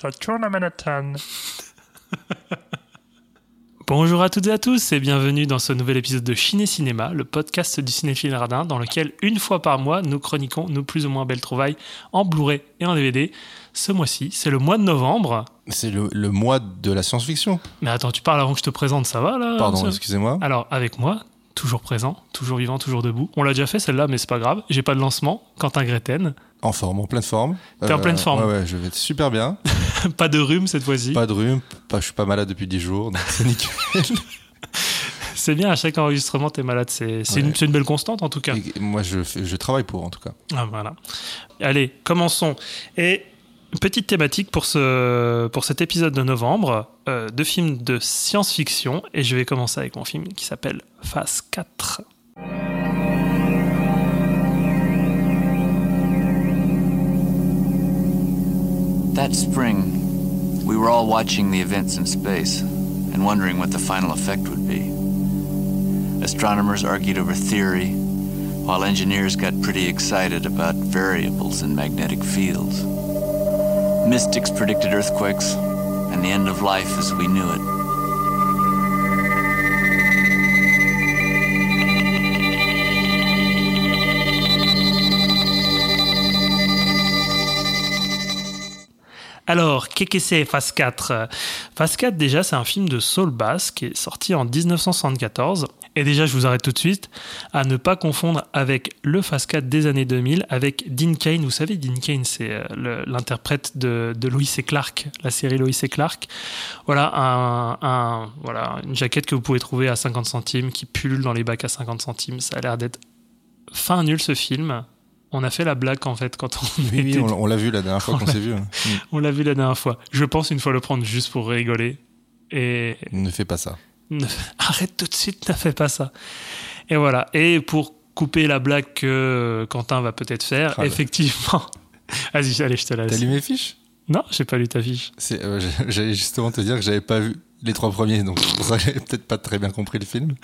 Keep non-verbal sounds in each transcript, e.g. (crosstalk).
Je retourne à Manhattan. (laughs) Bonjour à toutes et à tous et bienvenue dans ce nouvel épisode de Ciné Cinéma, le podcast du cinéphile radin dans lequel une fois par mois nous chroniquons nos plus ou moins belles trouvailles en Blu-ray et en DVD. Ce mois-ci, c'est le mois de novembre. C'est le, le mois de la science-fiction. Mais attends, tu parles avant que je te présente, ça va là Pardon, ça- excusez-moi. Alors, avec moi, toujours présent, toujours vivant, toujours debout. On l'a déjà fait celle-là, mais c'est pas grave. J'ai pas de lancement. Quentin Greten. En forme, en pleine forme. Euh, T'es en pleine forme. Ouais, ouais, je vais être super bien. (laughs) pas de rhume cette fois-ci. Pas de rhume, pas, je suis pas malade depuis 10 jours, donc c'est nickel. (laughs) C'est bien, à chaque enregistrement, t'es malade. C'est une, belle constante en tout cas. Et moi, je, je travaille pour, en tout cas. Ah, voilà. Allez, commençons. Et petite thématique pour, ce, pour cet épisode de novembre, euh, de films de science-fiction. Et je vais commencer avec mon film qui s'appelle Phase 4. That spring, we were all watching the events in space and wondering what the final effect would be. Astronomers argued over theory, while engineers got pretty excited about variables in magnetic fields. Mystics predicted earthquakes and the end of life as we knew it. Alors, qu'est-ce que c'est Phase 4 Phase 4, déjà, c'est un film de Saul Bass qui est sorti en 1974. Et déjà, je vous arrête tout de suite à ne pas confondre avec le Phase 4 des années 2000 avec Dean Kane. Vous savez, Dean Kane, c'est euh, l'interprète de, de Lois et Clark, la série Lois et Clark. Voilà, voilà, une jaquette que vous pouvez trouver à 50 centimes, qui pullule dans les bacs à 50 centimes. Ça a l'air d'être fin nul ce film. On a fait la blague en fait quand on Oui, était on, on l'a vu la dernière fois (laughs) On qu'on s'est vu. hein. (laughs) on l'a vu la dernière fois. Je pense une fois le prendre juste pour rigoler. Et. Ne fais pas ça. ne- arrête tout de suite, ne fais pas ça. Et voilà. Et pour couper la blague que Quentin va peut-être faire, effectivement. (laughs) Vas-y, allez, je te T'as laisse. lu mes fiches? Non, j'ai pas lu ta fiche. Euh, J'allais justement te dire que j'avais pas vu les trois premiers, donc j'avais peut-être pas très bien compris le film.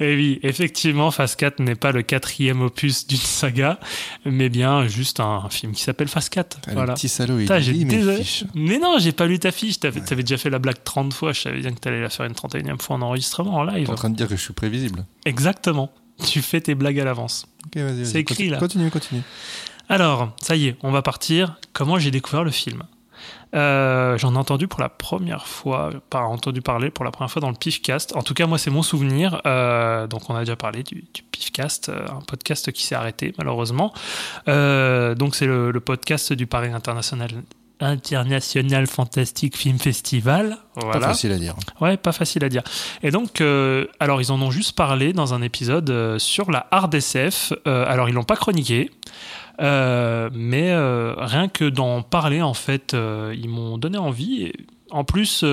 Et oui, effectivement, Phase 4 n'est pas le quatrième opus d'une saga, mais bien juste un film qui s'appelle Phase 4. Ah, Le voilà. petit salaud, il lit mes fiches. Mais non, j'ai pas lu ta fiche. T'avais t'avais déjà fait la blague 30 fois. Je savais bien que t'allais la faire une 31e fois en enregistrement, en live. T'es en train de dire que je suis prévisible. Exactement. Tu fais tes blagues à l'avance. Ok, vas-y, vas-y. C'est écrit, continue, là. Continue, continue. Alors, ça y est, on va partir. Comment j'ai découvert le film? Euh, J'en ai entendu pour la première fois, pas entendu parler pour la première fois dans le Pifcast. En tout cas, moi, c'est mon souvenir. Euh, donc, on a déjà parlé du, du Pifcast, euh, un podcast qui s'est arrêté malheureusement. Euh, donc, c'est le, le podcast du Paris International. International Fantastic Film Festival. Voilà. Pas facile à dire. Ouais, pas facile à dire. Et donc, alors ils en ont juste parlé dans un épisode sur la hard SF. Euh, alors ils l'ont pas chroniqué, euh, mais euh, rien que d'en parler, en fait, euh, ils m'ont donné envie. Et en plus,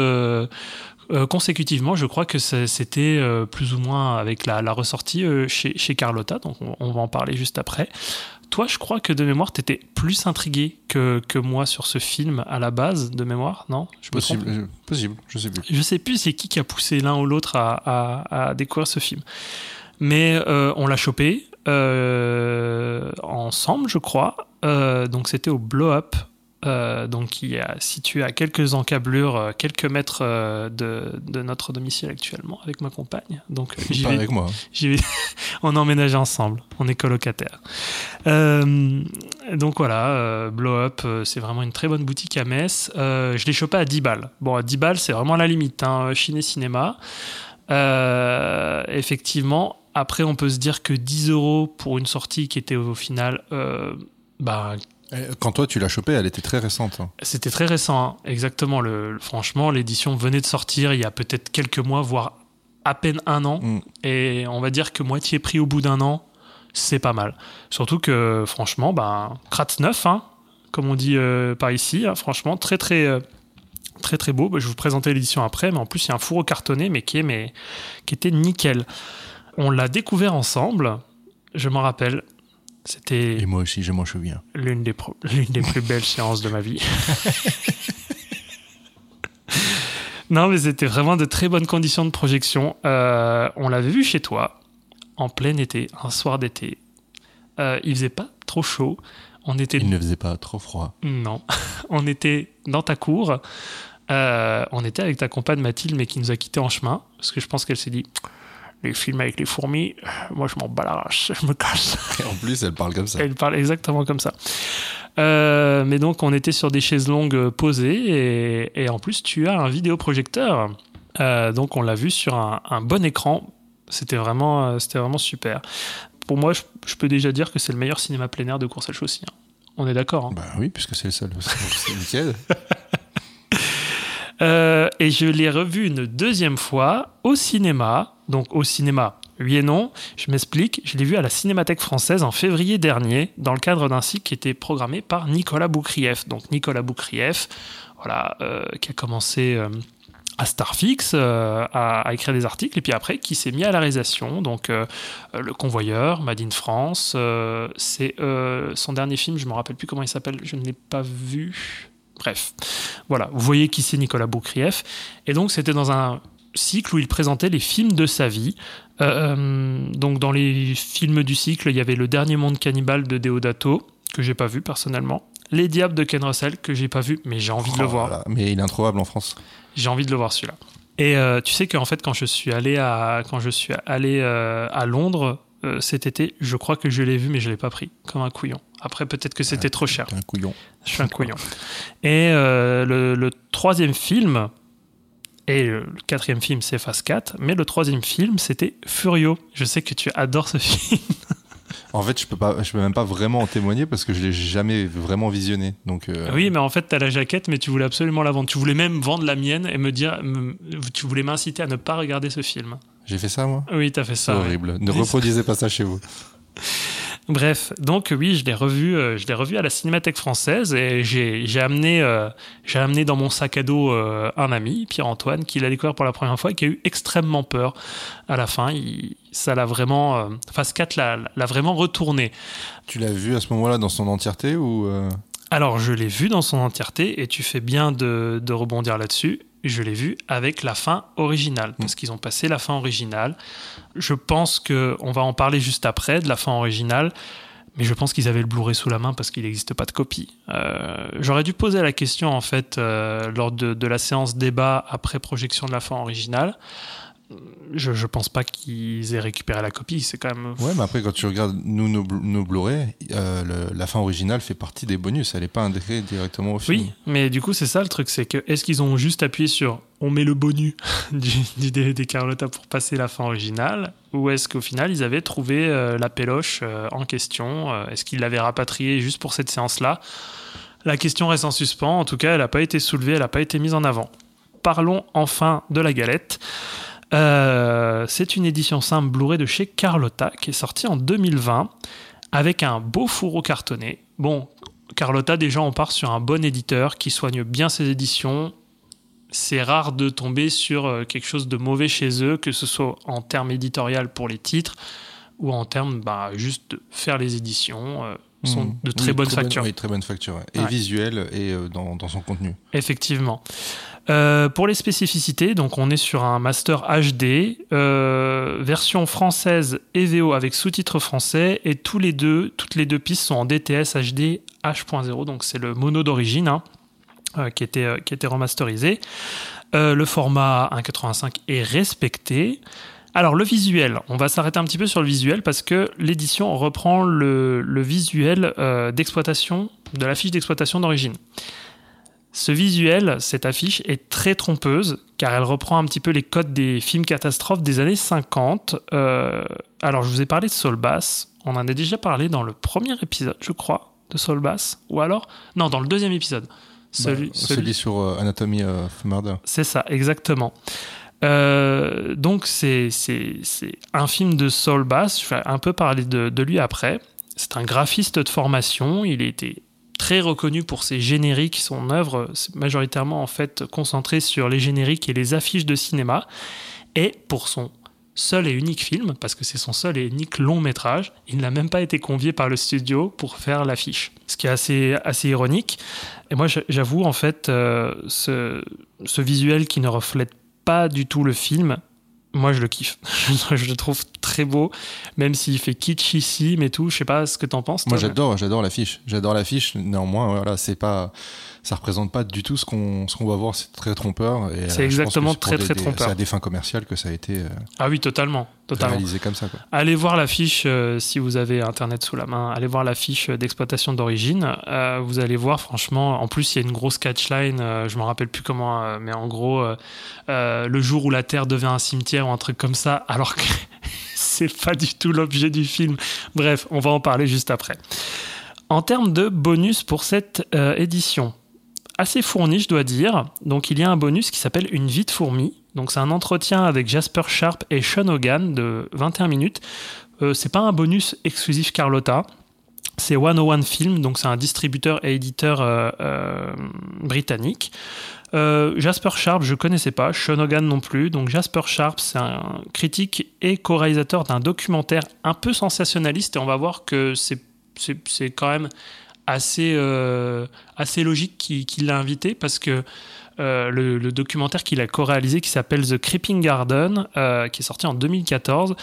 consécutivement, je crois que c'était plus ou moins avec la, la ressortie chez, chez Carlotta, donc on, on va en parler juste après. Toi, je crois que de mémoire, tu étais plus intrigué que, que moi sur ce film à la base, de mémoire, non? Je Possible, possible, je sais plus. je sais plus c'est qui qui a poussé l'un ou l'autre à, à- à découvrir ce film. Mais euh, on l'a chopé ensemble, je crois. Euh, donc c'était au Blow Up, euh, donc qui est situé à quelques encablures, euh, quelques mètres euh, de, de notre domicile actuellement avec ma compagne. Donc j'y vais, avec moi. hein. (laughs) j'y vais. on a emménagé ensemble, on est colocataires. Euh, donc voilà, euh, Blow Up, euh, c'est vraiment une très bonne boutique à Metz. Euh, je l'ai chopé à 10 balles. Bon, à 10 balles, c'est vraiment la limite. Hein, Ciné Cinéma. Euh, effectivement, après, on peut se dire que 10 euros pour une sortie qui était au final. euh, bah, Euh, Quand toi tu l'as chopé, elle était très récente. hein. c'était très récent, hein. exactement. Le, le- franchement, l'édition venait de sortir il y a peut-être quelques mois, voire à peine un an. Mm. Et on va dire que moitié prix au bout d'un an, c'est pas mal. Surtout que, franchement, ben, neuf, hein, comme on dit euh, par ici, hein, franchement, très très. euh, Très très beau, Bah, je vais vous présenter l'édition après, mais en plus il y a un fourreau cartonné, mais qui, est, mais qui était nickel. On l'a découvert ensemble, je m'en rappelle, c'était Et moi aussi, je m'en souviens. l'une des, pro- (laughs) des plus belles séances de ma vie. (laughs) Non, mais c'était vraiment de très bonnes conditions de projection. Euh, on l'avait vu chez toi, en plein été, un soir d'été. Euh, il faisait pas trop chaud. On était Il ne faisait pas trop froid. non, (laughs) on était dans ta cour. Euh, on était avec ta compagne Mathilde, mais qui nous a quittés en chemin parce que je pense qu'elle s'est dit les films avec les fourmis, moi je m'en bats la race, (laughs) je me casse. Et en plus, elle parle comme ça. Elle parle exactement comme ça. Euh, mais donc, on était sur des chaises longues euh, posées et, et en plus, tu as un vidéoprojecteur. Euh, donc, on l'a vu sur un, un bon écran. C'était vraiment, euh, c'était vraiment super. Pour moi, je, je peux déjà dire que c'est le meilleur cinéma plein air de course à chaussée. hein. On est d'accord. hein. Bah oui, puisque c'est le seul. C'est nickel. (laughs) Euh, et je l'ai revu une deuxième fois au cinéma. Donc au cinéma, oui et non. Je m'explique. Je l'ai vu à la Cinémathèque française en février dernier, dans le cadre d'un cycle qui était programmé par Nicolas Boukrieff. Donc Nicolas Boukrieff, voilà, euh, qui a commencé euh, à Starfix, euh, à, à écrire des articles, et puis après qui s'est mis à la réalisation. Donc Le Convoyeur, Made in France. C'est son dernier film. Je me rappelle plus comment il s'appelle. Je ne l'ai pas vu. Bref, voilà, vous voyez qui c'est Nicolas Boukrieff. Et donc, c'était dans un cycle où il présentait les films de sa vie. Euh, euh, donc, dans les films du cycle, il y avait Le Dernier Monde Cannibale de Deodato, que j'ai pas vu personnellement. Les Diables de Ken Russell, que j'ai pas vu, mais j'ai envie de le Oh voir. Mais il est introuvable en France. J'ai envie de le voir celui-là. Et euh, tu sais qu'en fait, quand je suis allé à, quand je suis allé, euh, à Londres euh, cet été, je crois que je l'ai vu, mais je l'ai pas pris, comme un couillon. Après, peut-être que c'était trop cher. Un couillon. Je suis un couillon. Et le, le troisième film, et le quatrième film, c'est Phase 4, mais le troisième film, c'était Furio. Je sais que tu adores ce (laughs) film. En fait, je peux pas, je peux même pas vraiment en témoigner parce que je l'ai jamais vraiment visionné. Donc, euh, Oui, mais en fait, tu as la jaquette, mais tu voulais absolument la vendre. Tu voulais même vendre la mienne et me dire, me- tu voulais m'inciter à ne pas regarder ce film. j'ai fait ça moi? Oui, tu as fait C'est ça. ouais. horrible. Ne reproduisez pas ça chez vous. (laughs) Bref, donc oui, je l'ai revu, euh, je l'ai revu à la Cinémathèque française et j'ai amené, euh, j'ai amené dans mon sac à dos euh, un ami, Pierre-Antoine, qui l'a découvert pour la première fois et qui a eu extrêmement peur à la fin. Il- ça l'a vraiment, Phase 4 l'a vraiment retourné. Tu l'as vu à ce moment-là dans son entièreté ou Alors, je l'ai vu dans son entièreté et tu fais bien de, de rebondir là-dessus. Je l'ai vu avec la fin originale parce qu'ils ont passé la fin originale. Je pense que on va en parler juste après de la fin originale, mais je pense qu'ils avaient le Blu-ray sous la main parce qu'il n'existe pas de copie. Euh, J'aurais dû poser la question en fait euh, lors de, de la séance débat après projection de la fin originale. Je, je pense pas qu'ils aient récupéré la copie. C'est quand même Ouais, mais après, quand tu regardes nous, nos, nos Blu-ray, euh, la fin originale fait partie des bonus. Elle n'est pas intégrée directement au film. Oui, mais du coup, c'est ça le truc, c'est que est-ce qu'ils ont juste appuyé sur on met le bonus (laughs) du, du DVD Carlotta pour passer la fin originale ou est-ce qu'au final ils avaient trouvé euh, la péloche euh, en question Est-ce qu'ils l'avaient rapatriée juste pour cette séance-là? La question reste en suspens. En tout cas, elle n'a pas été soulevée, elle n'a pas été mise en avant. Parlons enfin de la galette. Euh, c'est une édition simple Blu-ray de chez Carlotta qui est sortie en 2020 avec un beau fourreau cartonné. Bon, Carlotta, déjà, on part sur un bon éditeur qui soigne bien ses éditions. C'est rare de tomber sur euh, quelque chose de mauvais chez eux, que ce soit en termes éditorial pour les titres ou en termes bah, juste de faire les éditions. euh, sont Mmh. de très Oui, bonne facture. oui, très bonne facture. Et Ouais. visuel et dans, dans son contenu. Effectivement. Euh, pour les spécificités, donc on est sur un master HD, euh, version française et VO avec sous-titres français, et toutes les deux pistes sont en DTS HD H.0, donc c'est le mono d'origine hein, euh, qui, était, qui était remasterisé. Le format 1.85 est respecté. Alors le visuel, on va s'arrêter un petit peu sur le visuel parce que l'édition reprend le, le visuel d'exploitation, de la fiche d'exploitation d'origine. Ce visuel, cette affiche, est très trompeuse car elle reprend un petit peu les codes des films catastrophes des années 50. Euh, alors, je vous ai parlé de Soul Bass. On en a déjà parlé dans le premier épisode, je crois, de Soul Bass. Ou alors, non, dans le deuxième épisode. Celui, Bah, celui- celui sur euh, Anatomy of Murder. c'est ça, exactement. Euh, donc, c'est un film de Saul Bass. Je vais un peu parler de, de lui après. C'est un graphiste de formation. Il été très reconnu pour ses génériques. Son œuvre, majoritairement en fait concentrée sur les génériques et les affiches de cinéma. Et pour son seul et unique film, parce que c'est son seul et unique long métrage. Il n'a même pas été convié par le studio pour faire l'affiche, ce qui est assez, assez ironique. Et moi, j'avoue, en fait, euh, ce visuel qui ne reflète pas du tout le film, moi je le kiffe. (laughs) je le trouve très beau, même s'il fait kitsch ici, mais tout. Je sais pas ce que t'en penses. Moi j'adore, j'adore l'affiche. J'adore l'affiche. Néanmoins, voilà, c'est pas, ça représente pas du tout ce qu'on ce qu'on va voir. C'est très trompeur. euh, je pense que exactement c'est pour très, très des- trompeur. C'est à des fins commerciales que ça a été euh, Ah oui, totalement, totalement. réalisé comme ça. Quoi. Allez voir l'affiche euh, si vous avez Internet sous la main. Allez voir l'affiche d'exploitation d'origine. Euh, vous allez voir, franchement, en plus, il y a une grosse catchline. je me rappelle plus comment, mais en gros, le jour où la Terre devient un cimetière ou un truc comme ça, alors que (laughs) c'est pas du tout l'objet du film. Bref, on va en parler juste après. En termes de bonus pour cette euh, édition, assez fourni, je dois dire. Donc, il y a un bonus qui s'appelle Une vie de fourmi. Donc, c'est un entretien avec Jasper Sharp et Sean Hogan de 21 minutes. Euh, c'est pas un bonus exclusif Carlotta. C'est 101 Film, donc c'est un distributeur et éditeur euh, euh, britannique. Jasper Sharp, je connaissais pas, Sean Hogan non plus. Donc Jasper Sharp, c'est un critique et co-réalisateur d'un documentaire un peu sensationnaliste et on va voir que c'est quand même assez euh, assez logique qu'il l'a invité parce que euh, le, documentaire qu'il a co-réalisé qui s'appelle The Creeping Garden, euh, qui est sorti en 2014,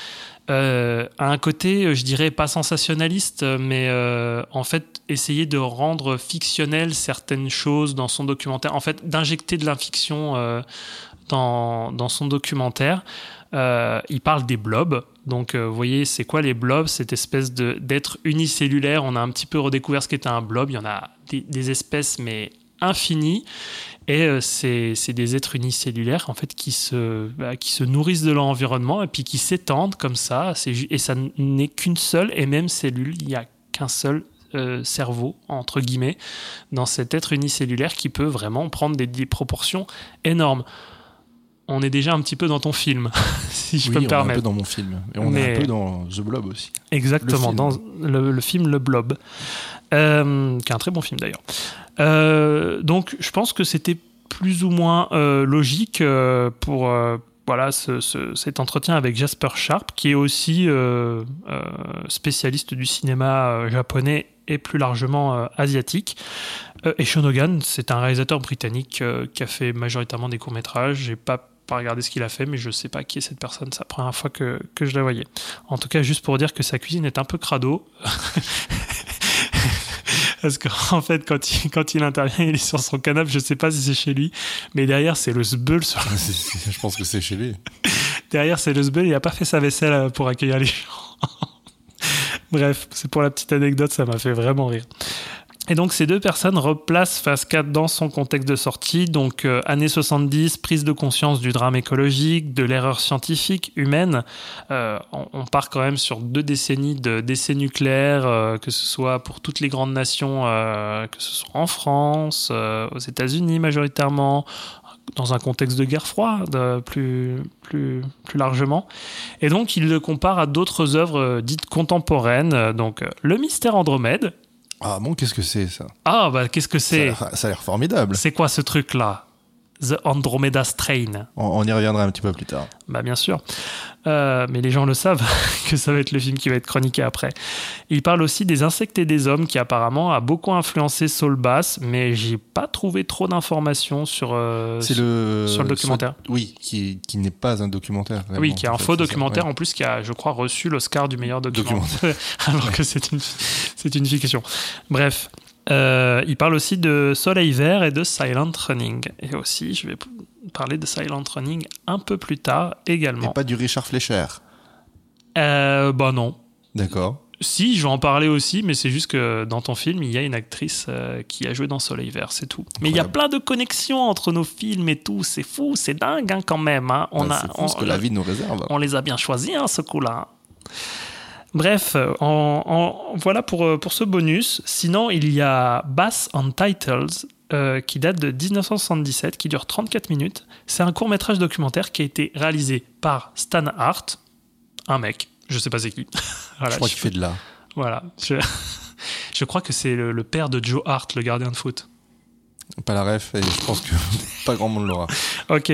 euh, a un côté, je dirais, pas sensationnaliste, mais en fait, essayer de rendre fictionnel certaines choses dans son documentaire, en fait, d'injecter de la fiction euh, dans, dans son documentaire. Euh, il parle des blobs. Donc, euh, vous voyez, c'est quoi les blobs? Cette espèce d'être unicellulaire. On a un petit peu redécouvert ce qu'était un blob. Il y en a des, espèces, mais infinies. Et euh, c'est des êtres unicellulaires en fait qui se, bah, qui se nourrissent de leur environnement et puis qui s'étendent comme ça. Et ça n'est qu'une seule et même cellule. Il n'y a qu'un seul euh, cerveau, entre guillemets, dans cet être unicellulaire qui peut vraiment prendre des proportions énormes. On est déjà un petit peu dans ton film, (laughs) si je oui, peux me on est un permettre. peu dans mon film. Et on Mais- est un peu dans The Blob aussi. Exactement, Le dans le, le film Le Blob, euh, qui est un très bon film d'ailleurs. Euh, donc, je pense que c'était plus ou moins euh, logique pour voilà ce- ce- cet entretien avec Jasper Sharp, qui est aussi spécialiste du cinéma japonais et plus largement asiatique. Et Sean Hogan, c'est un réalisateur britannique qui a fait majoritairement des courts métrages. J'ai pas pas regardé ce qu'il a fait, mais je sais pas qui est cette personne. C'est la première fois que, que je la voyais. En tout cas, juste pour dire que sa cuisine est un peu crado. (laughs) Parce qu'en fait, quand il, quand il intervient, il est sur son canapé, je sais pas si c'est chez lui, mais derrière, c'est le sbeul. Sur... C'est- je pense que c'est chez lui. (laughs) Derrière, c'est le sbeul, il a pas fait sa vaisselle euh, pour accueillir les gens. (laughs) Bref, c'est pour la petite anecdote, ça m'a fait vraiment rire. Et donc ces deux personnes replacent Phase 4 dans son contexte de sortie, donc euh, années 70, prise de conscience du drame écologique, de l'erreur scientifique humaine. Euh, on, part quand même sur deux décennies de décès nucléaires, euh, que ce soit pour toutes les grandes nations, euh, que ce soit en France, aux États-Unis majoritairement, dans un contexte de guerre froide plus, plus, plus largement. Et donc il le compare à d'autres œuvres dites contemporaines, donc Le Mystère Andromède. Ah bon, qu'est-ce que c'est ça? Ah bah qu'est-ce que c'est? Ça a l'air formidable. C'est quoi ce truc-là? The Andromeda Strain. On, on y reviendra un petit peu plus tard. Bah bien sûr. Euh, mais les gens le savent (laughs) que ça va être le film qui va être chroniqué après. Il parle aussi des insectes et des hommes qui apparemment a beaucoup influencé Soul Bass, mais j'ai pas trouvé trop d'informations sur, euh, sur, le sur le documentaire. Oui, qui, qui n'est pas un documentaire. Oui, qui est un faux ça, documentaire ouais. en plus qui a, je crois, reçu l'Oscar du meilleur documentaire, (laughs) alors que c'est une, c'est une fiction. Bref, euh, il parle aussi de Soleil Vert et de Silent Running. Et aussi, je vais parler de Silent Running un peu plus tard Et également. pas du Richard Fleischer. Euh, bah non. D'accord. Si, je vais en parler aussi, mais c'est juste que dans ton film, il y a une actrice euh, qui a joué dans Soleil Vert, c'est tout. Mais il y a plein de connexions entre nos films et tout, c'est fou, c'est dingue hein, quand même. hein. On Bah, a, c'est fou on- ce que la vie nous réserve. on les a bien choisis, hein, ce coup-là. Bref, euh, en, en- voilà pour, euh, pour ce bonus. Sinon, il y a Bass on Titles, euh, qui date de 1977, qui dure 34 minutes. C'est un court-métrage documentaire qui a été réalisé par Stan Hart, un mec, je sais pas c'est qui. (laughs) Voilà, je crois qu'il fait de l'art. Voilà. Je, (laughs) je crois que c'est le, le père de Joe Hart, le gardien de foot. Pas la ref, et je pense que (laughs) pas grand monde l'aura. Ok.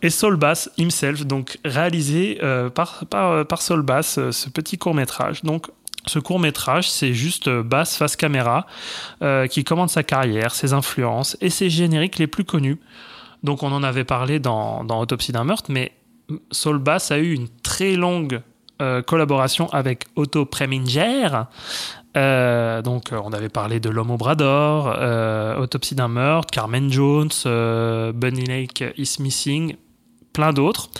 Et Saul Bass himself, donc réalisé euh, par, par, par Saul Bass, euh, ce petit court métrage. Donc ce court métrage, c'est juste euh, Bass face caméra euh, qui commande sa carrière, ses influences et ses génériques les plus connus. Donc on en avait parlé dans, dans Autopsie d'un meurtre, mais Saul Bass a eu une très longue euh, collaboration avec Otto Preminger. Euh, donc euh, on avait parlé de L'homme au bras d'or, euh, Autopsie d'un meurtre, Carmen Jones, euh, Bunny Lake is Missing, plein d'autres,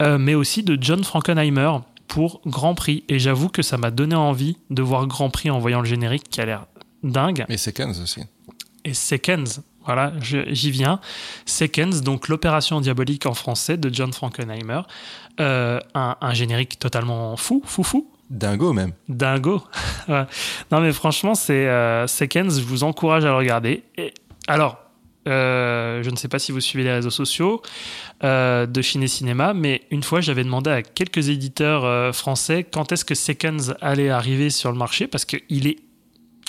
mais aussi de John Frankenheimer pour Grand Prix. Et j'avoue que ça m'a donné envie de voir Grand Prix en voyant le générique qui a l'air dingue. Et Seconds aussi. Et Seconds, voilà, j'y viens. Seconds, donc l'opération diabolique en français de John Frankenheimer. Euh, un, un générique totalement fou, fou, fou. Dingo même. Dingo. (laughs) Non, mais franchement, c'est euh, Seconds, je vous encourage à le regarder. Et, alors, euh, je ne sais pas si vous suivez les réseaux sociaux euh, de Ciné Cinéma, mais une fois, j'avais demandé à quelques éditeurs français quand est-ce que Seconds allait arriver sur le marché, parce qu'il est,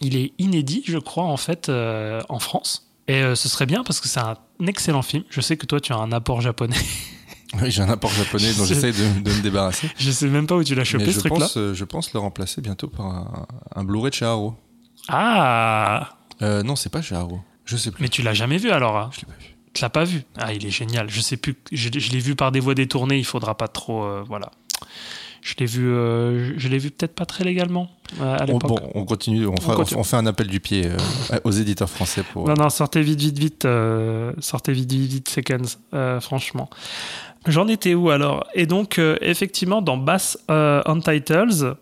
il est inédit, je crois, en fait, en France. Et ce serait bien parce que c'est un excellent film. Je sais que toi, tu as un apport japonais. (laughs) (laughs) Oui, j'ai un apport japonais dont Je- j'essaie de, de me débarrasser. (laughs) je sais même pas où tu l'as chopé, Mais ce je truc-là. pense, euh, je pense le remplacer bientôt par un, un Blu-ray de chez Haro. Ah Euh, non, c'est pas chez Haro. Je sais plus. Mais tu l'as jamais vu alors hein Je l'ai pas vu. Tu l'as pas vu? Ah, il est génial. Je sais plus. Je, je l'ai vu par des voies détournées. Il faudra pas trop. euh, voilà. Je l'ai vu. euh, je l'ai vu peut-être pas très légalement euh, à l'époque. bon, on continue. On, fera- continue. on fait un appel du pied euh, aux éditeurs français pour. Non, non, sortez vite, vite, vite. euh, sortez vite, vite, vite, Seconds. euh, franchement. J'en étais où alors? Et donc, euh, effectivement, dans Bass euh, Untitled,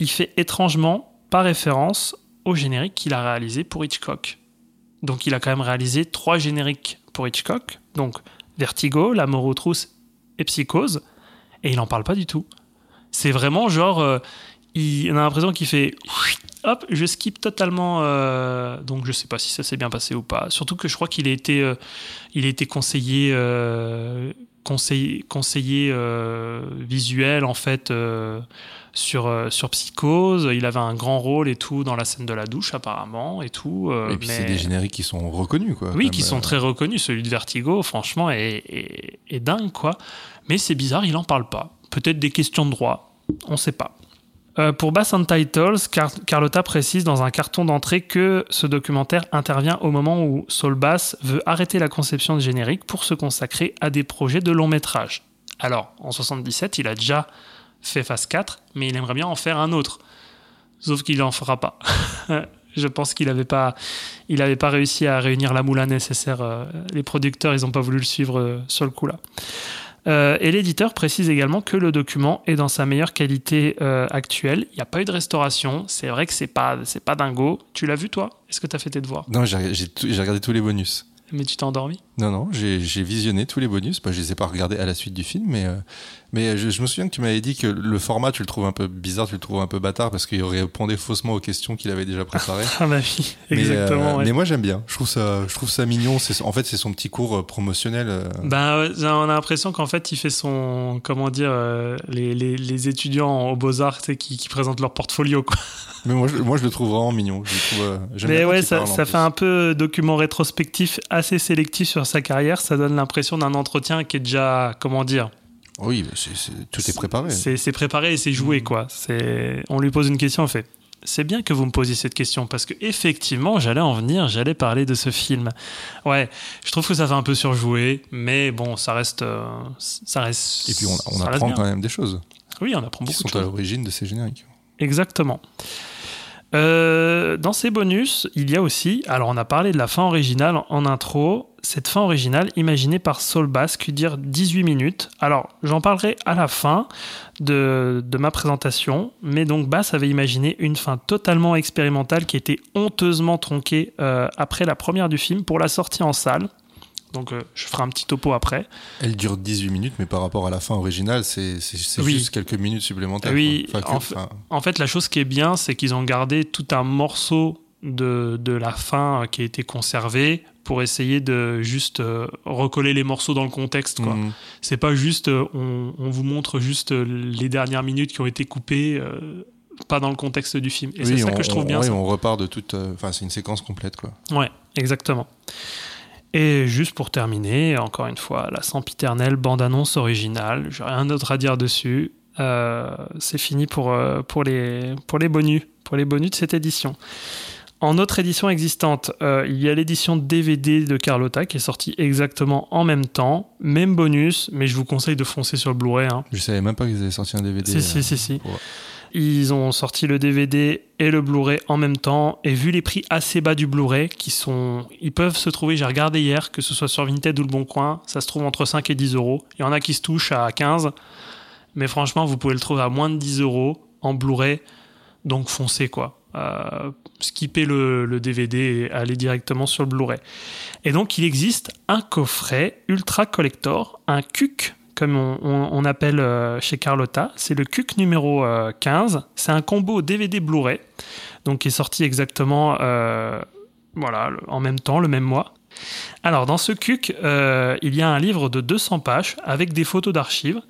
il fait étrangement pas référence au générique qu'il a réalisé pour Hitchcock. Donc, il a quand même réalisé trois génériques pour Hitchcock. Donc, Vertigo, La mort aux et Psychose. Et il en parle pas du tout. C'est vraiment genre. euh, il, on a l'impression qu'il fait. Hop, je skip totalement. euh, donc je sais pas si ça s'est bien passé ou pas. Surtout que je crois qu'il a été, il a été conseiller, euh, conseiller, conseiller euh, visuel en fait euh, sur euh, sur Psychose. Il avait un grand rôle et tout dans la scène de la douche apparemment et tout. Et puis mais- c'est des génériques qui sont reconnus, quoi. oui, qui sont très reconnus. Celui de Vertigo, franchement, est, est- est dingue, quoi. Mais c'est bizarre, il en parle pas. Peut-être des questions de droit, on sait pas. Euh, pour Bass Titles, Car- Carlotta précise dans un carton d'entrée que ce documentaire intervient au moment où Saul Bass veut arrêter la conception de générique pour se consacrer à des projets de long métrage. Alors, en 77, il a déjà fait Phase 4, mais il aimerait bien en faire un autre. Sauf qu'il n'en fera pas. (laughs) Je pense qu'il n'avait pas, pas réussi à réunir la moula nécessaire. euh, Les producteurs, ils n'ont pas voulu le suivre euh, sur le coup là. Euh, et l'éditeur précise également que le document est dans sa meilleure qualité euh, actuelle. Il n'y a pas eu de restauration. C'est vrai que c'est pas, c'est pas dingo. Tu l'as vu toi? Est-ce que tu as fait tes devoirs? Non, j'ai regardé tous les bonus. Mais tu t'es endormi? Non, non, j'ai visionné tous les bonus. Bah, je les ai pas regardés à la suite du film, mais, euh, mais je, je me souviens que tu m'avais dit que le format, tu le trouves un peu bizarre, tu le trouves un peu bâtard parce qu'il répondait faussement aux questions qu'il avait déjà préparées. (laughs) Ah ma vie, Mais, exactement. euh, ouais. mais moi, j'aime bien. Je trouve ça, je trouve ça mignon. En fait, c'est son petit cours euh, promotionnel. euh. Ben, on a l'impression qu'en fait, il fait son. Comment dire euh, les, les, les étudiants aux Beaux-Arts qui, qui présentent leur portfolio. Quoi. (laughs) Mais moi je, moi, je le trouve vraiment mignon. Je trouve, euh, Mais ouais, ça, ça fait un peu document rétrospectif assez sélectif sur sa carrière. Ça donne l'impression d'un entretien qui est déjà. Comment dire Oui, mais tout est préparé. C'est préparé et c'est joué, quoi. C'est- On lui pose une question, on fait. C'est bien que vous me posiez cette question parce que effectivement, j'allais en venir, j'allais parler de ce film. Ouais, je trouve que ça fait un peu surjoué, mais bon, ça reste, euh, ça reste. Et puis on, apprend quand même des choses Oui, on apprend qui beaucoup de sont à choses. l'origine de ces génériques. Exactement. Euh, dans ces bonus, il y a aussi, alors on a parlé de la fin originale en, intro, cette fin originale imaginée par Saul Bass qui dure 18 minutes. Alors j'en parlerai à la fin de, de ma présentation, mais donc Bass avait imaginé une fin totalement expérimentale qui était honteusement tronquée euh, après la première du film pour la sortie en salle. Donc euh, je ferai un petit topo après. Elle dure 18 minutes, mais par rapport à la fin originale, c'est, Oui. juste quelques minutes supplémentaires. Oui. Enfin, en fait- enfin, En fait, la chose qui est bien, c'est qu'ils ont gardé tout un morceau de, de la fin euh, qui a été conservé pour essayer de juste euh, recoller les morceaux dans le contexte. quoi. mm. C'est pas juste, on, on vous montre juste les dernières minutes qui ont été coupées, euh, pas dans le contexte du film. Et c'est Oui, ça on, que je trouve on- bien. ça. on repart de toute. Enfin, c'est une séquence complète, quoi. Ouais, exactement. Et juste pour terminer, encore une fois, la sempiternelle bande-annonce originale. J'ai rien d'autre à dire dessus. Euh, c'est fini pour, euh, pour, les, pour les bonus, pour les bonus de cette édition. En autre édition existante, euh, il y a l'édition DVD de Carlotta qui est sortie exactement en même temps. Même bonus, mais je vous conseille de foncer sur le Blu-ray. hein. Je savais même pas qu'ils avaient sorti un DVD. Si, si, si, si. pour- Ils ont sorti le DVD et le Blu-ray en même temps. Et vu les prix assez bas du Blu-ray, qui sont, ils peuvent se trouver, j'ai regardé hier, que ce soit sur Vinted ou le Bon Coin, ça se trouve entre 5 et 10 euros. Il y en a qui se touchent à 15. Mais franchement, vous pouvez le trouver à moins de 10 euros en Blu-ray. Donc foncez quoi. Euh, skippez le, le DVD et allez directement sur le Blu-ray. Et donc il existe un coffret ultra collector, un CUC comme on, appelle euh, chez Carlotta. C'est le CUC numéro euh, 15. C'est un combo DVD Blu-ray, donc qui est sorti exactement euh, voilà, en même temps, le même mois. Alors dans ce CUC, euh, il y a un livre de 200 pages avec des photos d'archives,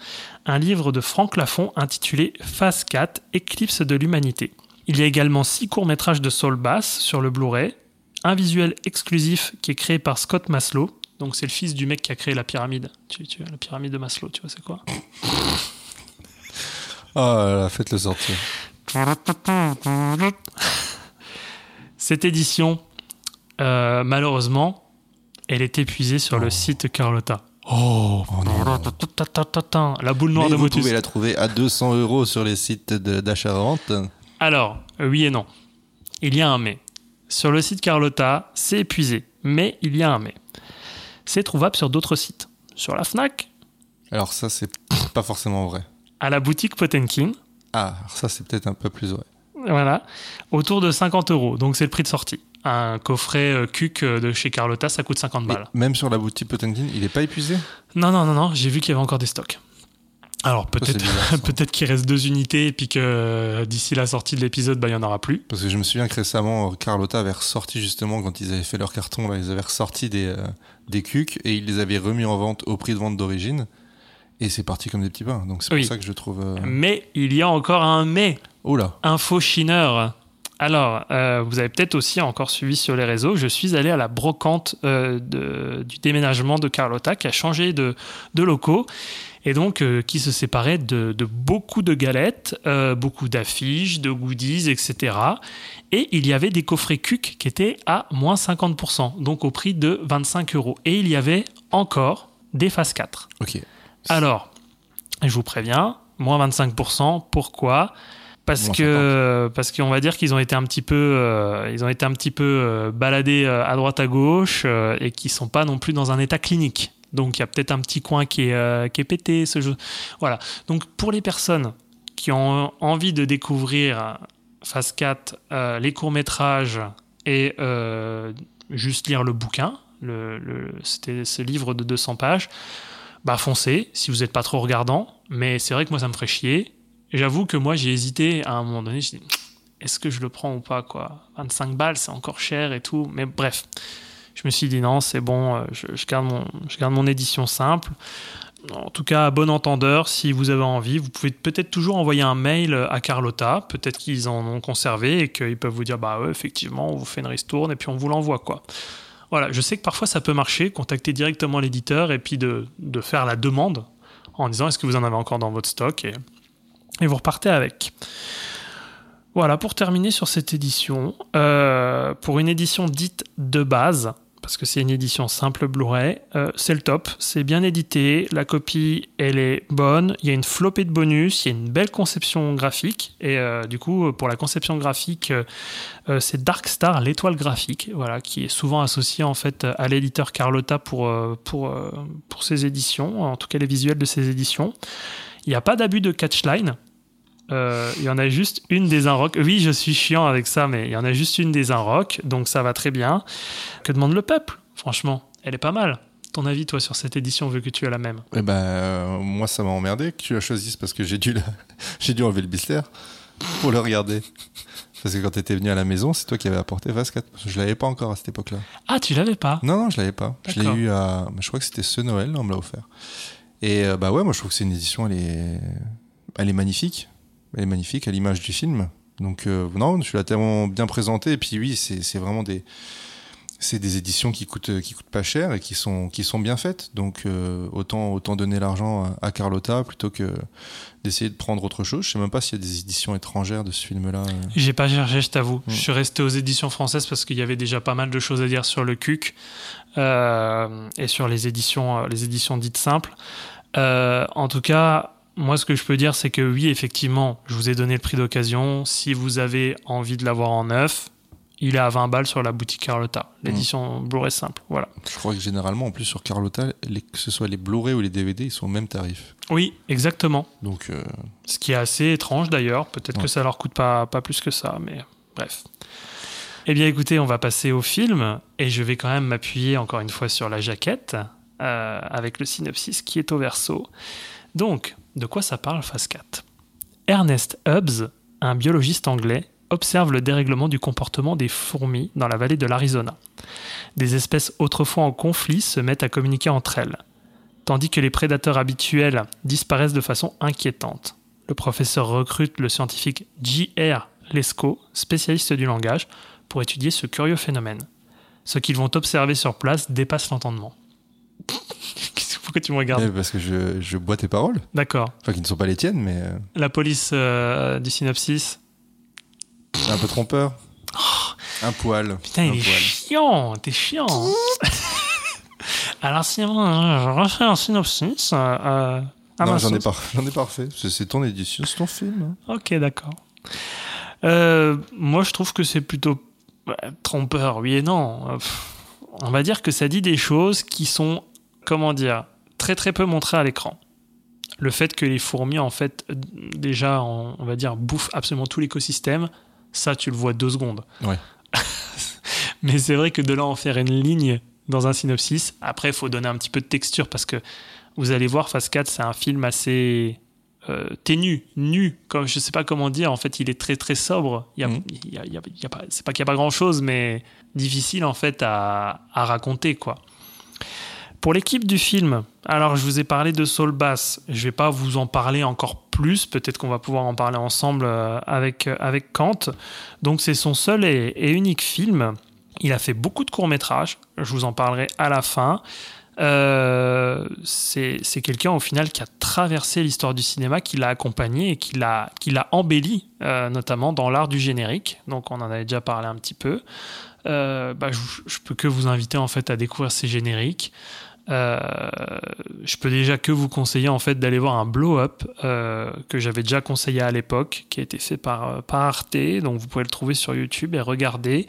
un livre de Franck Lafont intitulé Phase 4, Éclipse de l'humanité. Il y a également six courts-métrages de Saul Bass sur le Blu-ray, un visuel exclusif qui est créé par Scott Maslow. Donc c'est le fils du mec qui a créé la pyramide. Tu, tu, la pyramide de Maslow, tu vois c'est quoi? (laughs) Ah là là, faites-le sortir. (laughs) Cette édition, euh, malheureusement, elle est épuisée sur le site Carlotta. Oh, non. La boule noire Mais de vous Motus. pouvez la trouver à 200 euros sur les sites d'achat-vente. Alors, euh, oui et non. Il y a un mais. Sur le site Carlotta, c'est épuisé. Mais il y a un mais. C'est trouvable sur d'autres sites. Sur la FNAC, Alors ça, c'est pas forcément vrai. à la boutique Potenkin, Ah, alors ça, c'est peut-être un peu plus vrai. voilà, autour de 50 euros. Donc c'est le prix de sortie. Un coffret euh, CUC euh, de chez Carlotta, ça coûte 50 Mais balles. même sur la boutique Potenkin, il est pas épuisé? Non, non, non, non, j'ai vu qu'il y avait encore des stocks. Alors peut-être (laughs) peut-être qu'il reste deux unités et puis que euh, d'ici la sortie de l'épisode, bah, il n'y en aura plus. Parce que je me souviens que récemment, Carlotta avait ressorti justement, quand ils avaient fait leur carton, là, ils avaient ressorti des, euh, des cucs et ils les avaient remis en vente au prix de vente d'origine. Et c'est parti comme des petits pains. Donc c'est Oui. pour ça que je trouve... euh, Mais il y a encore un mais. Oh là Info chineur. Alors, euh, vous avez peut-être aussi encore suivi sur les réseaux, je suis allé à la brocante euh, de- du déménagement de Carlotta qui a changé de, de locaux et donc euh, qui se séparait de, de beaucoup de galettes, euh, beaucoup d'affiches, de goodies, etc. Et il y avait des coffrets CUC qui étaient à moins 50%, donc au prix de 25 euros. Et il y avait encore des phases 4. Ok. Alors, je vous préviens, moins 25%. Pourquoi? Parce que parce qu'on va dire qu'ils ont été un petit peu euh, ils ont été un petit peu euh, baladés à droite à gauche et qui sont pas non plus dans un état clinique. Donc il y a peut-être un petit coin qui est euh, qui est pété ce jeu. Voilà. Donc pour les personnes qui ont envie de découvrir Phase 4 euh, les courts-métrages et euh, juste lire le bouquin, le, c'était ce livre de 200 pages, bah foncez si vous n'êtes pas trop regardant. Mais c'est vrai que moi ça me ferait chier. J'avoue que moi j'ai hésité à un moment donné. Je est-ce que je le prends ou pas quoi? 25 balles c'est encore cher et tout. Mais bref, je me suis dit non c'est bon. euh, Je, garde mon édition simple. En tout cas, à bon entendeur, si vous avez envie, vous pouvez peut-être toujours envoyer un mail à Carlotta. Peut-être qu'ils en ont conservé et qu'ils peuvent vous dire bah effectivement, on vous fait une ristourne et puis on vous l'envoie quoi. Voilà, je sais que parfois ça peut marcher, contacter directement l'éditeur et puis de, faire la demande en disant est-ce que vous en avez encore dans votre stock et, et vous repartez avec. Voilà, pour terminer sur cette édition, euh, pour une édition dite de base, parce que c'est une édition simple Blu-ray, euh, c'est le top, c'est bien édité, la copie elle est bonne, il y a une flopée de bonus, il y a une belle conception graphique, et euh, du coup pour la conception graphique, euh, euh, c'est Dark Star, l'étoile graphique, voilà, qui est souvent associée en fait à l'éditeur Carlotta pour, euh, pour, euh, pour ses éditions, en tout cas les visuels de ses éditions. Il n'y a pas d'abus de catchline. Euh, il y en a juste une des Inrock. Oui, je suis chiant avec ça, mais il y en a juste une des Inrock, donc ça va très bien. Que demande le peuple? Franchement, elle est pas mal. Ton avis, toi, sur cette édition, vu que tu as la même? Eh ben, euh, moi, ça m'a emmerdé que tu la choisisses parce que j'ai dû, la- (laughs) j'ai dû enlever le blister pour le regarder. Parce que quand t'étais venu à la maison, c'est toi qui avais apporté Phase 4. Parce que je l'avais pas encore à cette époque-là. Ah, tu l'avais pas? Non, non, je l'avais pas. Je l'ai D'accord. eu à. Je crois que c'était ce Noël, on me l'a offert. Et euh, bah ouais, moi je trouve que c'est une édition, elle est, elle est magnifique. Elle est magnifique à l'image du film. Donc euh, non, je l'ai tellement bien présenté. Et puis oui, c'est vraiment des. c'est des éditions qui coûtent qui coûtent pas cher et qui sont qui sont bien faites. Donc euh, autant autant donner l'argent à, Carlotta plutôt que d'essayer de prendre autre chose. Je sais même pas s'il y a des éditions étrangères de ce film-là. euh. J'ai pas cherché, je t'avoue. Mm. Je suis resté aux éditions françaises parce qu'il y avait déjà pas mal de choses à dire sur le CUC euh, et sur les éditions, euh, les éditions dites simples. Euh, en tout cas, moi, ce que je peux dire, c'est que oui, effectivement, je vous ai donné le prix d'occasion. Si vous avez envie de l'avoir en neuf, il est à 20 balles sur la boutique Carlotta, l'édition Blu-ray simple. Voilà. Je crois que généralement, en plus sur Carlotta, les- que ce soit les Blu-ray ou les DVD, ils sont au même tarif. Oui, exactement. Donc euh, Ce qui est assez étrange d'ailleurs. Peut-être que ça leur coûte pas, pas plus que ça, mais bref. Eh bien écoutez, on va passer au film et je vais quand même m'appuyer encore une fois sur la jaquette euh, avec le synopsis qui est au verso. Donc, de quoi ça parle Phase 4 Ernest Hubbs, un biologiste anglais, observe le dérèglement du comportement des fourmis dans la vallée de l'Arizona. Des espèces autrefois en conflit se mettent à communiquer entre elles, tandis que les prédateurs habituels disparaissent de façon inquiétante. Le professeur recrute le scientifique J.R. Lescaut, spécialiste du langage, pour étudier ce curieux phénomène. Ce qu'ils vont observer sur place dépasse l'entendement. (laughs) Pourquoi tu me regardes parce que je, je bois tes paroles, D'accord. enfin qui ne sont pas les tiennes, mais euh, La police euh, du synopsis. un peu trompeur. Un poil. Oh. Putain, un il est poil. chiant, t'es chiant. (laughs) Alors, si euh, je refais un synopsis. euh, euh, à non, j'en ai pas, j'en ai pas refait. C'est ton édition, c'est ton film. hein. Ok, d'accord. Euh, moi, je trouve que c'est plutôt ouais, trompeur, oui et non. Pff, On va dire que ça dit des choses qui sont, comment dire, très très peu montrées à l'écran. Le fait que les fourmis, en fait, déjà, on, on va dire, bouffent absolument tout l'écosystème, ça, tu le vois deux secondes. Ouais. (laughs) Mais c'est vrai que de là en faire une ligne dans un synopsis, après, il faut donner un petit peu de texture parce que vous allez voir, Phase 4, c'est un film assez euh, ténu, nu, comme je sais pas comment dire. En fait, il est très très sobre. Il y a, il y a- il y a- il y a pas, c'est pas qu'il y a pas grand chose, mais difficile en fait à, à raconter quoi. Pour l'équipe du film, alors je vous ai parlé de Saul Bass. Je vais pas vous en parler encore plus. Peut-être qu'on va pouvoir en parler ensemble euh, avec euh, avec Kant. Donc c'est son seul et, unique film. Il a fait beaucoup de courts métrages. Je vous en parlerai à la fin. Euh, c'est quelqu'un au final qui a traversé l'histoire du cinéma, qui l'a accompagné et qui l'a embelli, euh, notamment dans l'art du générique. Donc on en avait déjà parlé un petit peu. Euh, bah, je, je peux que vous inviter en fait à découvrir ces génériques. Euh, je peux déjà que vous conseiller en fait d'aller voir un blow up euh, que j'avais déjà conseillé à l'époque, qui a été fait par, euh, par Arte, donc vous pouvez le trouver sur YouTube et regarder.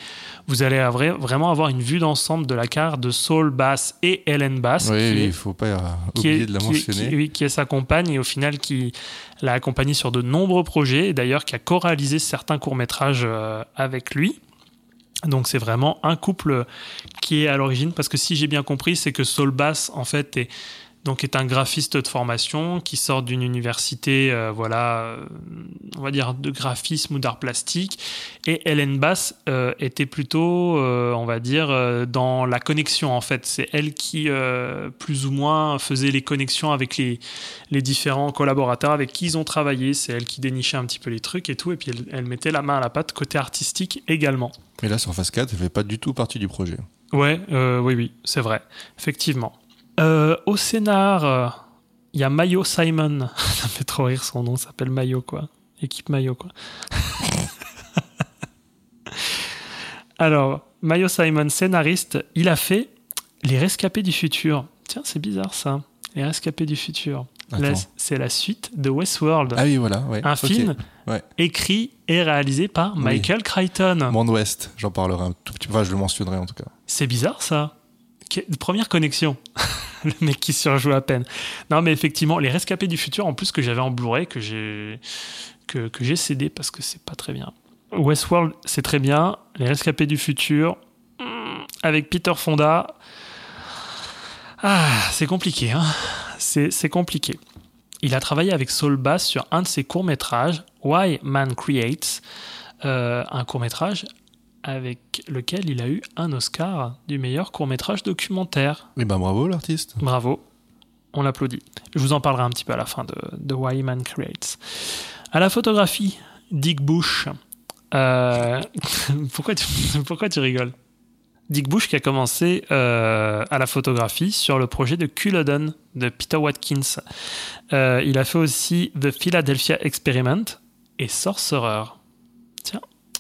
Vous allez avoir- vraiment avoir une vue d'ensemble de la carrière de Saul Bass et Ellen Bass, oui, qui est- il faut pas oublier est, de la mentionner. qui- oui, qui est sa compagne et au final qui l'a accompagné sur de nombreux projets et d'ailleurs qui a co-réalisé certains courts-métrages euh, avec lui. Donc c'est vraiment un couple qui est à l'origine parce que si j'ai bien compris, c'est que Saul Bass en fait est donc est un graphiste de formation qui sort d'une université euh, voilà euh, on va dire de graphisme ou d'art plastique. Et Helen Bass euh, était plutôt euh, on va dire dans la connexion en fait. C'est elle qui plus ou moins faisait les connexions avec les les différents collaborateurs avec qui ils ont travaillé. C'est elle qui dénichait un petit peu les trucs et tout. Et puis elle, elle mettait la main à la pâte côté artistique également. Mais là, sur Phase 4, elle fait pas du tout partie du projet. Ouais, oui, oui, c'est vrai, effectivement. Euh, au scénar, euh, il y a Mayo Simon. (laughs) Ça me fait trop rire son nom, s'appelle Mayo, quoi. Équipe Mayo, quoi. (laughs) Alors, Mayo Simon, scénariste, il a fait Les Rescapés du futur. Tiens, c'est bizarre ça. Les Rescapés du futur. C'est la suite de Westworld. Ah oui, voilà. Ouais. un film Ouais. écrit et réalisé par Oui. Michael Crichton. Monde Ouest, j'en parlerai un tout petit peu. Enfin, je le mentionnerai en tout cas. C'est bizarre ça. Que- Première connexion. (laughs) (laughs) le mec qui surjoue à peine. Non, mais effectivement, les rescapés du futur, en plus que j'avais en Blu-ray, que j'ai cédé parce que c'est pas très bien. Westworld, c'est très bien. Les rescapés du futur, hmm, avec Peter Fonda, ah, c'est compliqué. Hein c'est c'est compliqué. Il a travaillé avec Saul Bass sur un de ses courts-métrages, Why Man Creates, euh, un court-métrage avec lequel il a eu un Oscar du meilleur court-métrage documentaire. Et ben bravo l'artiste. Bravo, on l'applaudit. Je vous en parlerai un petit peu à la fin de, de Why Man Creates. À la photographie, Dick Bush. Euh, (laughs) pourquoi, tu, (laughs) pourquoi tu rigoles? Dick Bush qui a commencé euh, à la photographie sur le projet de Culloden de Peter Watkins. Euh, il a fait aussi The Philadelphia Experiment et Sorcerer.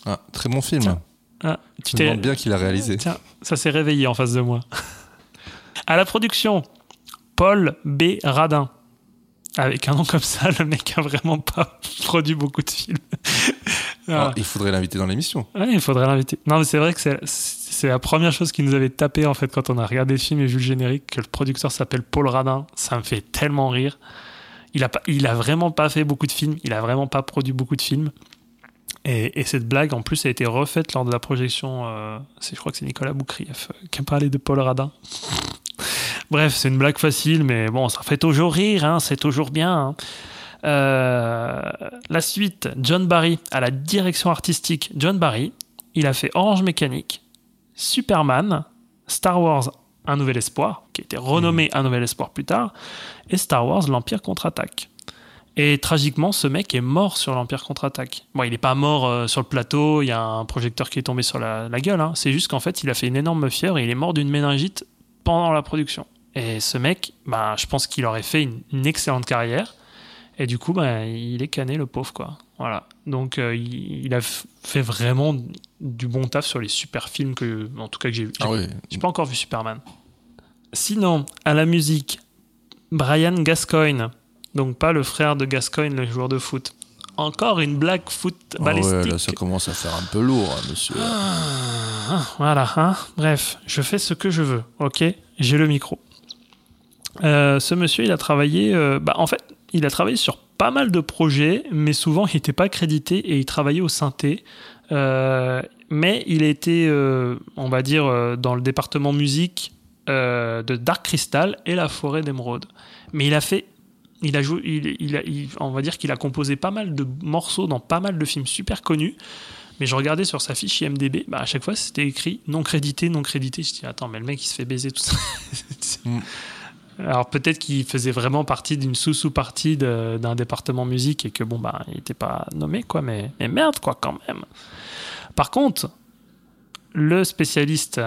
Ah, très bon film. Tiens. Ah, tu Je me demande bien qui l'a réalisé. Tiens, ça s'est réveillé en face de moi. (laughs) à la production, Paul B. Radin. Avec un nom comme ça, (laughs) le mec a vraiment pas (laughs) produit beaucoup de films. Ah, Ah. il faudrait l'inviter dans l'émission. Ouais, il faudrait l'inviter. Non, mais c'est vrai que c'est- c'est la première chose qui nous avait tapé en fait quand on a regardé le film et vu le générique, que le producteur s'appelle Paul Radin. Ça me fait tellement rire. Il a, pas, il a vraiment pas fait beaucoup de films, il a vraiment pas produit beaucoup de films. Et, et cette blague, en plus, a été refaite lors de la projection. euh, c'est- je crois que c'est Nicolas Boukrieff euh, qui a parlé de Paul Radin. Bref, c'est une blague facile, mais bon, ça fait toujours rire, hein, c'est toujours bien. hein. Euh, la suite, John Barry à la direction artistique. John Barry, il a fait Orange Mécanique, Superman, Star Wars Un Nouvel Espoir, qui a été renommé Un Nouvel Espoir plus tard, et Star Wars L'Empire contre-attaque. Et tragiquement, ce mec est mort sur l'Empire contre-attaque. Bon, il n'est pas mort euh, sur le plateau, il y a un projecteur qui est tombé sur la, la gueule. hein. C'est juste qu'en fait, il a fait une énorme fièvre et il est mort d'une méningite pendant la production. Et ce mec, bah, je pense qu'il aurait fait une, une excellente carrière. Et du coup, bah, il est cané, le pauvre, quoi. Voilà. Donc, euh, il, il a fait vraiment du bon taf sur les super films que, en tout cas, que j'ai vu. Ah oui. J'ai pas encore vu Superman. Sinon, à la musique, Brian Gascoigne. Donc, pas le frère de Gascoigne, le joueur de foot. Encore une blague foot Ah balistique. ouais, là, ça commence à faire un peu lourd, hein, monsieur. Ah, voilà, hein. bref, je fais ce que je veux, ok? J'ai le micro. Euh, ce monsieur, il a travaillé, euh, bah, en fait, il a travaillé sur pas mal de projets, mais souvent il n'était pas crédité et il travaillait au synthé. Euh, mais il était, on va dire, dans le département musique de Dark Crystal et La Forêt d'Émeraude. Mais il a fait, il a joué, il, il a- il- on va dire qu'il a composé pas mal de morceaux dans pas mal de films super connus. Mais je regardais sur sa fiche IMDB, bah à chaque fois c'était écrit non crédité, non crédité. Je dis attends, mais le mec il se fait baiser tout ça. Mm. Alors peut-être qu'il faisait vraiment partie d'une sous-sous-partie d'un département musique et que bon bah il était pas nommé quoi, mais, mais merde quoi quand même. Par contre, le spécialiste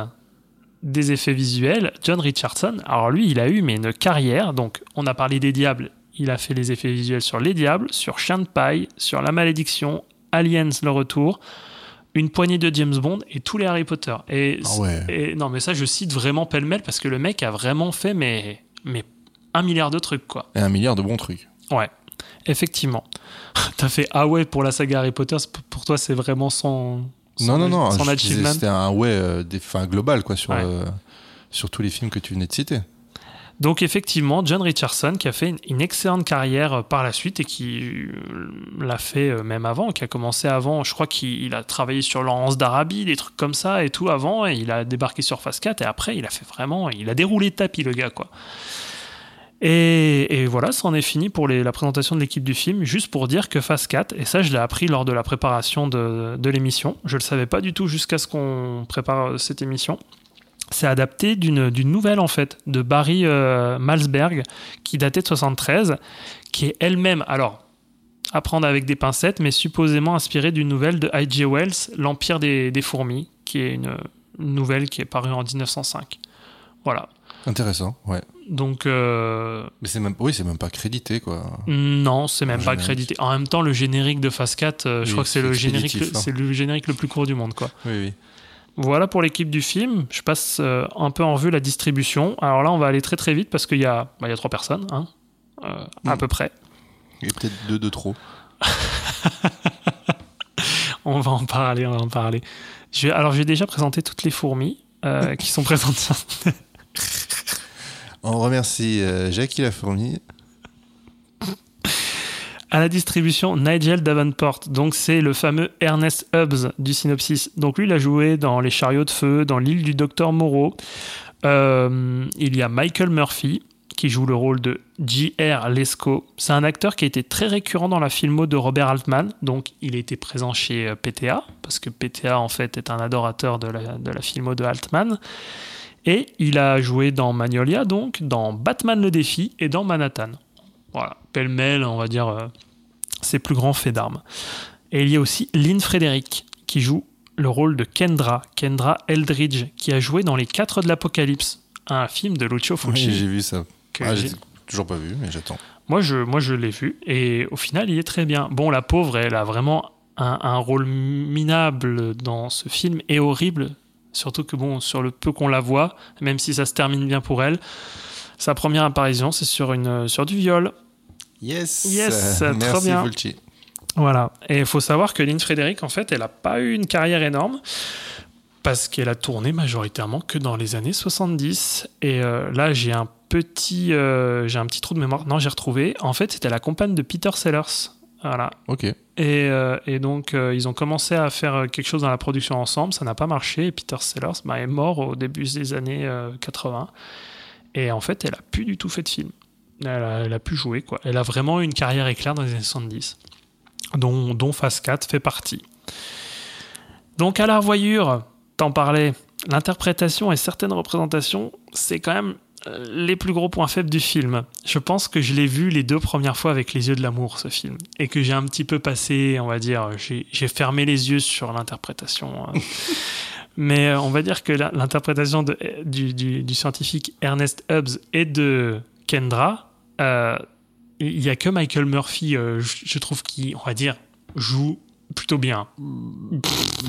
des effets visuels, John Richardson, alors lui il a eu mais une carrière, donc on a parlé des diables, il a fait les effets visuels sur Les Diables, sur Chien de paille, sur La Malédiction, Aliens le retour, une poignée de James Bond et tous les Harry Potter. Et, Ah ouais. et non, mais ça, je cite vraiment pêle-mêle parce que le mec a vraiment fait mais, mais un milliard de trucs, quoi. Et un milliard de bons trucs. Ouais, effectivement. (laughs) T'as fait ah ouais pour la saga Harry Potter, pour toi, c'est vraiment son Non, non, non. C'était un ouais euh, des, global, quoi, sur, Ouais. euh, sur tous les films que tu venais de citer. Donc effectivement, John Richardson qui a fait une, excellente carrière euh, par la suite et qui euh, l'a fait euh, même avant, qui a commencé avant, je crois qu'il il a travaillé sur Laurence d'Arabie, des trucs comme ça et tout avant, et il a débarqué sur Phase 4 et après il a fait vraiment, il a déroulé tapis le gars quoi. Et, voilà, ça en est fini pour la présentation de l'équipe du film, juste pour dire que Phase 4, et ça je l'ai appris lors de la préparation de, l'émission, je le savais pas du tout jusqu'à ce qu'on prépare cette émission, c'est adapté d'une nouvelle en fait de Barry euh, Malzberg qui datait de 73 qui est elle-même alors à prendre avec des pincettes mais supposément inspirée d'une nouvelle de H.G. Wells L'Empire des, des fourmis qui est une, une nouvelle qui est parue en 1905 voilà Intéressant, ouais. donc euh, Mais c'est même, oui, c'est même pas crédité, quoi. non c'est même pas crédité en même temps le générique de Phase 4 euh, je Oui, crois que c'est le générique hein. c'est le générique le plus court du monde quoi Oui, oui. Voilà pour l'équipe du film. Je passe euh, un peu en vue la distribution. Alors là, on va aller très très vite parce qu'il y, a- bah, il y a trois personnes, hein, euh, à Mm. peu près. Et peut-être deux de trop. (laughs) On va en parler, on va en parler. Je vais- alors, j'ai déjà présenté toutes les fourmis euh, (laughs) qui sont présentes. On remercie Jackie la fourmi. À la distribution, Nigel Davenport. Donc, c'est le fameux Ernest Hubbs du synopsis. Donc, lui, il a joué dans Les Chariots de Feu, dans L'île du Docteur Moreau. Euh, il y a Michael Murphy qui joue le rôle de J.R. Lescaut. C'est un acteur qui a été très récurrent dans la filmo de Robert Altman. Donc, il était présent chez euh, PTA, parce que PTA, en fait, est un adorateur de la, de la filmo de Altman. Et il a joué dans Magnolia, donc, dans Batman le défi et dans Manhattan. Voilà, pêle-mêle, on va dire, euh, ses plus grands faits d'armes. Et il y a aussi Lynn Frederick, qui joue le rôle de Kendra, Kendra Eldridge, qui a joué dans Les Quatre de l'Apocalypse, un film de Lucio Oui, Fulci. j'ai vu ça. Ah, j'ai- j'ai toujours pas vu, mais j'attends. Moi, je, moi, je l'ai vu et au final, il est très bien. Bon, la pauvre, elle a vraiment un, un rôle minable dans ce film et horrible. Surtout que, bon, sur le peu qu'on la voit, même si ça se termine bien pour elle, sa première apparition, c'est sur, une, sur du viol. Yes, Yes, (laughs) Euh, trop merci bien. Fulci. Voilà. Et il faut savoir que Lynn Frederick, en fait, elle n'a pas eu une carrière énorme parce qu'elle a tourné majoritairement que dans les années 70. Et euh, là, j'ai un petit, euh, j'ai un petit trou de mémoire. Non, j'ai retrouvé. En fait, c'était la compagne de Peter Sellers. Voilà. Ok. Et, euh, et donc, euh, ils ont commencé à faire euh, quelque chose dans la production ensemble. Ça n'a pas marché. Et Peter Sellers bah, est mort au début des années euh, 80. Et en fait, elle a plus du tout fait de film. Elle a, elle a pu jouer, quoi. Elle a vraiment eu une carrière éclair dans les années 70, dont, dont Phase 4 fait partie. Donc, à la revoyure, t'en parlais, l'interprétation et certaines représentations, c'est quand même euh, les plus gros points faibles du film. Je pense que je l'ai vu les deux premières fois avec les yeux de l'amour, ce film. Et que j'ai un petit peu passé, on va dire, j'ai j'ai fermé les yeux sur l'interprétation. (laughs) euh. Mais euh, on va dire que l'interprétation du, du- du scientifique Ernest Hubbs et de Kendra, euh, il n'y a que Michael Murphy, euh, je, je trouve, qui, on va dire, joue plutôt bien.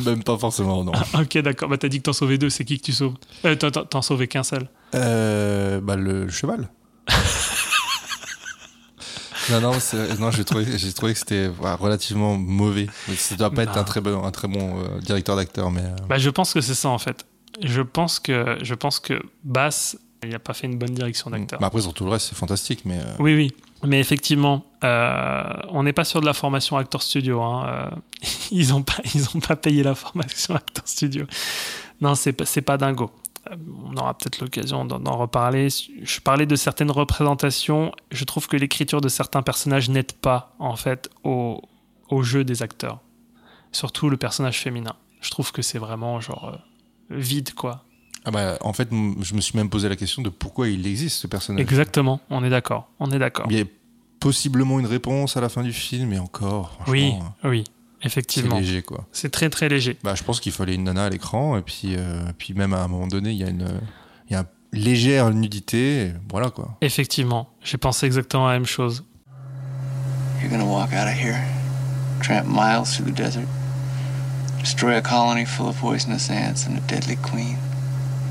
Même pas forcément, non. Ok, d'accord. Bah, t'as dit que t'en sauvais deux. C'est qui que tu sauves? Euh, T'en- sauvais qu'un seul. Euh, bah, le cheval. (laughs) non, non, non j'ai trouvé, trouvé que c'était relativement mauvais. Ça doit pas être un très bon, un très bon euh, directeur d'acteur, mais. euh, Bah, je pense que c'est ça, en fait. Je pense que, je pense que Bass, il n'a pas fait une bonne direction d'acteur. bah, après, sur tout le reste, c'est fantastique, mais. euh, Oui, oui. Mais effectivement, on n'est pas sur de la formation Actor Studio. hein. (laughs) Ils n'ont pas, ils ont pas payé la formation Actor Studio. Non, c'est pas, c'est pas dingo. Euh, On aura peut-être l'occasion d'en reparler. Je parlais de certaines représentations. Je trouve que l'écriture de certains personnages n'aide pas, en fait, au, au jeu des acteurs. Surtout le personnage féminin. Je trouve que c'est vraiment, genre, euh, vide, quoi. Ah bah, en fait, je me suis même posé la question de pourquoi il existe ce personnage. Exactement. On est d'accord. On est d'accord. Il y a possiblement une réponse à la fin du film, et encore, Oui, franchement, oui. c'est Effectivement. léger, quoi. C'est très, très léger. Bah, je pense qu'il fallait une nana à l'écran, et puis, euh, puis même à un moment donné, il y a une, il y a une légère nudité, et voilà, quoi. Effectivement, j'ai pensé exactement la même chose. You're gonna walk out of here, tramp miles through the desert, destroy a colony full of poisonous ants and a deadly queen.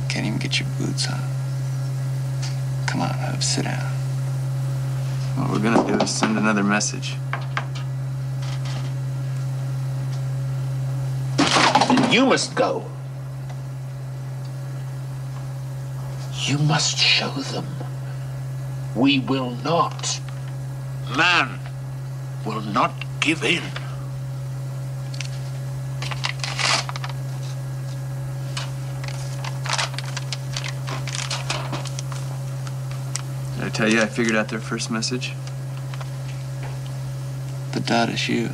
Can't even get your boots on. Come on, Hub, sit down. What we're gonna do is send another message. You must go. You must show them. We will not. Man will not give in. Did I tell you I figured out their first message? The dot is you.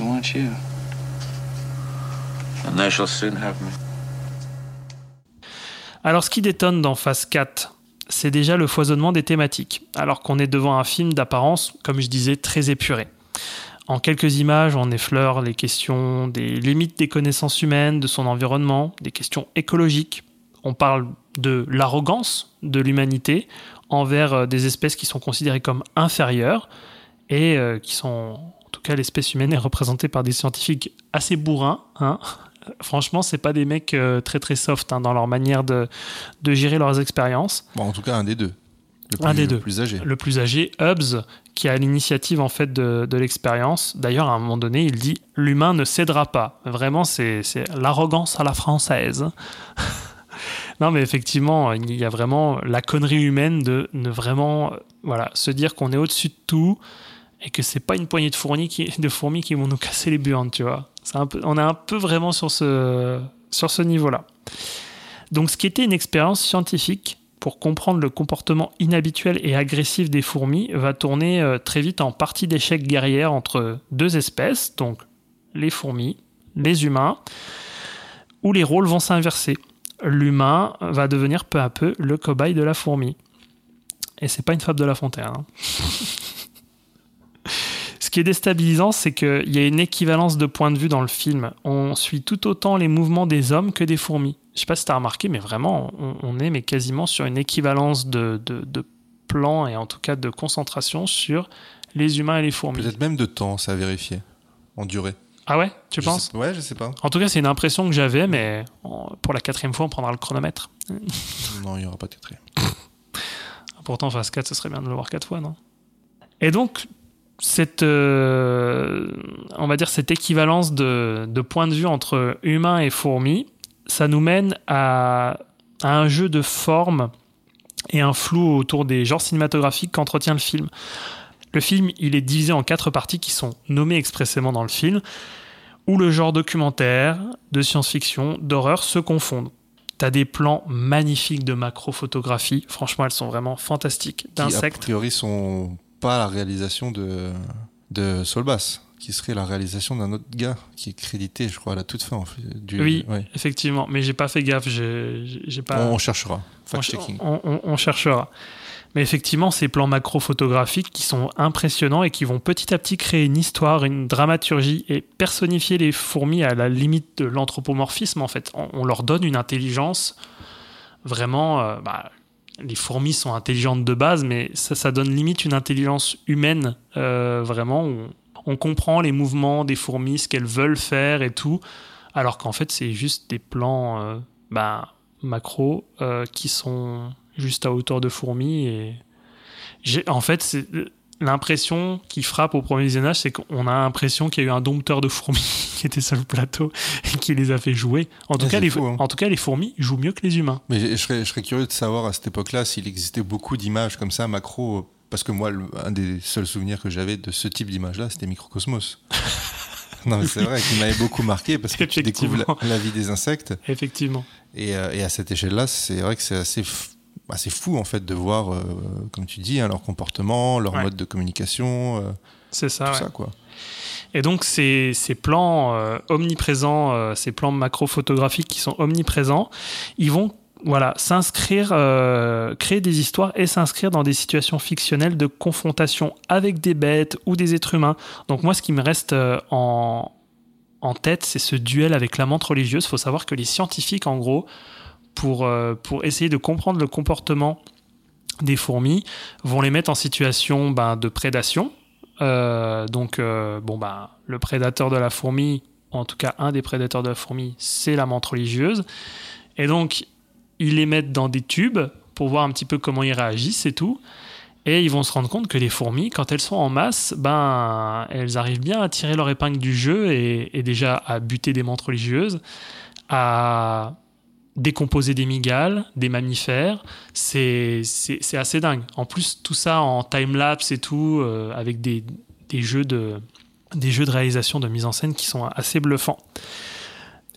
Want you. And they shall soon have me. Alors, ce qui détonne dans Phase 4, c'est déjà le foisonnement des thématiques, alors qu'on est devant un film d'apparence, comme je disais, très épuré. En quelques images, on effleure les questions des limites des connaissances humaines, de son environnement, des questions écologiques. On parle de l'arrogance de l'humanité envers euh, des espèces qui sont considérées comme inférieures et euh, qui sont, cas, l'espèce humaine est représentée par des scientifiques assez bourrins. Hein. Franchement, c'est pas des mecs euh, très très soft hein, dans leur manière de, de gérer leurs expériences. Bon, en tout cas, un des deux. Le Un plus- le âgé. Le plus âgé, Hubbs, qui a l'initiative en fait de, de l'expérience. D'ailleurs, à un moment donné, il dit l'humain ne cédera pas. Vraiment, c'est c'est l'arrogance à la française. (laughs) non, mais effectivement, il y a vraiment la connerie humaine de ne vraiment, euh, voilà, se dire qu'on est au-dessus de tout et que c'est pas une poignée de fourmis qui, de fourmis qui vont nous casser les burnes, tu vois. On est un peu vraiment sur ce, sur ce niveau-là. Donc, ce qui était une expérience scientifique pour comprendre le comportement inhabituel et agressif des fourmis va tourner euh, très vite en partie d'échec guerrière entre deux espèces, donc les fourmis, les humains, où les rôles vont s'inverser. L'humain va devenir peu à peu le cobaye de la fourmi. Et c'est pas une fable de La Fontaine. hein. (laughs) Ce qui est déstabilisant, c'est qu'il y a une équivalence de point de vue dans le film. On suit tout autant les mouvements des hommes que des fourmis. Je sais pas si tu as remarqué, mais vraiment, on, on est mais quasiment sur une équivalence de, de, de plan et en tout cas de concentration sur les humains et les fourmis. Peut-être même de temps, ça à vérifier. En durée. Ah ouais, tu Je penses sais- Ouais, je sais pas. En tout cas, c'est une impression que j'avais, mais on- pour la quatrième fois, on prendra le chronomètre. (laughs) Non, il n'y aura pas de quatrième. Pourtant, phase 4, ce serait bien de le voir quatre fois, non? Et donc, cette, euh, on va dire cette équivalence de, de point de vue entre humain et fourmi, ça nous mène à, à un jeu de forme et un flou autour des genres cinématographiques qu'entretient le film. Le film, il est divisé en quatre parties qui sont nommées expressément dans le film, où le genre documentaire, de science-fiction, d'horreur se confondent. T'as des plans magnifiques de macro-photographie. Franchement, elles sont vraiment fantastiques. Qui, a D'insectes. priori, sont pas la réalisation de, de Solbass, qui serait la réalisation d'un autre gars qui est crédité, je crois, à la toute fin. en fait, du, Oui, ouais. effectivement. Mais j'ai pas fait gaffe. J'ai pas. On cherchera. on, Fact-checking. on- on- on cherchera. Mais effectivement, ces plans macro-photographiques qui sont impressionnants et qui vont petit à petit créer une histoire, une dramaturgie et personnifier les fourmis à la limite de l'anthropomorphisme, en fait. On, on leur donne une intelligence vraiment. euh, bah, les fourmis sont intelligentes de base, mais ça, donne limite une intelligence humaine, euh, vraiment. On, comprend les mouvements des fourmis, ce qu'elles veulent faire et tout, alors qu'en fait, c'est juste des plans euh, bah, macro euh, qui sont juste à hauteur de fourmis. Et en fait, l'impression qui frappe au premier visionnage, c'est qu'on a l'impression qu'il y a eu un dompteur de fourmis (laughs) qui était sur le plateau et qui les a fait jouer. En tout, Ouais, cas, c'est les, fou, hein. en tout cas, les fourmis jouent mieux que les humains. Mais je serais, je serais curieux de savoir à cette époque-là s'il existait beaucoup d'images comme ça, macro. Parce que moi, le- un des seuls souvenirs que j'avais de ce type d'image-là, c'était Microcosmos. (laughs) non, mais c'est vrai qu'il m'avait beaucoup marqué parce que tu découvres la, la vie des insectes. Effectivement. Et, euh, et à cette échelle-là, c'est vrai que c'est assez, f- assez fou en fait de voir, euh, comme tu dis, hein, leur comportement, leur Ouais. mode de communication, euh, C'est ça. tout ouais. ça quoi. Et donc ces, ces plans euh, omniprésents, ces plans macro-photographiques qui sont omniprésents, ils vont voilà, s'inscrire, euh, créer des histoires et s'inscrire dans des situations fictionnelles de confrontation avec des bêtes ou des êtres humains. Donc moi, ce qui me reste en, en tête, c'est ce duel avec la menthe religieuse. Il faut savoir que les scientifiques, en gros, pour, euh, pour essayer de comprendre le comportement des fourmis, vont les mettre en situation ben, de prédation. Euh, donc, euh, bon, ben, le prédateur de la fourmi, ou en tout cas un des prédateurs de la fourmi, c'est la menthe religieuse. Et donc, ils les mettent dans des tubes pour voir un petit peu comment ils réagissent et tout. Et ils vont se rendre compte que les fourmis, quand elles sont en masse, ben, elles arrivent bien à tirer leur épingle du jeu et, déjà à buter des menthes religieuses, à décomposer des migales, des mammifères. C'est assez dingue. En plus, tout ça en time-lapse et tout, euh, avec des, des, jeux de, des jeux de réalisation, de mise en scène qui sont assez bluffants.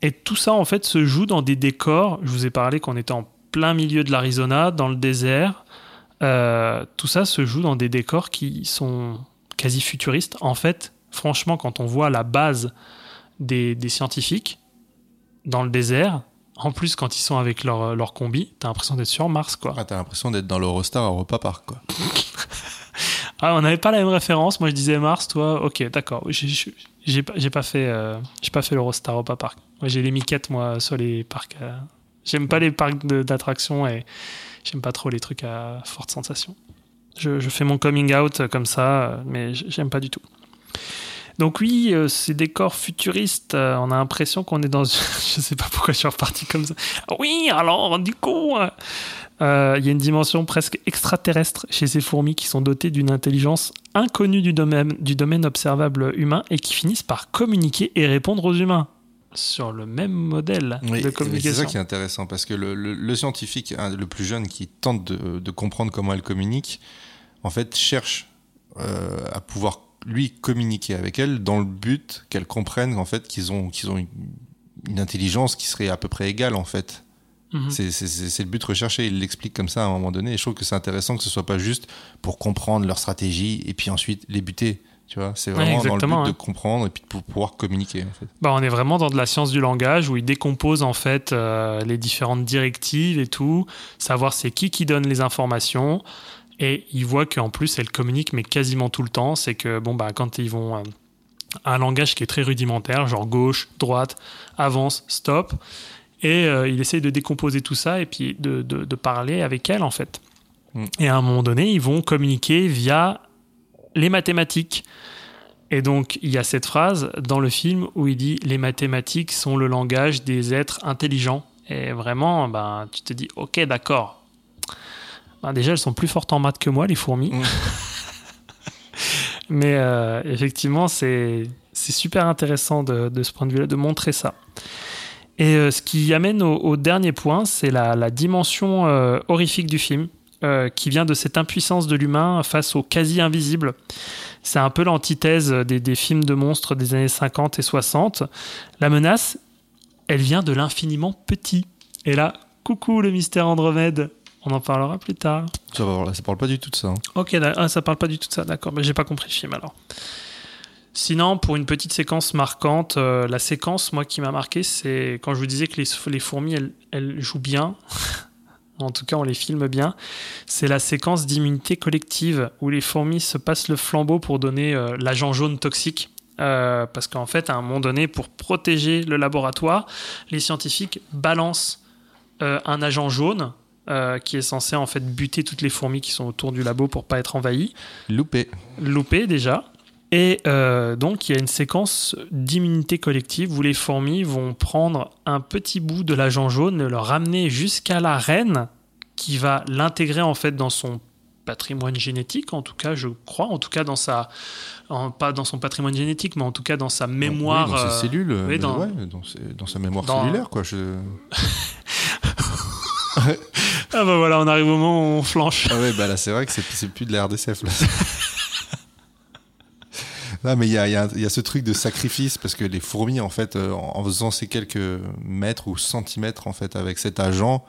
Et tout ça, en fait, se joue dans des décors. Je vous ai parlé qu'on était en plein milieu de l'Arizona, dans le désert. Euh, tout ça se joue dans des décors qui sont quasi futuristes. En fait, franchement, quand on voit la base des, des scientifiques dans le désert, en plus, quand ils sont avec leur, leur combi, t'as l'impression d'être sur Mars, quoi. Ah, T'as l'impression d'être dans l'Eurostar à Europa Park quoi. (laughs) Ah, on n'avait pas la même référence. Moi, je disais Mars, toi, ok, d'accord. J'ai- pas, pas fait, euh, j'ai pas fait l'Eurostar Europa Park. Moi, j'ai les miquettes, moi, sur les parcs. euh, J'aime pas les parcs d'attractions et j'aime pas trop les trucs à forte sensation. Je, je fais mon coming out comme ça, mais j'aime pas du tout. Donc oui, euh, ces décors futuristes, euh, on a l'impression qu'on est dans... (laughs) je sais pas pourquoi je suis reparti comme ça. Oui, alors du coup, euh, euh, il y a une dimension presque extraterrestre chez ces fourmis qui sont dotées d'une intelligence inconnue du domaine, du domaine observable humain et qui finissent par communiquer et répondre aux humains sur le même modèle Oui, de et C'est communication. ça qui est intéressant parce que le, le- le scientifique, hein, le plus jeune, qui tente de, de comprendre comment elle communique, en fait, cherche euh, à pouvoir lui communiquer avec elle dans le but qu'elle comprenne en fait qu'ils ont qu'ils ont une, une intelligence qui serait à peu près égale en fait. Mhm. C'est- le but recherché. Il l'explique comme ça à un moment donné. Et je trouve que c'est intéressant que ce soit pas juste pour comprendre leur stratégie et puis ensuite les buter. Tu vois, c'est Ouais, vraiment dans le but de comprendre et puis pour pouvoir communiquer. En fait. Bah, on est vraiment dans de la science du langage où il décompose en fait euh, les différentes directives et tout, savoir c'est qui qui donne les informations. Et il voit qu'en plus, elles communiquent, mais quasiment tout le temps. C'est que, bon, bah, quand ils vont. euh, un langage qui est très rudimentaire, genre gauche, droite, avance, stop. Et euh, il essaye de décomposer tout ça et puis de, de- de parler avec elles, en fait. Mm. Et à un moment donné, ils vont communiquer via les mathématiques. Et donc, il y a cette phrase dans le film où il dit Les mathématiques sont le langage des êtres intelligents. Et vraiment, ben, tu te dis Ok, d'accord. Ben, déjà, elles sont plus fortes en maths que moi, les fourmis. Mm. (laughs) Mais euh, effectivement, c'est c'est super intéressant de, de ce point de vue-là, de montrer ça. Et euh, ce qui amène au, au dernier point, c'est la, la dimension euh, horrifique du film, qui vient de cette impuissance de l'humain face au quasi-invisible. C'est un peu l'antithèse des, des films de monstres des années 50 et 60. La menace, elle vient de l'infiniment petit. Et là, coucou le mystère Andromède, on en parlera plus tard. Ça, va, ça parle pas du tout de ça. hein. Ok, ah, ça parle pas du tout de ça, d'accord. Mais j'ai pas compris le film alors. Sinon, pour une petite séquence marquante, euh, la séquence, moi, qui m'a marqué, c'est quand je vous disais que les, les fourmis, elles, elles jouent bien. (laughs) en tout cas, on les filme bien. C'est la séquence d'immunité collective où les fourmis se passent le flambeau pour donner euh, l'agent jaune toxique. Euh, parce qu'en fait, à un moment donné, pour protéger le laboratoire, les scientifiques balancent un agent jaune euh, qui est censé en fait buter toutes les fourmis qui sont autour du labo pour pas être envahies, Loupé. loupé déjà. Et euh, donc il y a une séquence d'immunité collective où les fourmis vont prendre un petit bout de l'agent jaune et le ramener jusqu'à la reine qui va l'intégrer en fait dans son patrimoine génétique, en tout cas je crois, en tout cas dans sa, en- pas dans son patrimoine génétique, mais en tout cas dans sa mémoire. Oui, dans euh, ses cellules. oui, dans- ouais, dans, ses- dans sa mémoire dans- cellulaire, quoi. Je... (laughs) (laughs) Ah bah voilà, on arrive au moment où on flanche. Ah ouais, bah là, c'est vrai que c'est plus de la RDCF, là. Non, mais il y a, y a- ce truc de sacrifice parce que les fourmis, en fait, euh, en faisant ces quelques mètres ou centimètres, en fait, avec cet agent,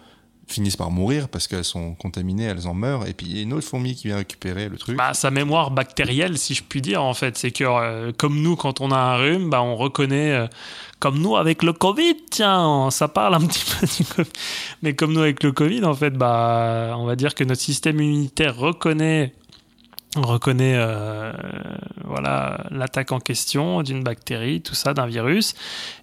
finissent par mourir parce qu'elles sont contaminées, elles en meurent. Et puis, il y a une autre fourmi qui vient récupérer le truc. Bah, sa mémoire bactérielle, si je puis dire, en fait, c'est que euh, comme nous, quand on a un rhume, bah, on reconnaît, euh, comme nous avec le Covid, tiens, ça parle un petit peu. Mais comme nous avec le Covid, en fait, bah, on va dire que notre système immunitaire reconnaît, reconnaît, euh, voilà, l'attaque en question d'une bactérie, tout ça, d'un virus,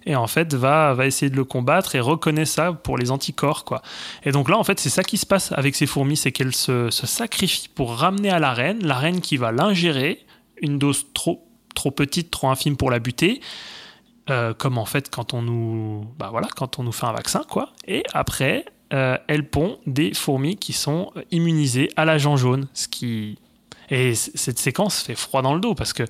et en fait va, va essayer de le combattre et reconnaît ça pour les anticorps, quoi. Et donc là, en fait, c'est ça qui se passe avec ces fourmis, c'est qu'elles se, sacrifient pour ramener à la reine, la reine qui va l'ingérer, une dose trop, trop petite, trop infime pour la buter, euh, comme en fait quand on nous, bah voilà, quand on nous fait un vaccin, quoi. Et après, euh, elle pond des fourmis qui sont immunisées à l'agent jaune, ce qui et cette séquence fait froid dans le dos parce que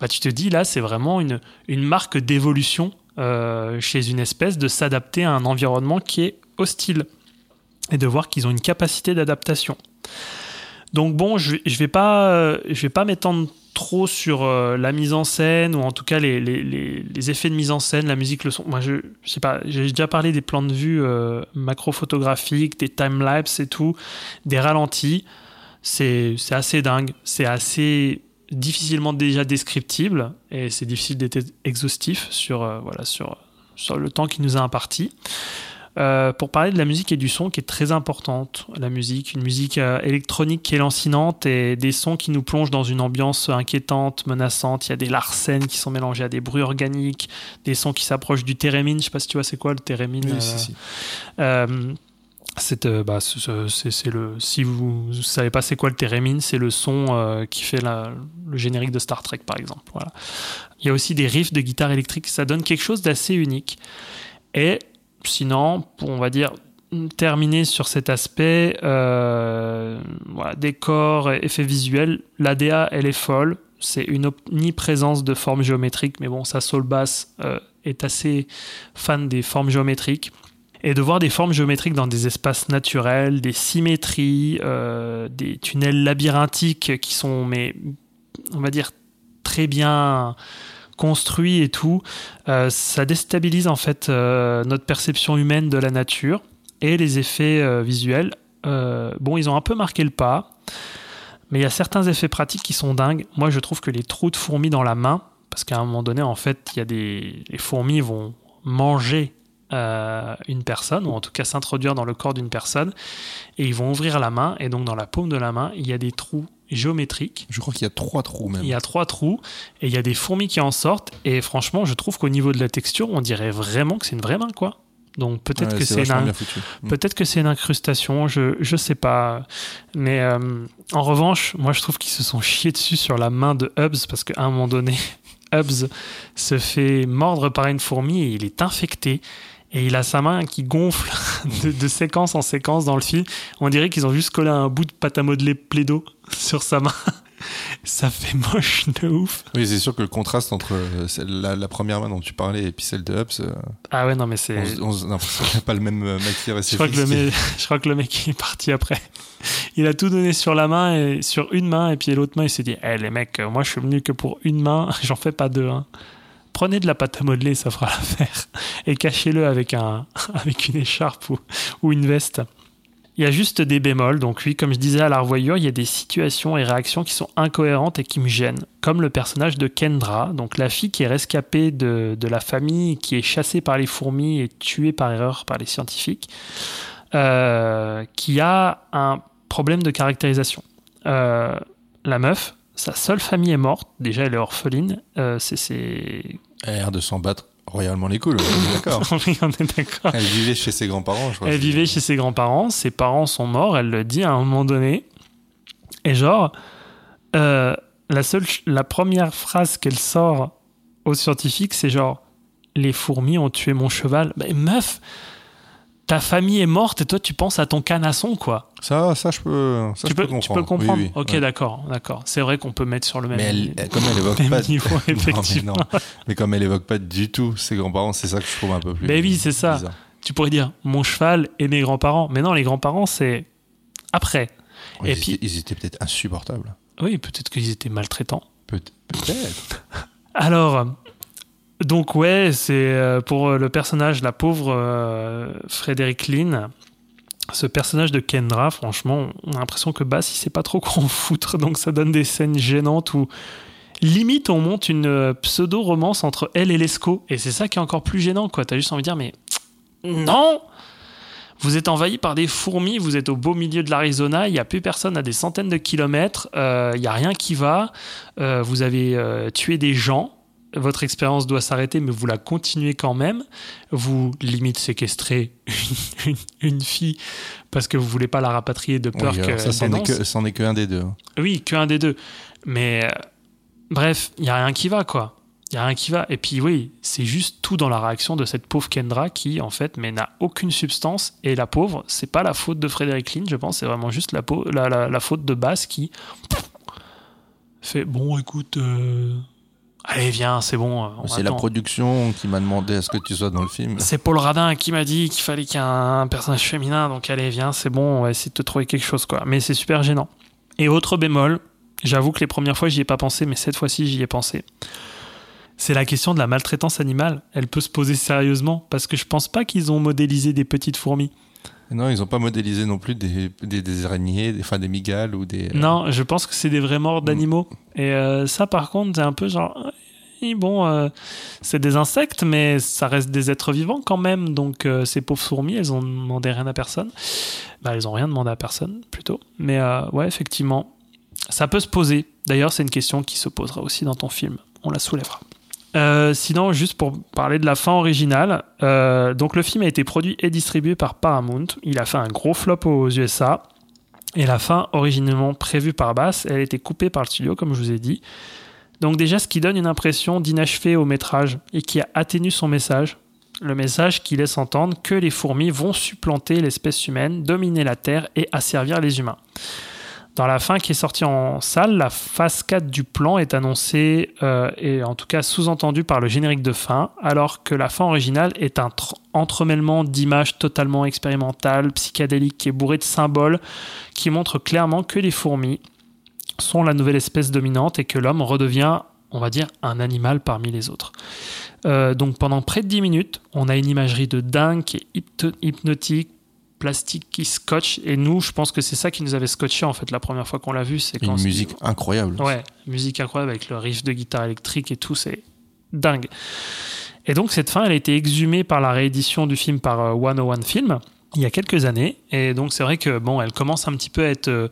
bah, tu te dis là, c'est vraiment une, une marque d'évolution euh, chez une espèce de s'adapter à un environnement qui est hostile et de voir qu'ils ont une capacité d'adaptation. Donc bon, je, je vais pas, euh, pas m'étendre trop sur euh, la mise en scène ou en tout cas les, les- les- les effets de mise en scène, la musique, le son. Moi, je, je sais pas, j'ai déjà parlé des plans de vue macro-photographiques, des time-lapse et tout, des ralentis. C'est assez dingue, c'est assez difficilement déjà descriptible et c'est difficile d'être exhaustif sur, euh, voilà, sur, sur le temps qui nous a imparti. Euh, pour parler de la musique et du son qui est très importante. La musique, une musique euh, électronique qui est lancinante et des sons qui nous plongent dans une ambiance inquiétante, menaçante. Il y a des larcènes qui sont mélangés à des bruits organiques, des sons qui s'approchent du thérémine. Je sais pas si tu vois c'est quoi le thérémine. Oui, si, si. Euh, c'est bah, ce- ce- c'est le si vous savez pas c'est quoi le thérémine, c'est le son euh, qui fait le générique de Star Trek par exemple. Voilà. Il y a aussi des riffs de guitare électrique, ça donne quelque chose d'assez unique. Et sinon, pour on va dire terminer sur cet aspect, euh, décor, effets visuels, l'ADA elle est folle. C'est une omniprésence de formes géométriques, mais bon, sa soul bass est assez fan des formes géométriques et de voir des formes géométriques dans des espaces naturels, des symétries, euh, des tunnels labyrinthiques qui sont, on va dire, très bien construits et tout, euh, ça déstabilise en fait euh, notre perception humaine de la nature et les effets visuels. bon, ils ont un peu marqué le pas, mais il y a certains effets pratiques qui sont dingues. Moi, je trouve que les trous de fourmis dans la main, parce qu'à un moment donné, en fait, il y a des les fourmis vont manger euh, une personne, ou en tout cas s'introduire dans le corps d'une personne, et ils vont ouvrir la main, et donc dans la paume de la main, il y a des trous géométriques. Je crois qu'il y a trois trous même. Il y a trois trous, et il y a des fourmis qui en sortent, et franchement, je trouve qu'au niveau de la texture, on dirait vraiment que c'est une vraie main, quoi. Donc peut-être Ouais, que c'est une. Mm. Peut-être que c'est une incrustation, je, je sais pas. Mais euh, en revanche, moi je trouve qu'ils se sont chiés dessus sur la main de Hubs parce qu'à un moment donné, (laughs) Hubs se fait mordre par une fourmi et il est infecté. Et il a sa main qui gonfle (laughs) de, de séquence en séquence dans le film. On dirait qu'ils ont juste collé un bout de pâte à modeler Plaido (laughs) sur sa main. (laughs) Ça fait moche de ouf. Oui, c'est sûr que le contraste entre euh, la, la première main dont tu parlais et puis celle de Hubs, euh, Ah ouais, non, mais c'est. on, se- on se- on a l'impression qu'il n'y a pas le même euh, matière Je crois, que le mec, je crois que le mec est parti après. Il a tout donné sur la main et sur une main et puis l'autre main il s'est dit "Eh les mecs, moi je suis venu que pour une main, j'en fais pas deux hein. Prenez de la pâte à modeler, ça fera (laughs) l'affaire et cachez-le avec un (laughs) avec une écharpe ou, ou une veste." Il y a juste des bémols, donc oui, comme je disais à la revoyure, il y a des situations et réactions qui sont incohérentes et qui me gênent, comme le personnage de Kendra, donc la fille qui est rescapée de, de la famille, qui est chassée par les fourmis et tuée par erreur par les scientifiques euh, qui a un problème de caractérisation. Euh, la meuf, sa seule famille est morte. Déjà, elle est orpheline. Euh, c'est c'est- Elle a l'air de s'en battre royalement les couilles, (laughs) on est d'accord. Elle vivait chez ses grands-parents, je crois. Elle vivait chez ses grands-parents. Ses parents sont morts. Elle le dit à un moment donné. Et genre, euh, la seule, la première phrase qu'elle sort aux scientifiques, c'est genre les fourmis ont tué mon cheval. Mais meuf, ta famille est morte et toi tu penses à ton canasson quoi. Ça, ça, je peux, ça, tu, je peux, peux comprendre. tu peux comprendre. Oui, oui, ok, ouais. d'accord, d'accord. C'est vrai qu'on peut mettre sur le même. Mais elle, comme elle évoque pas, niveau, (laughs) Non, mais effectivement. non. Mais comme elle évoque pas du tout ses grands-parents, c'est ça que je trouve un peu plus. Ben oui, c'est ça. bizarre. Tu pourrais dire mon cheval et mes grands-parents. Mais non, les grands-parents c'est après. Et ils, puis- étaient, ils étaient peut-être insupportables. Oui, peut-être qu'ils étaient maltraitants. Peut- Peut-être. (laughs) Alors, donc ouais, c'est euh, pour le personnage, la pauvre euh, Lynn. Ce personnage de Kendra, franchement, on a l'impression que Bass, il sait pas trop (laughs) quoi en foutre, donc ça donne des scènes gênantes où limite on monte une euh, pseudo-romance entre elle et Lescaut, et c'est ça qui est encore plus gênant, quoi. T'as juste envie de dire, mais non Vous êtes envahi par des fourmis, vous êtes au beau milieu de l'Arizona, il n'y a plus personne à des centaines de kilomètres, euh, il n'y a rien qui va, euh, vous avez euh, tué des gens, votre expérience doit s'arrêter, mais vous la continuez quand même. Vous limite séquestrez une, une- une fille parce que vous voulez pas la rapatrier de peur Oui, que ça, c'en est que, c'en est que un des deux. Oui, qu'un des deux. Mais euh, bref, il y a rien qui va, quoi. Il y a rien qui va. Et puis oui, c'est juste tout dans la réaction de cette pauvre Kendra qui, en fait, mais n'a aucune substance. Et la pauvre, c'est pas la faute de Frédéric Lynn, je pense, c'est vraiment juste la, pau- la, la- la faute de Bass qui fait bon, écoute, euh, allez, viens, c'est bon. euh, C'est la production qui m'a demandé à ce que tu sois dans le film. C'est Paul Radin qui m'a dit qu'il fallait qu'il y ait un personnage féminin, donc allez, viens, c'est bon, on va essayer de te trouver quelque chose, quoi. Mais c'est super gênant. Et autre bémol, j'avoue que les premières fois, j'y ai pas pensé, mais cette fois-ci, j'y ai pensé. C'est la question de la maltraitance animale. Elle peut se poser sérieusement, parce que je pense pas qu'ils ont modélisé des petites fourmis. Non, ils n'ont pas modélisé non plus des, des, des araignées, des, enfin des migales ou des. euh, Non, je pense que c'est des vrais morts d'animaux. Et euh, ça, par contre, c'est un peu genre. Bon, euh, c'est des insectes, mais ça reste des êtres vivants quand même. Donc, euh, ces pauvres fourmis, elles ont demandé rien à personne. Bah, elles ont rien demandé à personne, plutôt. Mais ouais, effectivement, ça peut se poser. D'ailleurs, c'est une question qui se posera aussi dans ton film. On la soulèvera. Euh, sinon, juste pour parler de la fin originale, euh, donc le film a été produit et distribué par Paramount. Il a fait un gros flop aux USA. Et la fin, originellement prévue par Bass, elle a été coupée par le studio, comme je vous ai dit. Donc déjà, ce qui donne une impression d'inachevé au métrage et qui atténue son message. Le message qui laisse entendre que les fourmis vont supplanter l'espèce humaine, dominer la Terre et asservir les humains. Dans la fin qui est sortie en salle, la phase 4 du plan est annoncée euh, et en tout cas sous-entendue par le générique de fin, alors que la fin originale est un tr- entremêlement d'images totalement expérimentales, psychédéliques et bourrées de symboles qui montrent clairement que les fourmis sont la nouvelle espèce dominante et que l'homme redevient, on va dire, un animal parmi les autres. Euh, donc pendant près de 10 minutes, on a une imagerie de dingue qui est hypnotique, plastique qui scotche. Et nous, je pense que c'est ça qui nous avait scotché en fait la première fois qu'on l'a vu. C'est Une musique incroyable. Ouais, musique incroyable avec le riff de guitare électrique et tout, c'est dingue. Et donc cette fin, elle a été exhumée par la réédition du film par euh, 101 Film il y a quelques années. Et donc c'est vrai que bon, elle commence un petit peu à être euh,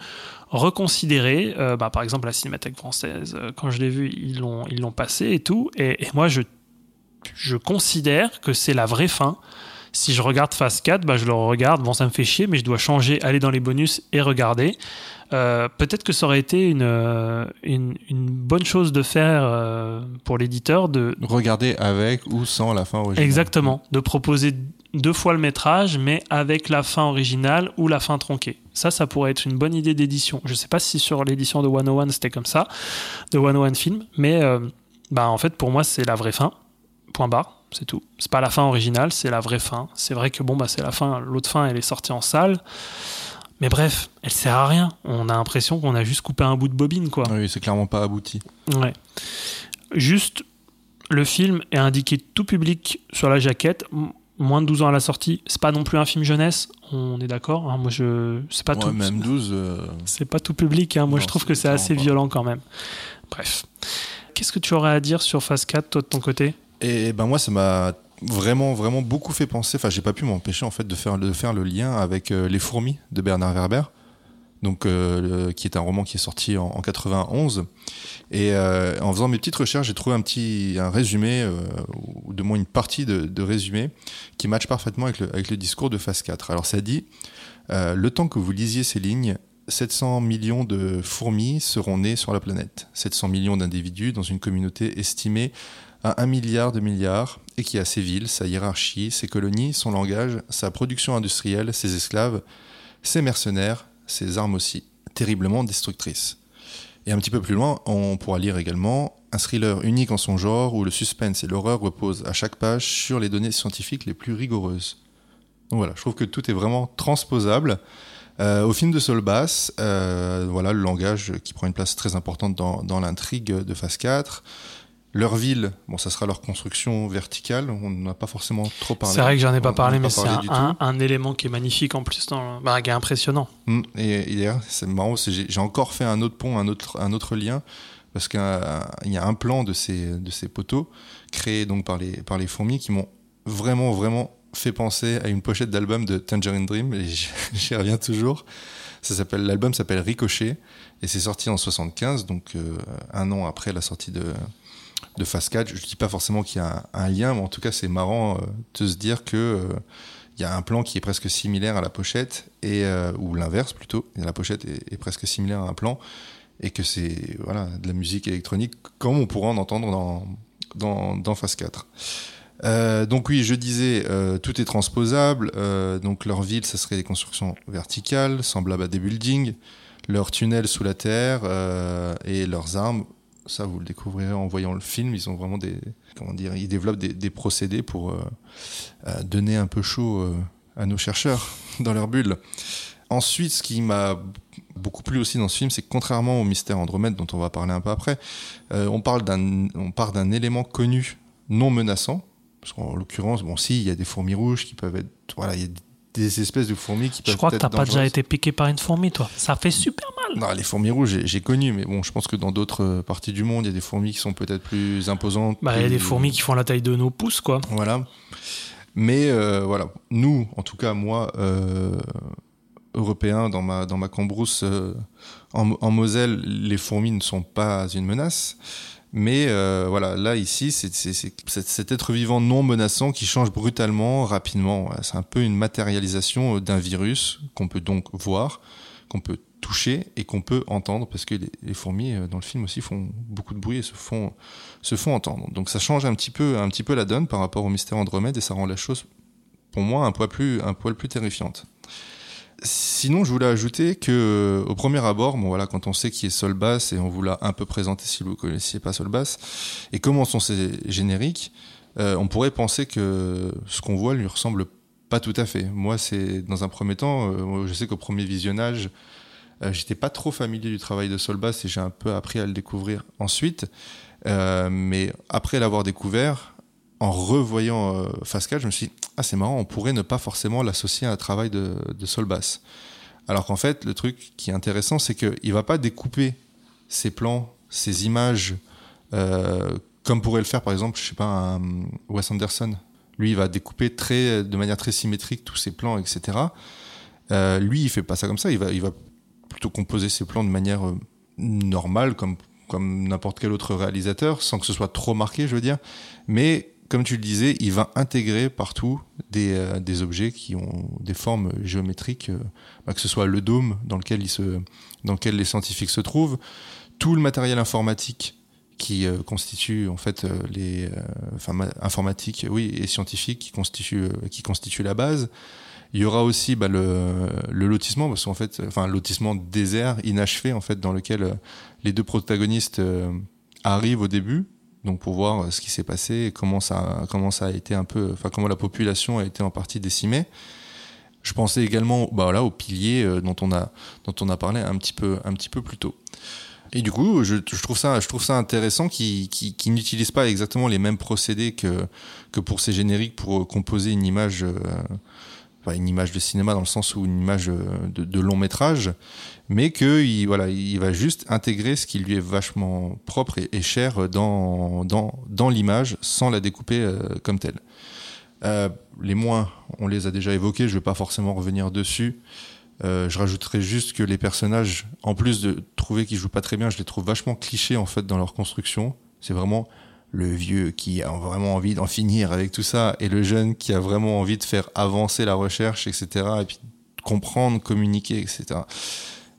reconsidérée. Euh, bah, par exemple, la Cinémathèque française, euh, quand je l'ai vue, ils l'ont ils l'ont passée et tout. Et, et moi, je je considère que c'est la vraie fin. Si je regarde Phase 4, bah, je le regarde. Bon, ça me fait chier, mais je dois changer, aller dans les bonus et regarder. Euh, Peut-être que ça aurait été une, euh, une, une bonne chose de faire euh, pour l'éditeur de, Regardez avec ou sans la fin originale. Exactement, de proposer deux fois le métrage, mais avec la fin originale ou la fin tronquée. Ça, ça pourrait être une bonne idée d'édition. Je sais pas si sur l'édition de 101 c'était comme ça, de 101 Film, mais euh, bah, en fait, pour moi, c'est la vraie fin. Point barre, c'est tout. C'est pas la fin originale, c'est la vraie fin. C'est vrai que bon, bah, c'est la fin, l'autre fin, elle est sortie en salle. Mais bref, elle sert à rien. On a l'impression qu'on a juste coupé un bout de bobine, quoi. Oui, c'est clairement pas abouti. Ouais. Juste, le film est indiqué tout public sur la jaquette. Moins de 12 ans à la sortie, c'est pas non plus un film jeunesse, on est d'accord. hein. moi, je, c'est pas Ouais, tout, même 12. euh, c'est pas tout public. hein. Moi, Non, je trouve que c'est assez pas. violent quand même. Bref, qu'est-ce que tu aurais à dire sur Phase 4, toi de ton côté? Et ben moi, ça m'a vraiment, vraiment beaucoup fait penser. Enfin, j'ai pas pu m'empêcher en fait de faire, le lien avec euh, Les Fourmis de Bernard Werber, donc euh, qui est un roman qui est sorti en, en 91. Et euh, en faisant mes petites recherches, j'ai trouvé un petit un résumé, ou de moins une partie de, résumé, qui match parfaitement avec le, avec le discours de phase 4. Alors ça dit, le temps que vous lisiez ces lignes, 700 millions de fourmis seront nées sur la planète. 700 millions d'individus dans une communauté estimée à 1 milliard de milliards et qui a ses villes, sa hiérarchie, ses colonies, son langage, sa production industrielle, ses esclaves, ses mercenaires, ses armes aussi, terriblement destructrices. Et un petit peu plus loin, on pourra lire également un thriller unique en son genre où le suspense et l'horreur reposent à chaque page sur les données scientifiques les plus rigoureuses. Donc voilà, je trouve que tout est vraiment transposable. Euh, au film de Solbass, euh, voilà le langage qui prend une place très importante dans, dans l'intrigue de phase 4. Leur ville, bon, ça sera leur construction verticale. On n'en a pas forcément trop parlé. C'est vrai que j'en ai pas parlé, mais c'est un, un- élément qui est magnifique en plus, dans, bah, qui est impressionnant. Mm, Et, et d'ailleurs, c'est marrant, j'ai encore fait un autre pont, un autre, un autre lien, parce qu'il y a un plan de ces, de ces poteaux créés donc par les, par les fourmis qui m'ont vraiment, vraiment fait penser à une pochette d'album de Tangerine Dream, et j'y (laughs) reviens toujours. Ça s'appelle, l'album s'appelle Ricochet, et c'est sorti en 75, donc euh, un an après la sortie de, de Fast 4. Je dis pas forcément qu'il y a un, lien, mais en tout cas, c'est marrant euh, de se dire que euh, il y a un plan qui est presque similaire à la pochette, et, euh, ou l'inverse plutôt, la pochette est, presque similaire à un plan, et que c'est voilà, de la musique électronique comme on pourra en entendre dans, dans, Phase 4. Euh, donc oui, je disais, tout est transposable. donc leur ville, ça serait des constructions verticales, semblables à des buildings. Leurs tunnels sous la terre et leurs armes, ça vous le découvrirez en voyant le film. Ils ont vraiment des, comment dire, ils développent des, procédés pour euh, euh, donner un peu chaud euh, à nos chercheurs (laughs) dans leur bulle. Ensuite, ce qui m'a beaucoup plu aussi dans ce film, c'est que contrairement au mystère Andromède dont on va parler un peu après, on parle d'un, on part d'un élément connu non menaçant. Parce qu'en l'occurrence, bon, si, il y a des fourmis rouges qui peuvent être, voilà, espèces de fourmis qui peuvent Je crois que t'as pas déjà été piqué par une fourmi, toi. Ça fait super mal. Non, les fourmis rouges, j'ai- connu, mais bon, je pense que dans d'autres euh, parties du monde, il y a des fourmis qui sont peut-être plus imposantes. Bah, il y a des fourmis qui font la taille de nos pouces, quoi. Voilà. Mais euh, voilà, nous, en tout cas moi, euh, Européens, dans ma, dans ma cambrousse euh, en, en Moselle, les fourmis ne sont pas une menace. Mais euh, voilà, là, ici, c'est cet être vivant non menaçant qui change brutalement, rapidement. C'est un peu une matérialisation euh, d'un virus qu'on peut donc voir, qu'on peut toucher et qu'on peut entendre, parce que les, les fourmis, euh, dans le film aussi, font beaucoup de bruit et se font, se font entendre. Donc ça change un petit peu, un petit peu la donne par rapport au mystère Andromède et ça rend la chose, pour moi, un poil plus, un poil plus terrifiante. Sinon, je voulais ajouter que euh, au premier abord, bon voilà, quand on sait qui est Solbass et on vous l'a un peu présenté si vous ne connaissiez pas Solbass, et comment sont ces génériques, euh, on pourrait penser que ce qu'on voit lui ressemble pas tout à fait. Moi, c'est dans un premier temps, euh, je sais qu'au premier visionnage, j'étais pas trop familier du travail de Solbass et j'ai un peu appris à le découvrir ensuite. Mais après l'avoir découvert, en revoyant euh, 4, je me suis dit, ah c'est marrant, on pourrait ne pas forcément l'associer à un travail de, de Solbass. Alors qu'en fait, le truc qui est intéressant, c'est qu'il va pas découper ses plans, ses images, euh, comme pourrait le faire par exemple, je sais pas, Wes Anderson. Lui, il va découper très, de manière très symétrique tous ses plans, etc. Euh, lui, il fait pas ça comme ça. Il va, il va plutôt composer ses plans de manière euh, normale, comme, comme n'importe quel autre réalisateur, sans que ce soit trop marqué, je veux dire. Mais comme tu le disais, il va intégrer partout des, euh, des objets qui ont des formes géométriques, euh, bah, que ce soit le dôme dans lequel, les scientifiques se trouvent, tout le matériel informatique qui euh, constitue en fait les enfin ma- informatique oui et scientifique qui constitue qui constitue la base. Il y aura aussi bah, le, lotissement parce qu'en fait enfin lotissement désert inachevé en fait dans lequel les deux protagonistes arrivent au début donc pour voir euh, ce qui s'est passé comment ça comment ça a été un peu enfin comment la population a été en partie décimée. Je pensais également bah voilà aux piliers euh, dont on a dont on a parlé un petit peu un petit peu plus tôt. Et du coup, je, trouve ça, je trouve ça intéressant qu'ils qui, qui n'utilisent pas exactement les mêmes procédés que, que pour ces génériques pour composer une image, euh, une image de cinéma dans le sens où une image euh, de long métrage, mais que il, voilà, il va juste intégrer ce qui lui est vachement propre et, cher dans, dans, dans l'image sans la découper euh, comme telle. Euh, les moins, on les a déjà évoqués, je vais pas forcément revenir dessus. Euh, je rajouterais juste que les personnages, en plus de trouver qu'ils jouent pas très bien, je les trouve vachement clichés en fait dans leur construction. C'est vraiment le vieux qui a vraiment envie d'en finir avec tout ça et le jeune qui a vraiment envie de faire avancer la recherche, etc. Et puis comprendre, communiquer, etc.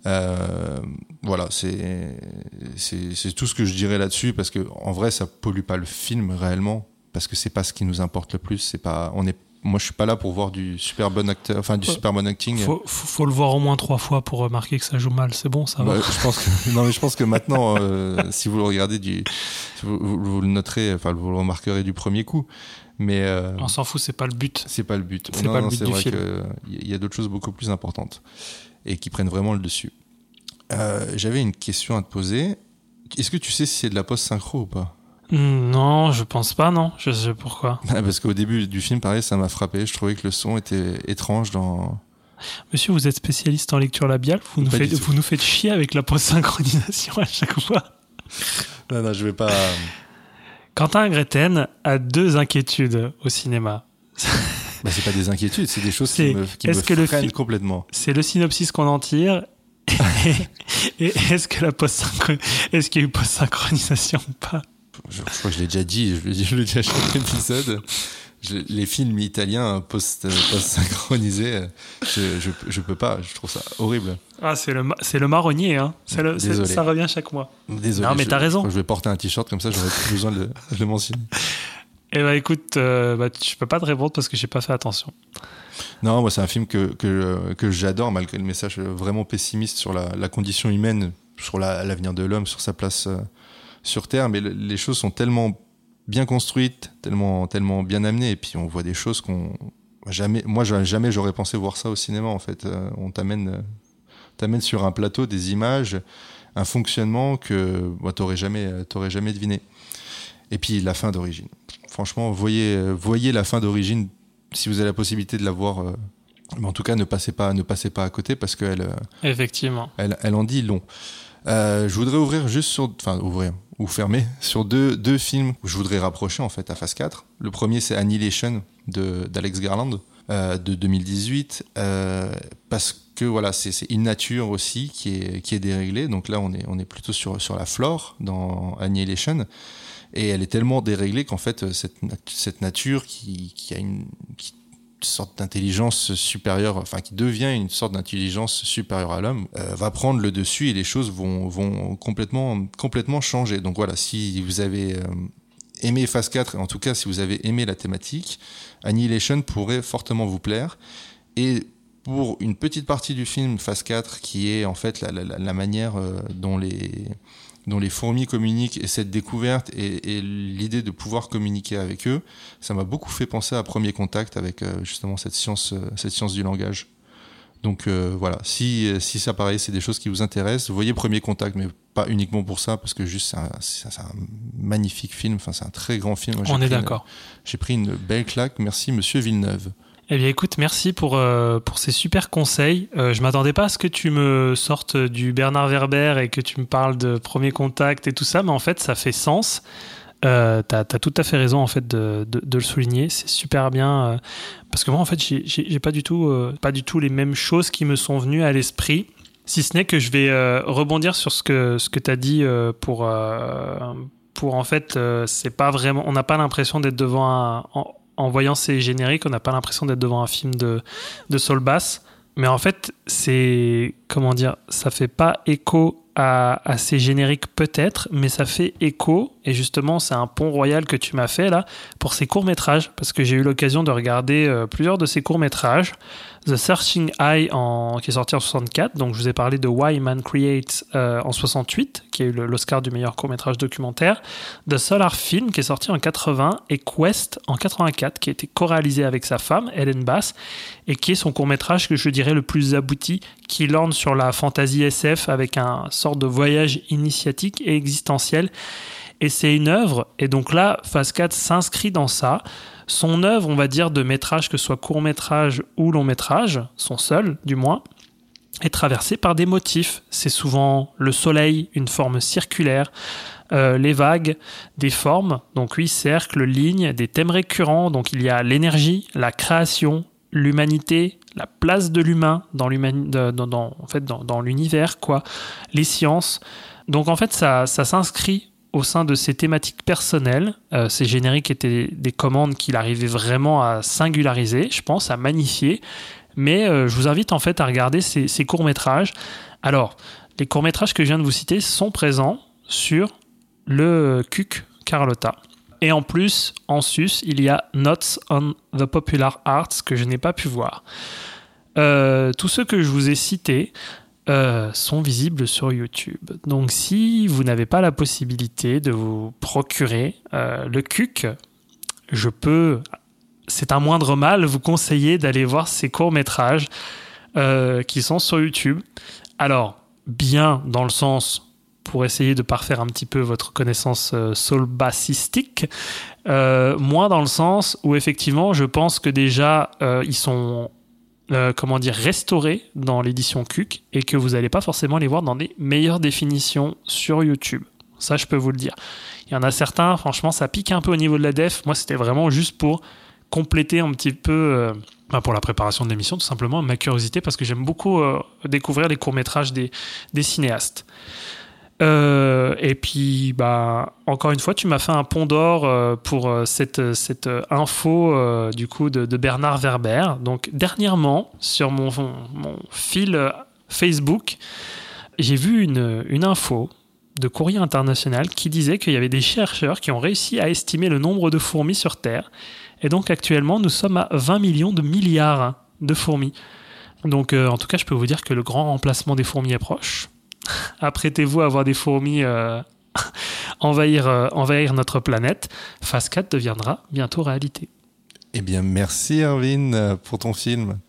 Euh, voilà, c'est tout ce que je dirais là-dessus parce que en vrai, ça pollue pas le film réellement parce que c'est pas ce qui nous importe le plus. C'est pas, on est, moi, je suis pas là pour voir du super bon acteur, enfin du Ouais. super bon acting. Faut, faut, faut le voir au moins trois fois pour remarquer que ça joue mal. C'est bon, ça va. Je pense que (laughs) non mais je pense que maintenant euh, si vous le regardez du vous, le noterez enfin vous le remarquerez du premier coup mais euh, On s'en fout, c'est pas le but. c'est pas le but C'est Non, pas le but du vrai film. il y a d'autres choses beaucoup plus importantes et qui prennent vraiment le dessus Euh, j'avais une question à te poser est-ce que tu sais si c'est de la post synchro ou pas? Hmm, Non, je pense pas, non. Je sais pourquoi. (laughs) parce qu'au début du film pareil ça m'a frappé je trouvais que le son était étrange dans Monsieur, vous êtes spécialiste en lecture labiale. Vous nous, faites, vous nous faites chier avec la post-synchronisation à chaque fois. non non je vais pas Quentin Greten a deux inquiétudes au cinéma. Bah, c'est pas des inquiétudes c'est des choses qui me, qui me que freinent complètement C'est le synopsis qu'on en tire. et et est-ce que la post est-ce qu'il y a eu post-synchronisation ou pas? Je, je crois que je l'ai déjà dit, je je le dis à chaque épisode. Je- les films italiens post, synchronisés je, je, je peux pas, je trouve ça horrible. Ah, c'est le, c'est le marronnier, hein. Le- Désolé. ça revient chaque mois. Désolé. Non, mais je- t'as raison. Je, vais porter un t-shirt comme ça, j'aurais plus besoin de le mentionner. Eh ben écoute, euh, bah, je peux pas te répondre parce que j'ai pas fait attention. Non, moi c'est un film que, que, que j'adore malgré le message vraiment pessimiste sur la, la condition humaine, sur la- l'avenir de l'homme, sur sa place euh, sur Terre. Mais le- les choses sont tellement bien construites, tellement, tellement bien amenées, et puis on voit des choses qu'on jamais, moi j'a- jamais j'aurais pensé voir ça au cinéma en fait. Euh, on t'amène, euh, t'amène sur un plateau des images, un fonctionnement que bah, t'aurais jamais, euh, jamais deviné. Et puis la fin d'origine. Franchement, voyez, euh, voyez la fin d'origine si vous avez la possibilité de la voir. euh, mais en tout cas, ne passez pas, ne passez pas à côté parce qu'elle, euh, Effectivement. elle, elle en dit long. Euh, je voudrais ouvrir juste sur, enfin ouvrir ou fermer (laughs) sur deux, deux films que je voudrais rapprocher en fait à phase 4. Le premier c'est Annihilation de d'Alex Garland euh, de 2018 euh, parce que voilà c'est c'est une nature aussi qui est qui est déréglée. Donc là on est on est plutôt sur sur la flore dans Annihilation et elle est tellement déréglée qu'en fait cette nat- cette nature qui qui a une sorte d'intelligence supérieure, enfin qui devient une sorte d'intelligence supérieure à l'homme, euh, va prendre le dessus et les choses vont, vont complètement, complètement changer. Donc voilà, si vous avez euh, aimé Phase 4, et en tout cas si vous avez aimé la thématique, Annihilation pourrait fortement vous plaire. Et pour une petite partie du film, Phase 4, qui est en fait la, manière euh, dont les dont les fourmis communiquent et cette découverte et, et l'idée de pouvoir communiquer avec eux, ça m'a beaucoup fait penser à Premier Contact avec euh, justement cette science, euh, cette science du langage. Donc euh, voilà, si, si ça pareil, c'est des choses qui vous intéressent, voyez Premier Contact, mais pas uniquement pour ça, parce que juste c'est un, magnifique film, enfin c'est un très grand film. Moi, On est d'accord. J'ai pris une belle claque, merci Monsieur Villeneuve. Eh bien, écoute, merci pour, euh, pour ces super conseils. Euh, je m'attendais pas à ce que tu me sortes du Bernard Werber et que tu me parles de premier contact et tout ça, mais en fait, ça fait sens. Euh, t'as as tout à fait raison en fait de, de, de le souligner. C'est super bien euh, parce que moi en fait j'ai- pas du tout euh, pas du tout les mêmes choses qui me sont venues à l'esprit. Si ce n'est que je vais euh, rebondir sur ce que ce que t'as dit euh, pour euh, pour en fait c'est pas vraiment on n'a pas l'impression d'être devant un en, en voyant ces génériques on n'a pas l'impression d'être devant un film de de Saul Bass. Mais en fait, c'est comment dire, ça fait pas écho à, à ces génériques peut-être, mais ça fait écho. Et justement, c'est un pont royal que tu m'as fait là pour ces courts métrages, parce que j'ai eu l'occasion de regarder euh, plusieurs de ces courts métrages. The Searching Eye qui est sorti en 64, donc je vous ai parlé de Why Man Creates euh, en 68, qui a eu l'Oscar du meilleur court métrage documentaire. The Solar Film qui est sorti en 80 et Quest en 84, qui a été co-réalisé avec sa femme Ellen Bass et qui est son court métrage que je dirais le plus abouti, qui lorne sur la fantasy SF avec un sort de voyage initiatique et existentiel. Et c'est une œuvre, et donc là, Phase 4 s'inscrit dans ça. Son œuvre, on va dire, de métrage, que ce soit court métrage ou long métrage, son seul du moins, est traversée par des motifs. C'est souvent le soleil, une forme circulaire, euh, les vagues, des formes, donc oui, cercles, lignes, des thèmes récurrents. Donc il y a l'énergie, la création, l'humanité, la place de l'humain dans dans, dans- dans, dans l'univers, quoi, les sciences. Donc en fait, ça s'inscrit au sein de ses thématiques personnelles. Euh, ces génériques étaient des commandes qu'il arrivait vraiment à singulariser, je pense, à magnifier. Mais euh, je vous invite en fait à regarder ces, courts-métrages. Alors, les courts-métrages que je viens de vous citer sont présents sur le CUC Carlotta. Et en plus, en sus, il y a Notes on the Popular Arts que je n'ai pas pu voir. Euh, tous ceux que je vous ai cités euh, sont visibles sur YouTube. Donc si vous n'avez pas la possibilité de vous procurer euh, le CUC, je peux, c'est un moindre mal, vous conseiller d'aller voir ces courts-métrages euh, qui sont sur YouTube. Alors, bien dans le sens pour essayer de parfaire un petit peu votre connaissance soul-bassistique, euh, moins dans le sens où effectivement je pense que déjà ils sont euh, comment dire restaurés dans l'édition CUC et que vous n'allez pas forcément les voir dans des meilleures définitions sur YouTube. Ça, je peux vous le dire. Il y en a certains, franchement, ça pique un peu au niveau de la def. Moi, c'était vraiment juste pour compléter un petit peu, euh, bah, pour la préparation de l'émission, tout simplement, ma curiosité, parce que j'aime beaucoup euh, découvrir les courts-métrages des, des cinéastes. Euh, et puis, bah, encore une fois, tu m'as fait un pont d'or euh, pour euh, cette, cette info du coup de, Bernard Werber. Donc, dernièrement, sur mon, mon fil Facebook, j'ai vu une, une info de Courrier International qui disait qu'il y avait des chercheurs qui ont réussi à estimer le nombre de fourmis sur Terre. Et donc, actuellement, nous sommes à 20 millions de milliards de fourmis. Donc, en tout cas, je peux vous dire que le grand remplacement des fourmis est proche apprêtez-vous à voir des fourmis euh, (laughs) envahir, euh, envahir notre planète. Phase 4 deviendra bientôt réalité. Eh bien, merci Erwin euh, pour ton film.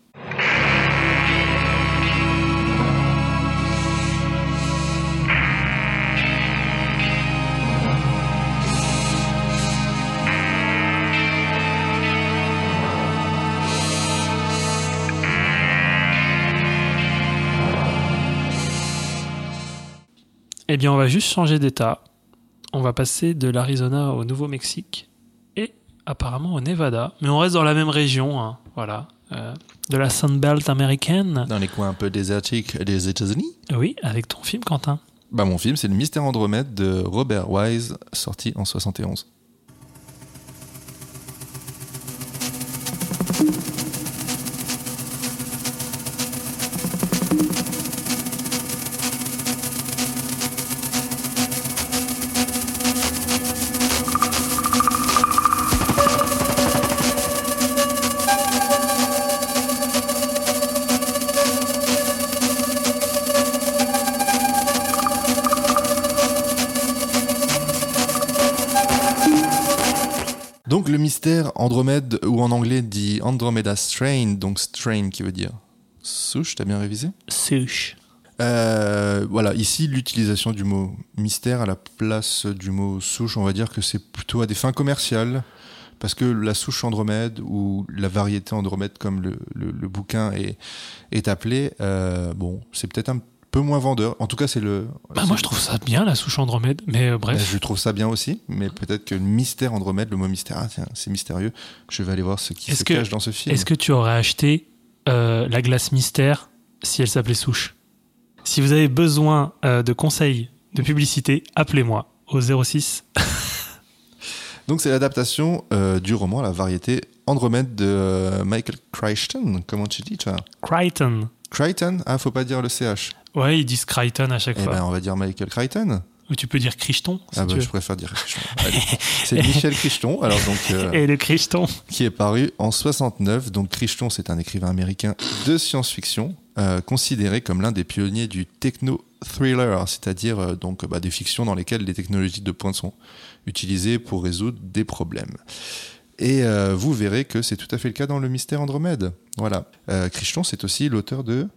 Eh bien, on va juste changer d'état. On va passer de l'Arizona au Nouveau-Mexique et apparemment au Nevada. Mais on reste dans la même région, hein, voilà. Euh, de la Sunbelt américaine. Dans les coins un peu désertiques des États-Unis. Oui, avec ton film, Quentin. Bah, mon film, c'est Le Mystère Andromède de Robert Wise, sorti en 71. Mystère Andromède, ou en anglais dit Andromeda Strain, donc strain qui veut dire souche, t'as bien révisé Souche. Euh, Voilà, ici l'utilisation du mot mystère à la place du mot souche, on va dire que c'est plutôt à des fins commerciales, parce que la souche Andromède, ou la variété Andromède comme le, le- le bouquin est, est appelé, euh, bon, c'est peut-être un peu moins vendeur. En tout cas, c'est le. Bah, moi, je trouve ça bien, la souche Andromède. Mais euh, Bah, bref. je trouve ça bien aussi, mais peut-être que le mystère Andromède, le mot mystère, ah, tiens, c'est mystérieux. Je vais aller voir ce qui Est-ce se que- cache dans ce film. Est-ce que tu aurais acheté euh, la glace mystère si elle s'appelait souche? Si vous avez besoin euh, de conseils de publicité, appelez-moi au 06. (laughs) Donc, c'est l'adaptation euh, du roman La variété Andromède de Michael Crichton. Comment tu dis, toi? Crichton. Crichton? Ah, faut pas dire le CH. Ouais, ils disent Crichton à chaque Eh fois. ben, on va dire Michael Crichton. Ou tu peux dire Crichton, si ah, bah, je préfère dire Crichton. C'est Michel Crichton. Alors, donc. euh, (laughs) Et le Crichton. qui est paru en 69. Donc Crichton, c'est un écrivain américain de science-fiction, euh, considéré comme l'un des pionniers du techno-thriller, c'est-à-dire euh, donc bah, des fictions dans lesquelles les technologies de pointe sont utilisées pour résoudre des problèmes. Et vous verrez que c'est tout à fait le cas dans le mystère Andromède. Voilà. Crichton, c'est aussi l'auteur de.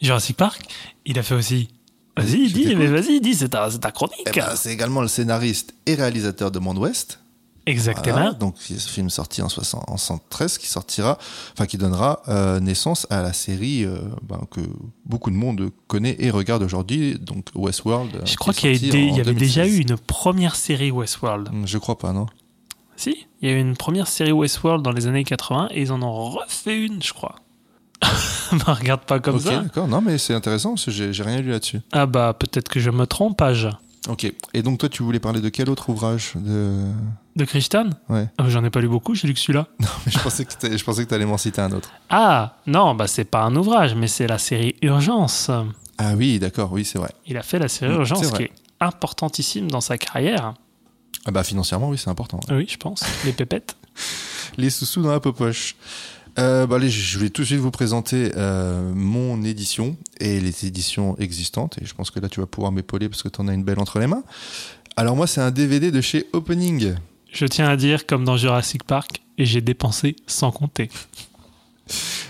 Jurassic Park, il a fait aussi. Vas-y, Je dis, mais vas-y, dis, c'est ta, c'est ta chronique. Eh ben, c'est également le scénariste et réalisateur de Monde Ouest. Exactement. Voilà, donc c'est ce film sorti en 60 en 73 qui sortira, enfin qui donnera euh, naissance à la série euh, ben, que beaucoup de monde connaît et regarde aujourd'hui, donc Westworld. euh, Je crois qu'il y, a sorti des- en il y avait déjà 2016. eu une première série Westworld. Hmm, Je crois pas, non Si, il y a eu une première série Westworld dans les années 80 et ils en ont refait une, je crois. (laughs) bah, regarde pas comme Ok, ça. d'accord. Non, mais c'est intéressant parce que j'ai rien lu là-dessus. Ah bah peut-être que je me trompe, page. Ok. Et donc toi, tu voulais parler de quel autre ouvrage de... De Crichton Ouais. Ah, J'en ai pas lu beaucoup, j'ai lu que celui-là. (laughs) Je pensais que je pensais que t'allais m'en citer un autre. Ah non, bah c'est pas un ouvrage, mais c'est la série Urgence. Ah oui, d'accord. Oui, c'est vrai. Il a fait la série Mm, Urgence qui est importantissime dans sa carrière. Ah bah financièrement, oui, c'est important. Oui, je pense. Les pépettes. (laughs) les sous-sous dans la poche. Euh, bah, allez, je vais tout de suite vous présenter euh, mon édition et les éditions existantes. Et je pense que là, tu vas pouvoir m'épauler parce que tu en as une belle entre les mains. Alors moi, c'est un DVD de chez Opening. Je tiens à dire, comme dans Jurassic Park, et j'ai dépensé sans compter.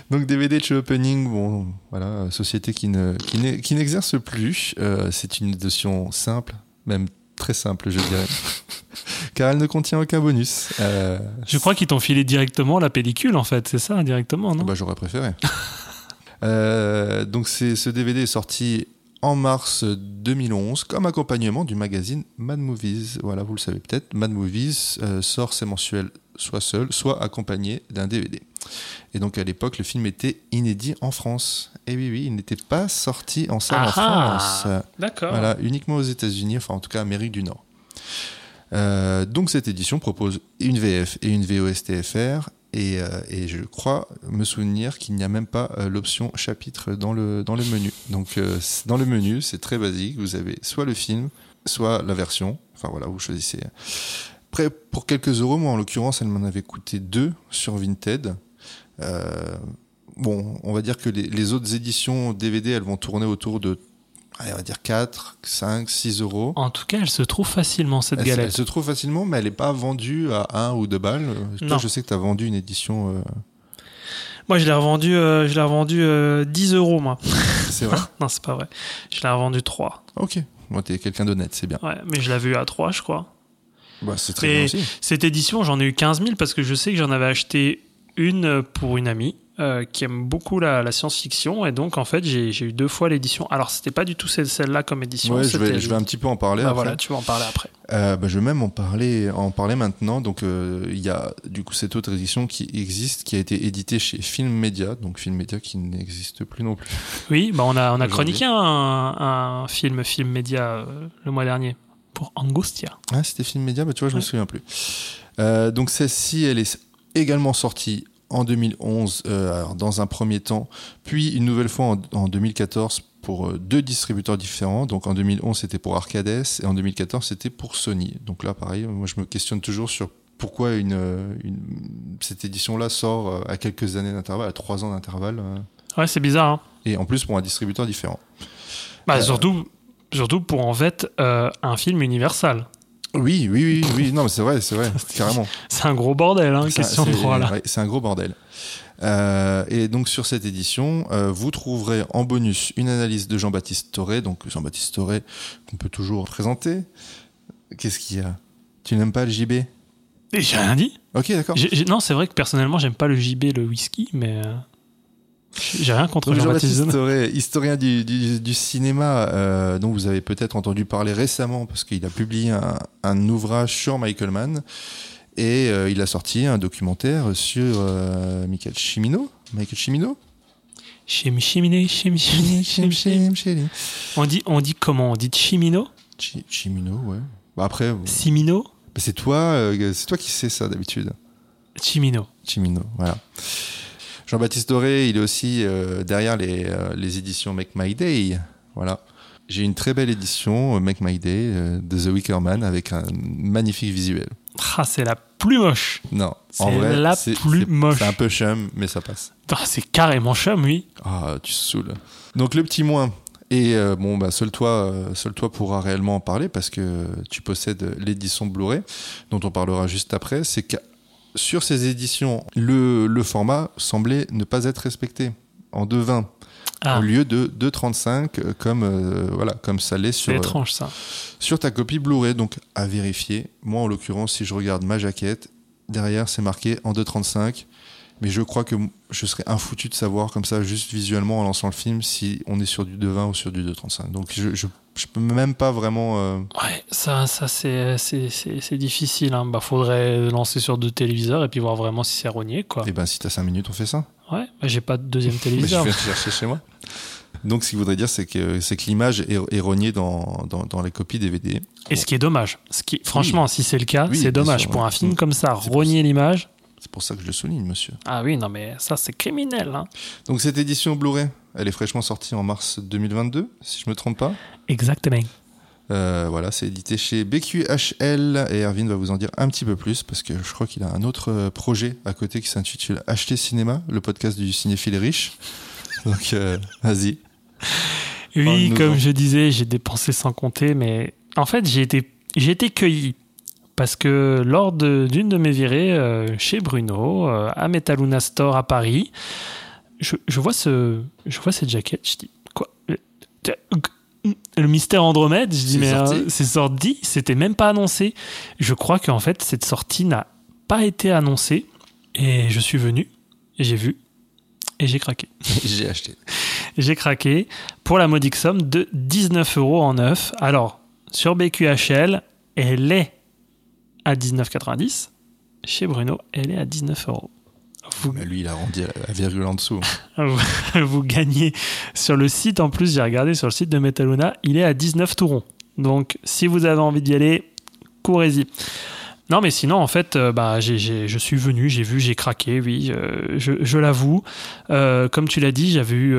Donc DVD de chez Opening, bon, voilà, société qui ne qui n'exerce plus. Euh, c'est une édition simple, même très simple, je dirais, (laughs) car elle ne contient aucun bonus. Euh, Je crois qu'ils t'ont filé directement la pellicule, en fait. C'est ça, directement, non? Bah, j'aurais préféré. (laughs) Euh, donc c'est ce DVD est sorti en mars 2011 comme accompagnement du magazine Mad Movies. Voilà, vous le savez peut-être, Mad Movies euh, sort ses mensuels soit seul, soit accompagné d'un DVD. Et donc à l'époque, le film était inédit en France. Et oui, oui, il n'était pas sorti en salle en France. D'accord. Voilà, uniquement aux États-Unis, enfin en tout cas Amérique du Nord. Euh, donc cette édition propose une VF et une VOSTFR et, euh, et je crois me souvenir qu'il n'y a même pas euh, l'option chapitre dans le, dans le menu. Donc dans le menu, c'est très basique, vous avez soit le film, soit la version, enfin voilà, vous choisissez. Après, pour quelques euros, moi en l'occurrence, elle m'en avait coûté deux sur Vinted. Bon, on va dire que les autres éditions DVD, elles vont tourner autour de, allez, on va dire 4, 5, 6 euros. En tout cas, elle se trouve facilement, cette Elle, se- elle galette. se trouve facilement, mais elle n'est pas vendue à 1 ou 2 balles. Euh, Toi, Non. je sais que tu as vendu une édition. euh, Moi, je l'ai revendu, euh, je l'ai revendu euh, 10 euros, moi. C'est vrai (laughs) non, c'est pas vrai. Je l'ai revendu 3. Ok. Moi, t'es quelqu'un d'honnête, c'est bien. Ouais, mais je l'avais eu à 3, je crois. Bah, c'est très Mais bien aussi. cette édition, j'en ai eu 15 000 parce que je sais que j'en avais acheté une pour une amie euh, qui aime beaucoup la, la science-fiction. Et donc, en fait, j'ai j'ai eu deux fois l'édition. Alors, c'était pas du tout celle- celle-là comme édition. Ouais, je vais, je vais un petit peu en parler. Bah après. voilà, tu vas en parler après. Euh, bah, je vais même en parler, en parler maintenant. Donc, euh, il y a du coup cette autre édition qui existe, qui a été éditée chez Film Media. Donc, Film Media qui n'existe plus non plus. Oui, bah on a, on a chroniqué un, un film, film média euh, le mois dernier pour Angustia. Ah, c'était Film Media, bah, tu vois, je me Ouais. souviens plus. Donc celle-ci, elle est également sortie en 2011, euh, dans un premier temps, puis une nouvelle fois en, en 2014 pour euh, deux distributeurs différents. Donc en 2011, c'était pour Arcades et en 2014, c'était pour Sony. Donc là, pareil, moi je me questionne toujours sur pourquoi une, euh, une- cette édition-là sort euh, à quelques années d'intervalle, à trois ans d'intervalle, Ouais, c'est bizarre. Hein et en plus pour un distributeur différent. bah, Euh, surtout, surtout pour en fait euh, un film universal. Oui, oui, oui, oui, non, mais c'est vrai, c'est vrai, (laughs) carrément. C'est un gros bordel, hein, question de droit là. c'est un gros bordel. Euh, et donc sur cette édition, euh, vous trouverez en bonus une analyse de Jean-Baptiste Toré. Donc Jean-Baptiste Toré, qu'on peut toujours présenter. Qu'est-ce qu'il y a? Tu n'aimes pas le JB J'ai rien dit. Ok, d'accord. Non, c'est vrai que personnellement, j'aime pas le JB, le whisky, mais. J'ai rien contre Jean-Baptiste historien du, du- du cinéma, euh, dont vous avez peut-être entendu parler récemment parce qu'il a publié un, un ouvrage sur Michael Mann et euh, il a sorti un documentaire sur euh, Michael Cimino. Michael Cimino Chim, chiminé, chim, chiminé, chim, chim. Chim- On dit, on dit comment? On dit Chimino Chi- Cimino, ouais. Bah après, euh, Simino bah c'est toi, euh, c'est toi qui sais ça d'habitude. Chimino. Chimino, voilà. Jean-Baptiste Doré, il est aussi euh, derrière les, euh, les éditions Make My Day. Voilà. J'ai une très belle édition, euh, Make My Day, de The Wicker Man, avec un magnifique visuel. Ah, c'est la plus moche. Non, C'est en vrai, la plus moche. C'est un peu chum, mais ça passe. Ah, c'est carrément chum, oui. Ah, tu saoules. Donc le petit moins. Et euh, bon, bah, seul toi, seul toi pourra réellement en parler parce que tu possèdes l'édition Blu-ray, dont on parlera juste après. C'est que sur ces éditions, le, le format semblait ne pas être respecté en 2.20 Ah, au lieu de 2.35 euh, comme euh, voilà comme ça l'est sur euh, étrange ça. sur ta copie Blu-ray. Donc à vérifier. Moi en l'occurrence, si je regarde ma jaquette, derrière c'est marqué en 2.35. Mais je crois que je serais infoutu de savoir comme ça, juste visuellement en lançant le film, si on est sur du 2.20 ou sur du 2.35. Donc je, je, je peux même pas vraiment. euh, Ouais, ça, ça c'est, c'est, c'est, c'est difficile. Hein. Bah, faudrait lancer sur deux téléviseurs et puis voir vraiment si c'est rogné, quoi. Eh ben si t'as 5 minutes, on fait ça. Ouais, bah, j'ai pas de deuxième (laughs) Mais je téléviseur. vais chercher chez moi. Donc ce qu'il voudrait dire, c'est que, c'est que l'image est, est rognée dans, dans, dans les copies DVD. Et ce qui est dommage. Ce qui, franchement, si c'est le cas, Oui, c'est dommage. sûr, Pour un film Mm. comme ça, C'est rogner l'image. C'est pour ça que je le souligne, monsieur. Ah oui, non, mais ça, c'est criminel. Hein. Donc cette édition Blu-ray, elle est fraîchement sortie en mars 2022, si je me trompe pas. Exactement. Euh, voilà, c'est édité chez BQHL et Erwin va vous en dire un petit peu plus parce que je crois qu'il a un autre euh, projet à côté qui s'intitule Acheter Cinéma, le podcast du cinéphile riche. (laughs) Donc euh, vas-y. Oui, comme je disais, j'ai dépensé sans compter, mais en fait, j'ai été, j'ai été cueilli. Parce que lors d'une de, mes virées euh, chez Bruno, euh, à Metaluna Store à Paris, je, je vois, ce, je vois cette jaquette, je dis, quoi? Le mystère Andromède, je dis, mais euh, c'est sorti, c'était même pas annoncé. Je crois qu'en fait, cette sortie n'a pas été annoncée. Et je suis venu, j'ai vu, et j'ai craqué. (laughs) J'ai acheté. J'ai craqué pour la modique somme de 19 euros en neuf. Alors, sur BQHL, elle est à 19,90. Chez Bruno, elle est à 19 euros. Vous, Mais lui, il a rendu la virgule en dessous. (laughs) vous gagnez sur le site, en plus, j'ai regardé sur le site de Metaluna, il est à 19 tourons. Donc, si vous avez envie d'y aller, courez-y. Non, mais sinon, en fait, euh, bah, je suis venu, j'ai vu, j'ai craqué, oui, euh, je, je l'avoue. Euh, comme tu l'as dit, j'avais eu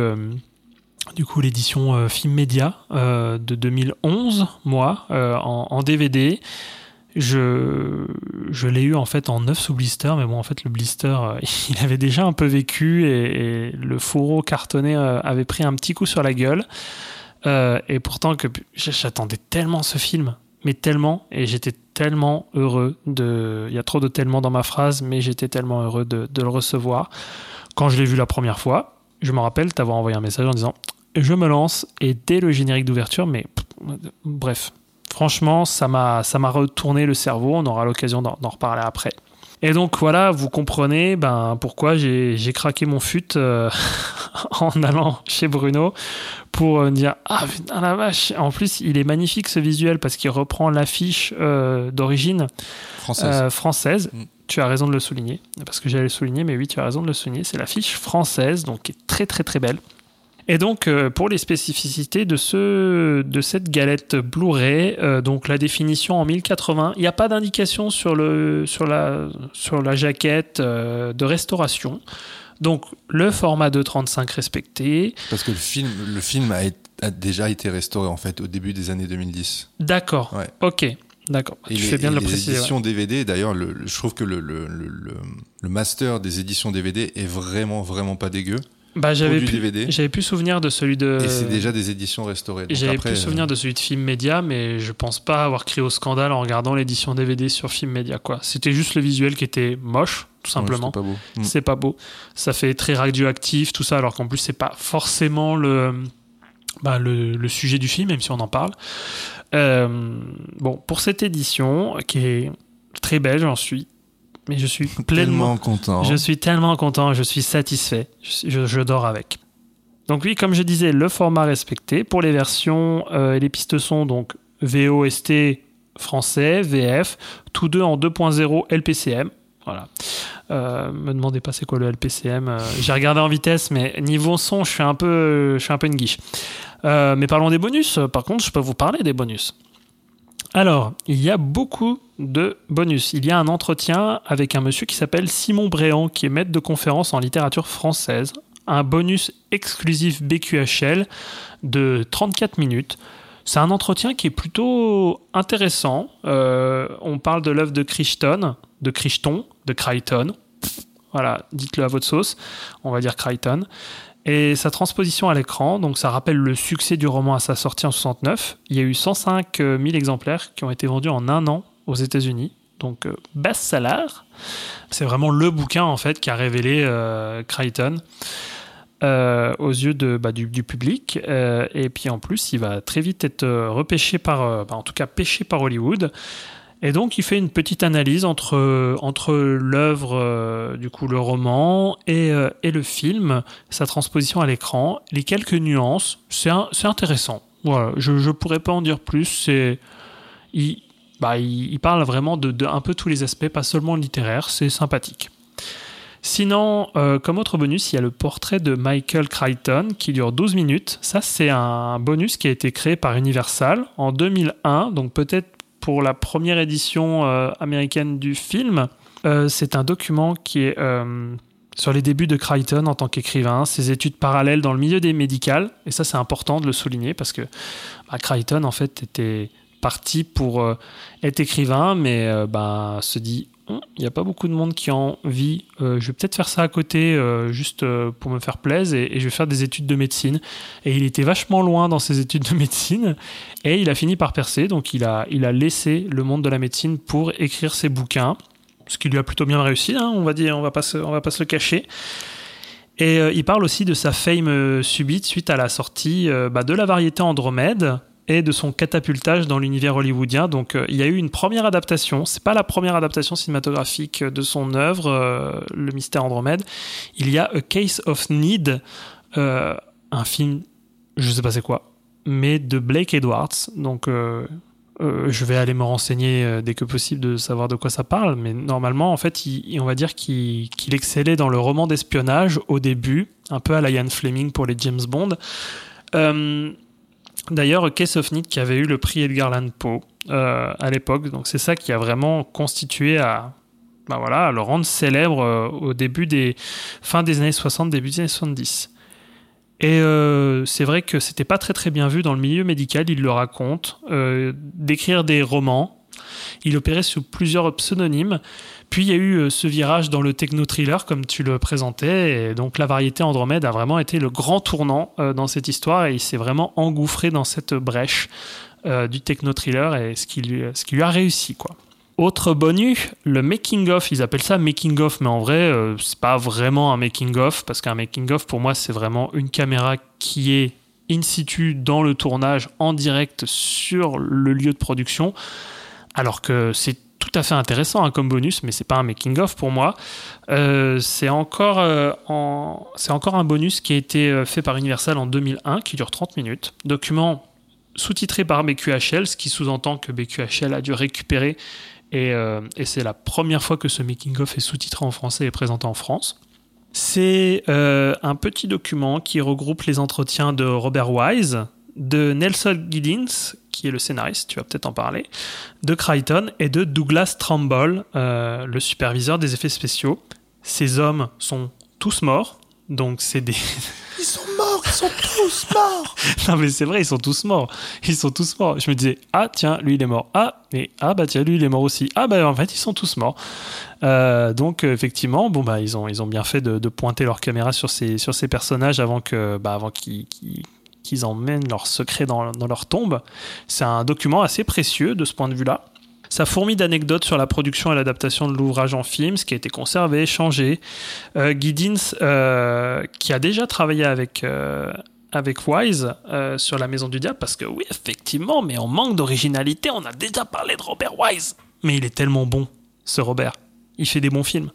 du coup l'édition Film Média de 2011, moi, en, en DVD. Je, l'ai eu en fait en neuf sous blister, mais bon, en fait, le blister, euh, (laughs) il avait déjà un peu vécu et, le fourreau cartonné euh, avait pris un petit coup sur la gueule. Euh, et pourtant, que j'attendais tellement ce film, mais tellement, et j'étais tellement heureux de. Il y a trop de tellement dans ma phrase, mais j'étais tellement heureux de, le recevoir. Quand je l'ai vu la première fois, je me rappelle t'avoir envoyé un message en disant Je me lance, et dès le générique d'ouverture, mais bref, franchement, ça m'a retourné le cerveau. On aura l'occasion d'en reparler après. Et donc voilà, vous comprenez ben, pourquoi j'ai craqué mon fut euh, (laughs) en allant chez Bruno pour euh, dire Ah putain la vache En plus, il est magnifique ce visuel parce qu'il reprend l'affiche euh, d'origine Française. euh, française. Mm. Tu as raison de le souligner, parce que j'allais le souligner, mais oui, tu as raison de le souligner. C'est l'affiche française, donc qui est très très très belle. Et donc, euh, pour les spécificités de, ce, de cette galette Blu-ray, euh, donc la définition en 1080, il n'y a pas d'indication sur, le, sur, la, sur la jaquette euh, de restauration. Donc, le format de 35 respecté. Parce que le film, le film a, déjà été restauré en fait au début des années 2010. D'accord. Ouais. Ok. D'accord. Tu les, fais bien de le les préciser. ouais. éditions DVD, d'ailleurs, le, le- je trouve que le- le master des éditions DVD est vraiment, vraiment pas dégueu. Bah, j'avais du DVD. j'avais plus souvenir de celui de. Et c'est déjà des éditions restaurées. J'avais plus souvenir de celui de Film Média, mais je pense pas avoir crié au scandale en regardant l'édition DVD sur Film Média. Quoi. C'était juste le visuel qui était moche, tout euh, ouais, simplement. c'était pas beau. Mm. c'est pas beau. Ça fait très radioactif, tout ça, alors qu'en plus, c'est pas forcément le, bah, le, le sujet du film, même si on en parle. Euh, bon, pour cette édition, qui est très belle, j'en suis mais je suis Tellement pleinement, content. je suis tellement content, je suis satisfait, je, suis- je- je dors avec. Donc oui, comme je disais, le format respecté pour les versions euh, et les pistes son, donc VOST français, VF, tous deux en 2.0 LPCM. Voilà. Euh, me demandez pas c'est quoi le LPCM. euh, J'ai regardé en vitesse, mais niveau son, je suis un peu, je suis un peu une guiche. Euh, mais parlons des bonus. Par contre, je peux vous parler des bonus. Alors, il y a beaucoup de bonus. Il y a un entretien avec un monsieur qui s'appelle Simon Bréant, qui est maître de conférence en littérature française. Un bonus exclusif BQHL de 34 minutes. C'est un entretien qui est plutôt intéressant. Euh, on parle de l'œuvre de Crichton, de Crichton, de Crichton. Voilà, dites-le à votre sauce. On va dire Crichton. Et sa transposition à l'écran, donc ça rappelle le succès du roman à sa sortie en 69. Il y a eu 105 000 exemplaires qui ont été vendus en un an aux États-Unis. Donc euh, best-seller. C'est vraiment le bouquin en fait qui a révélé euh, Crichton euh, aux yeux bah, du, public. Euh, et puis en plus, il va très vite être euh, repêché par, euh, bah, en tout cas pêché par Hollywood. Et donc, il fait une petite analyse entre, entre l'œuvre, euh, du coup, le roman et, euh, et le film, sa transposition à l'écran, les quelques nuances. C'est intéressant. Voilà, je ne pourrais pas en dire plus. C'est, il, bah, il, parle vraiment de, de un peu tous les aspects, pas seulement littéraire. C'est sympathique. Sinon, euh, comme autre bonus, il y a le portrait de Michael Crichton qui dure 12 minutes. Ça, c'est un bonus qui a été créé par Universal en 2001, donc peut-être pour la première édition euh, américaine du film. Euh, c'est un document qui est euh, sur les débuts de Crichton en tant qu'écrivain, ses études parallèles dans le milieu des médicales. Et ça, c'est important de le souligner parce que bah, Crichton, en fait, était parti pour être écrivain, mais bah, se dit il n'y a pas beaucoup de monde qui a envie. Euh, je vais peut-être faire ça à côté, euh, juste euh, pour me faire plaisir, et, je vais faire des études de médecine. Et il était vachement loin dans ses études de médecine, et il a fini par percer. Donc il a, laissé le monde de la médecine pour écrire ses bouquins, ce qui lui a plutôt bien réussi. hein, on va dire, on va pas se, le cacher. Et il parle aussi de sa fame subite suite à la sortie bah, de la variété Andromède et de son catapultage dans l'univers hollywoodien. Donc euh, il y a eu une première adaptation. C'est pas la première adaptation cinématographique de son œuvre, euh, Le Mystère Andromède. Il y a A Case of Need, euh, un film, je sais pas c'est quoi, mais de Blake Edwards. Donc euh, euh, je vais aller me renseigner euh, dès que possible de savoir de quoi ça parle, mais normalement, en fait, on va dire qu'il excellait dans le roman d'espionnage au début, un peu à la Fleming pour les James Bond. D'ailleurs, Need qui avait eu le prix Edgar Allan Poe euh, à l'époque, donc c'est ça qui a vraiment constitué à, bah voilà, le rendre célèbre euh, au début des fin des années 60, début des années 70. Et euh, c'est vrai que c'était pas très très bien vu dans le milieu médical, il le raconte, d'écrire des romans. Il opérait sous plusieurs pseudonymes. Puis il y a eu euh, ce virage dans le techno-thriller, comme tu le présentais. Et donc la variété Andromède a vraiment été le grand tournant euh, dans cette histoire et il s'est vraiment engouffré dans cette brèche euh, du techno-thriller et ce qui, lui, a réussi. Autre bonus, le making-of. Ils appellent ça making-of, mais en vrai, c'est pas vraiment un making-of parce qu'un making-of, pour moi, c'est vraiment une caméra qui est in situ dans le tournage en direct sur le lieu de production. Alors que c'est tout à fait intéressant hein, comme bonus, mais c'est pas un making of pour moi. Euh, c'est encore, euh, c'est encore un bonus qui a été euh, fait par Universal en 2001, qui dure 30 minutes. Document sous-titré par BQHL, ce qui sous-entend que BQHL a dû récupérer, et, c'est la première fois que ce making of est sous-titré en français et présenté en France. C'est un petit document qui regroupe les entretiens de Robert Wise, de Nelson Giddins, qui est le scénariste, tu vas peut-être en parler, de Crichton et de Douglas Trumbull, euh, le superviseur des effets spéciaux. Ces hommes sont tous morts, donc c'est des... (laughs) Ils sont morts, ils sont tous morts. (laughs) non mais c'est vrai, ils sont tous morts. Ils sont tous morts. Je me disais, ah tiens, lui il est mort. Ah, mais ah bah tiens, lui il est mort aussi. Ah bah en fait, ils sont tous morts. Euh, donc euh, effectivement, bon bah ils ont, ils ont bien fait de, de pointer leur caméra sur ces, sur ces personnages avant que bah, avant qu'ils qu'ils- qu'ils emmènent leurs secrets dans, leur tombe. C'est un document assez précieux de ce point de vue-là. Ça fourmille d'anecdotes sur la production et l'adaptation de l'ouvrage en film, ce qui a été conservé, changé. Euh, euh, qui a déjà travaillé avec, euh, avec Wise euh, sur La Maison du Diable, parce que oui, effectivement, mais on manque d'originalité. On a déjà parlé de Robert Wise. Mais il est tellement bon, ce Robert. il fait des bons films.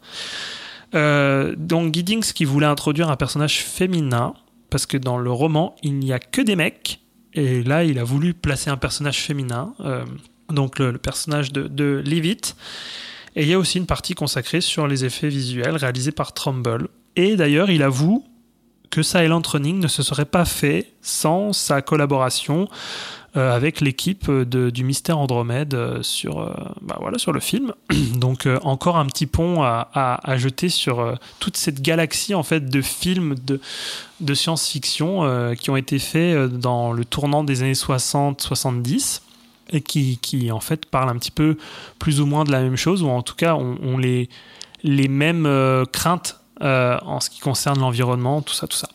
Donc Giddings qui voulait introduire un personnage féminin, parce que dans le roman, il n'y a que des mecs, et là, il a voulu placer un personnage féminin, euh, donc le, personnage de, de. Et il y a aussi une partie consacrée sur les effets visuels réalisés par Trumbull. Et d'ailleurs, il avoue que Silent Running ne se serait pas fait sans sa collaboration euh, avec l'équipe du Mystère Andromède euh, sur, euh, bah voilà, sur le film. (clears throat) Donc encore un petit pont à, à- à jeter sur toute cette galaxie en fait de films de, de science-fiction qui ont été faits dans le tournant des années 60-70 et qui, qui en fait parlent un petit peu plus ou moins de la même chose ou en tout cas ont, ont les, les mêmes craintes euh, en ce qui concerne l'environnement, tout ça, tout ça.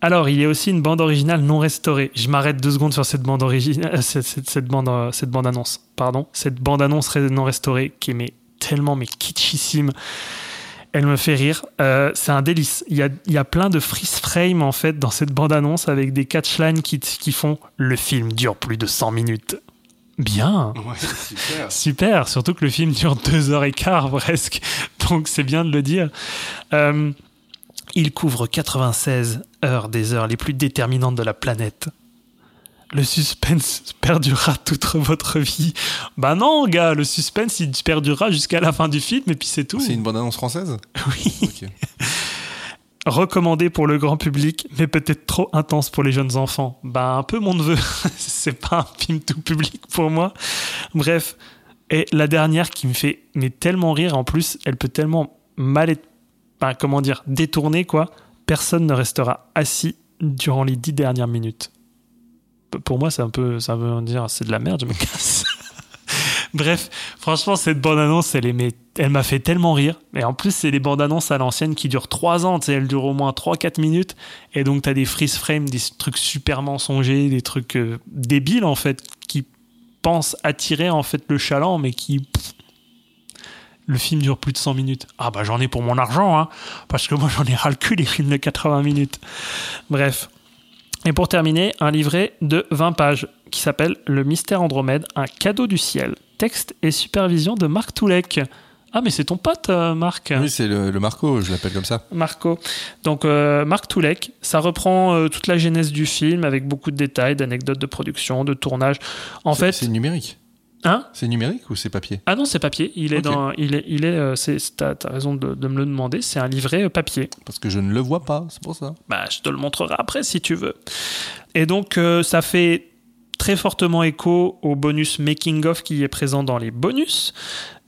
Alors, il y a aussi une bande originale non restaurée. Je m'arrête deux secondes sur cette bande originale, euh, cette, bande, euh, cette bande annonce, pardon, cette bande annonce non restaurée qui est tellement mais kitschissime. Elle me fait rire. C'est un délice. Il y a, il y a plein de freeze frame en fait dans cette bande annonce avec des catchlines qui, qui font le film dure plus de 100 minutes. Bien. Ouais, super. (laughs) Super, surtout que le film dure deux heures et quart presque, donc c'est bien de le dire. Euh, il couvre 96 heures des heures les plus déterminantes de la planète. Le suspense perdurera toute votre vie. Bah non, gars, le suspense il perdurera jusqu'à la fin du film et puis c'est tout. C'est une bande-annonce française? (laughs) Oui. Recommandé pour le grand public, mais peut-être trop intense pour les jeunes enfants. Bah un peu mon neveu. (laughs) c'est pas un film tout public pour moi. Bref. Et la dernière qui me fait mais tellement rire, en plus, elle peut tellement mal être, enfin, comment dire, détournée, quoi. Personne ne restera assis durant les dix dernières minutes. Pour moi, c'est un peu, ça veut dire, c'est de la merde, je me casse. Bref, franchement, cette bande-annonce, elle, mais elle m'a fait tellement rire. Et en plus, c'est des bandes-annonces à l'ancienne qui durent 3 ans. Tu sais, elles durent au moins 3-4 minutes. Et donc, tu as des freeze frames, des trucs super mensongers, des trucs euh, débiles, en fait, qui pensent attirer, en fait, le chaland, mais qui. le film dure plus de 100 minutes. Ah, bah, j'en ai pour mon argent, hein. Parce que moi, j'en ai ras le cul, les films de 80 minutes. Bref. Et pour terminer, un livret de 20 pages qui s'appelle Le mystère Andromède, un cadeau du ciel. Texte et supervision de Marc Toulek. Ah, mais c'est ton pote, euh, Marc. Oui, c'est le, le Marco, je l'appelle comme ça. Marco. Donc, euh, Marc Toulek, ça reprend euh, toute la genèse du film avec beaucoup de détails, d'anecdotes de production, de tournage. En fait, c'est numérique. hein? C'est numérique ou c'est papier? Ah non, c'est papier. Il est dans. Il est. Il est. c'est. T'as raison de, de me le demander. C'est un livret papier. Parce que je ne le vois pas, c'est pour ça. Bah, je te le montrerai après si tu veux. Et donc, ça fait très fortement écho au bonus Making of qui est présent dans les bonus.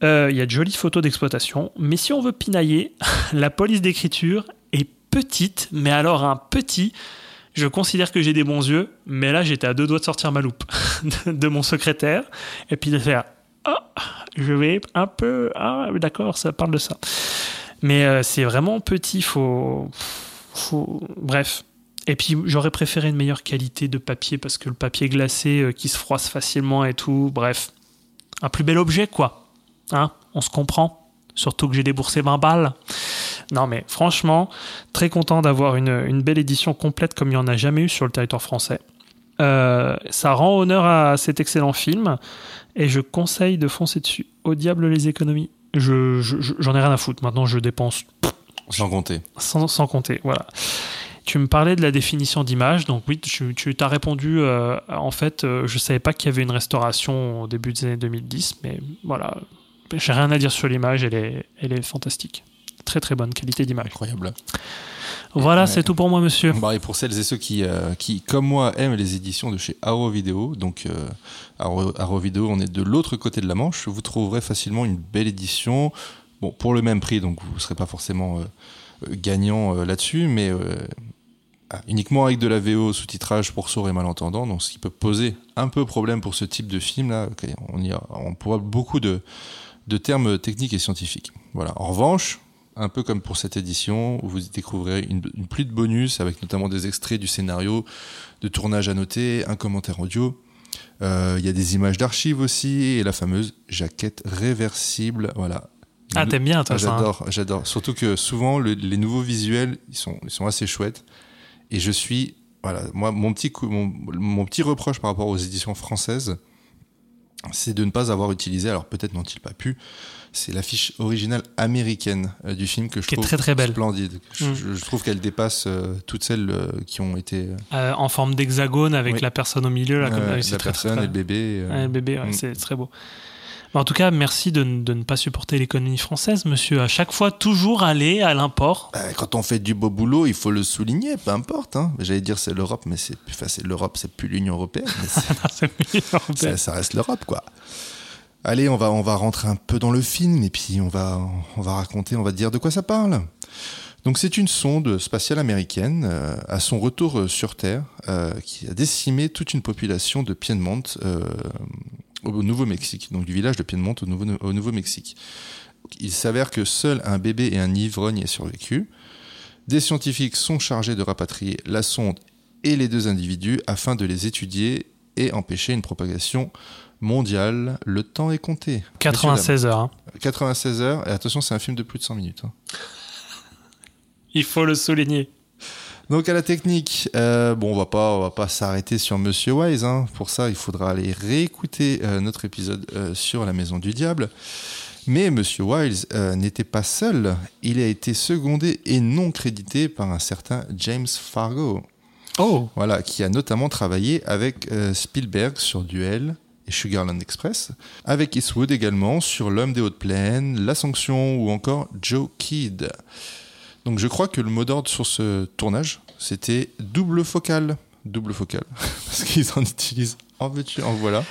Euh, Il y a de jolies photos d'exploitation. Mais si on veut pinailler, (laughs) la police d'écriture est petite, mais alors un petit. Je considère que j'ai des bons yeux, mais là j'étais à deux doigts de sortir ma loupe (laughs) de, mon secrétaire et puis de faire Ah, je vais un peu. Ah, d'accord, ça parle de ça. Mais euh, c'est vraiment petit, faut... Bref. Et puis j'aurais préféré une meilleure qualité de papier parce que le papier glacé euh, qui se froisse facilement et tout, bref. Un plus bel objet, quoi. Hein On se comprend. Surtout que j'ai déboursé 20 balles. Non mais franchement, très content d'avoir une, une belle édition complète comme il n'y en a jamais eu sur le territoire français. Euh, ça rend honneur à cet excellent film et je conseille de foncer dessus. Au diable les économies. Je, je- je- j'en ai rien à foutre. Maintenant, je dépense Sans compter. sans, sans compter. Voilà. Tu me parlais de la définition d'image, donc oui, tu, tu t'as répondu. euh, en fait, euh, je savais pas qu'il y avait une restauration au début des années 2010, mais voilà, j'ai rien à dire sur l'image, elle est, elle est fantastique. Très très bonne qualité d'image. Incroyable. Voilà, Ouais. c'est tout pour moi, monsieur. Bah, et pour celles et ceux qui, euh, qui, comme moi, aiment les éditions de chez Arrow Video, donc euh, Arrow, Arrow Video, on est de l'autre côté de la Manche, vous trouverez facilement une belle édition. Bon, pour le même prix, donc vous ne serez pas forcément euh, euh, gagnant euh, là-dessus, mais euh, ah, uniquement avec de la VO sous-titrage pour sourds et malentendants, donc ce qui peut poser un peu problème pour ce type de film là. On y a, on pourra beaucoup de, de termes techniques et scientifiques. Voilà. En revanche, un peu comme pour cette édition, où vous découvrirez une, une pluie de bonus avec notamment des extraits du scénario, de tournage à noter, un commentaire audio. Euh, Il y a des images d'archives aussi et la fameuse jaquette réversible. Voilà. Ah, t'aimes bien, Ah, toi, ça. hein. J'adore, j'adore. Surtout que souvent le- les nouveaux visuels, ils sont, ils sont assez chouettes. Et je suis, voilà, moi, mon petit, coup- mon, mon petit reproche par rapport aux éditions françaises, c'est de ne pas avoir utilisé, alors peut-être n'ont-ils pas pu, c'est l'affiche originale américaine euh, du film que je Qui est trouve très, très belle. splendide. Je, Mm. je- je trouve qu'elle dépasse euh, toutes celles euh, qui ont été en forme d'hexagone avec Oui. la personne au milieu. Là, comme, ah, la très, très, personne très- et le bébé. Ouais, le bébé, ouais, Mm. c'est très beau. Mais en tout cas, merci de, ne- de ne pas supporter l'économie française, monsieur. À chaque fois, toujours aller à l'import. Bah, quand on fait du beau boulot, il faut le souligner, peu importe. hein. J'allais dire c'est l'Europe, mais c'est enfin, c'est l'Europe, (laughs) c'est plus l'Union européenne. ça, ça reste l'Europe, quoi. Allez, on va, on va rentrer un peu dans le film et puis on va, on va raconter, on va dire de quoi ça parle. Donc c'est une sonde spatiale américaine euh, à son retour euh, sur Terre euh, qui a décimé toute une population de Piedmont euh, au Nouveau-Mexique, donc du village de Piedmont au, Nouveau, au Nouveau-Mexique. Il s'avère que seul un bébé et un ivrogne aient survécu. Des scientifiques sont chargés de rapatrier la sonde et les deux individus afin de les étudier et empêcher une propagation mondiale. Le temps est compté. 96 heures. hein. Messieurs, dames. 96 heures. Et attention, c'est un film de plus de 100 minutes. hein. Il faut le souligner. Donc à la technique, euh, bon, on va pas, on va pas s'arrêter sur Monsieur Wise. hein. Pour ça, il faudra aller réécouter euh, notre épisode euh, sur la Maison du Diable. Mais Monsieur Wise euh, n'était pas seul. Il a été secondé et non crédité par un certain James Fargo. Oh, Voilà, qui a notamment travaillé avec Spielberg sur Duel et Sugarland Express, avec Eastwood également sur L'homme des hautes plaines, La sanction ou encore Joe Kidd. Donc je crois que le mot d'ordre sur ce tournage, c'était double focale. Double focale, (laughs) parce qu'ils en utilisent en veux-tu, en voilà.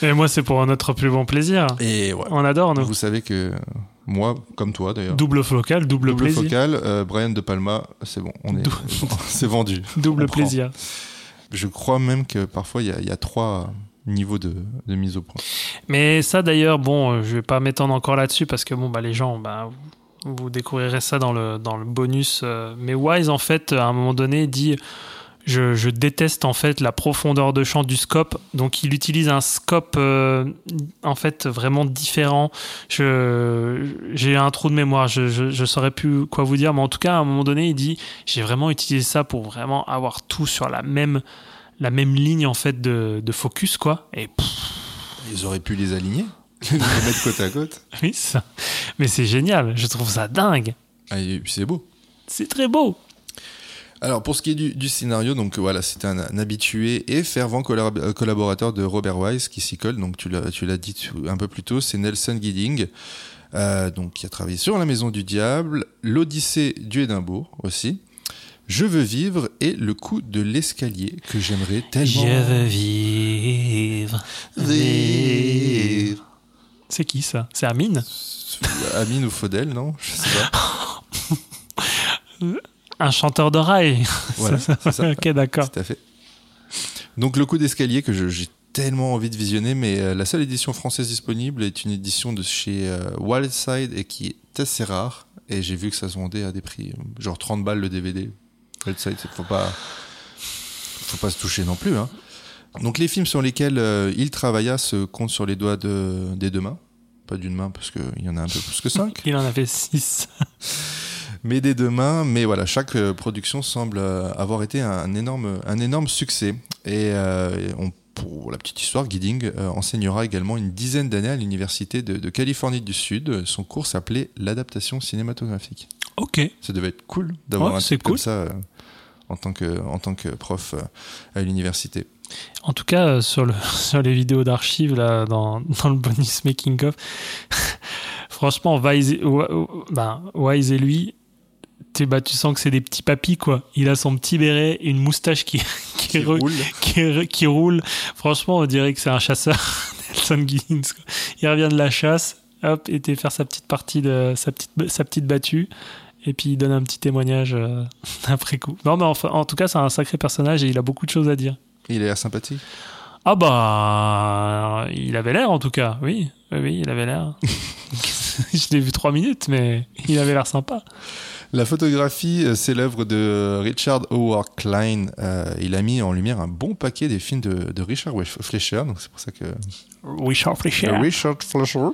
et moi, c'est pour notre plus bon plaisir. Et ouais. On adore, nous. Vous savez que moi, comme toi d'ailleurs, Double focal, double, double plaisir. focale, euh, Brian De Palma, c'est bon, on est, (laughs) c'est vendu. (laughs) Double On prend. plaisir. Je crois même que parfois il y a, il y a trois niveaux de, de mise au point. Mais ça, d'ailleurs, bon, euh, je vais pas m'étendre encore là-dessus parce que, bon, bah, les gens, bah, vous, découvrirez ça dans le, dans le bonus. euh, Mais Wise, en fait, à un moment donné, dit je, je déteste, en fait, la profondeur de champ du scope. Donc, il utilise un scope, euh, en fait, vraiment différent. J'ai un trou de mémoire, je, je, saurais plus quoi vous dire, mais en tout cas, à un moment donné, il dit j'ai vraiment utilisé ça pour vraiment avoir tout sur la même. La même ligne en fait de, de focus quoi et Ils auraient pu les aligner, (laughs) les mettre côte à côte. Oui, ça. Mais c'est génial, je trouve ça dingue. Ah, et puis c'est beau. C'est très beau. Alors pour ce qui est du, du scénario, donc voilà, c'était un, un habitué et fervent collab- euh, collaborateur de Robert Wise qui s'y colle. Donc tu l'as, dit un peu plus tôt, c'est Nelson Gidding, euh, donc qui a travaillé sur La Maison du Diable, l'Odyssée du Édimbourg aussi. Je veux vivre et le coup de l'escalier que j'aimerais tellement veux vivre. vivre. C'est qui ça? C'est Amine? Amine ou Faudel, non? Je sais pas. (laughs) Un chanteur de rail. Voilà, (laughs) ok, d'accord. Tout à fait. Donc le coup d'escalier que j'ai tellement envie de visionner, mais euh, la seule édition française disponible est une édition de chez euh, Wildside et qui est assez rare. Et j'ai vu que ça se vendait à des prix euh, genre 30 balles le DVD. Wildside, faut pas, faut pas se toucher non plus. Hein. Donc les films sur lesquels euh, il travailla se comptent sur les doigts de, des deux mains. Pas d'une main parce qu'il y en a un peu plus que cinq. (laughs) Il en avait 6. (laughs) mais des deux mains. Mais voilà, chaque euh, production semble euh, avoir été un énorme, un énorme succès. Et, euh, on- pour la petite histoire, Gidding enseignera également une dizaine d'années à l'université de, de Californie du Sud. Son cours s'appelait l'adaptation cinématographique. Ok. Ça devait être cool d'avoir Ouais, un comme ça en tant que, en tant que prof à l'université. En tout cas, euh, sur, le, (laughs) sur les vidéos d'archives, là, dans, (laughs) dans le bonus making of, (laughs) franchement, Wise et, ben, Wise et lui, tu, bah, tu sens que c'est des petits papis, quoi. Il a son petit béret, une moustache qui, qui, Qui re- roule. qui, qui roule. Franchement, on dirait que c'est un chasseur, Nelson. Il revient de la chasse, hop, et était faire sa petite partie de sa petite, sa petite battue. Et puis il donne un petit témoignage euh, après coup. Non, mais enfin, en tout cas, c'est un sacré personnage et il a beaucoup de choses à dire. Il a l'air sympathique. Ah bah, il avait l'air en tout cas, oui, oui, oui, il avait l'air. (laughs) Je l'ai vu trois minutes, mais il avait l'air sympa. La photographie, euh, c'est l'œuvre de Richard Howard Klein. Euh, il a mis en lumière un bon paquet des films de, de Richard Fleischer, donc c'est pour ça que Richard Fleischer. Euh, Richard Fleischer.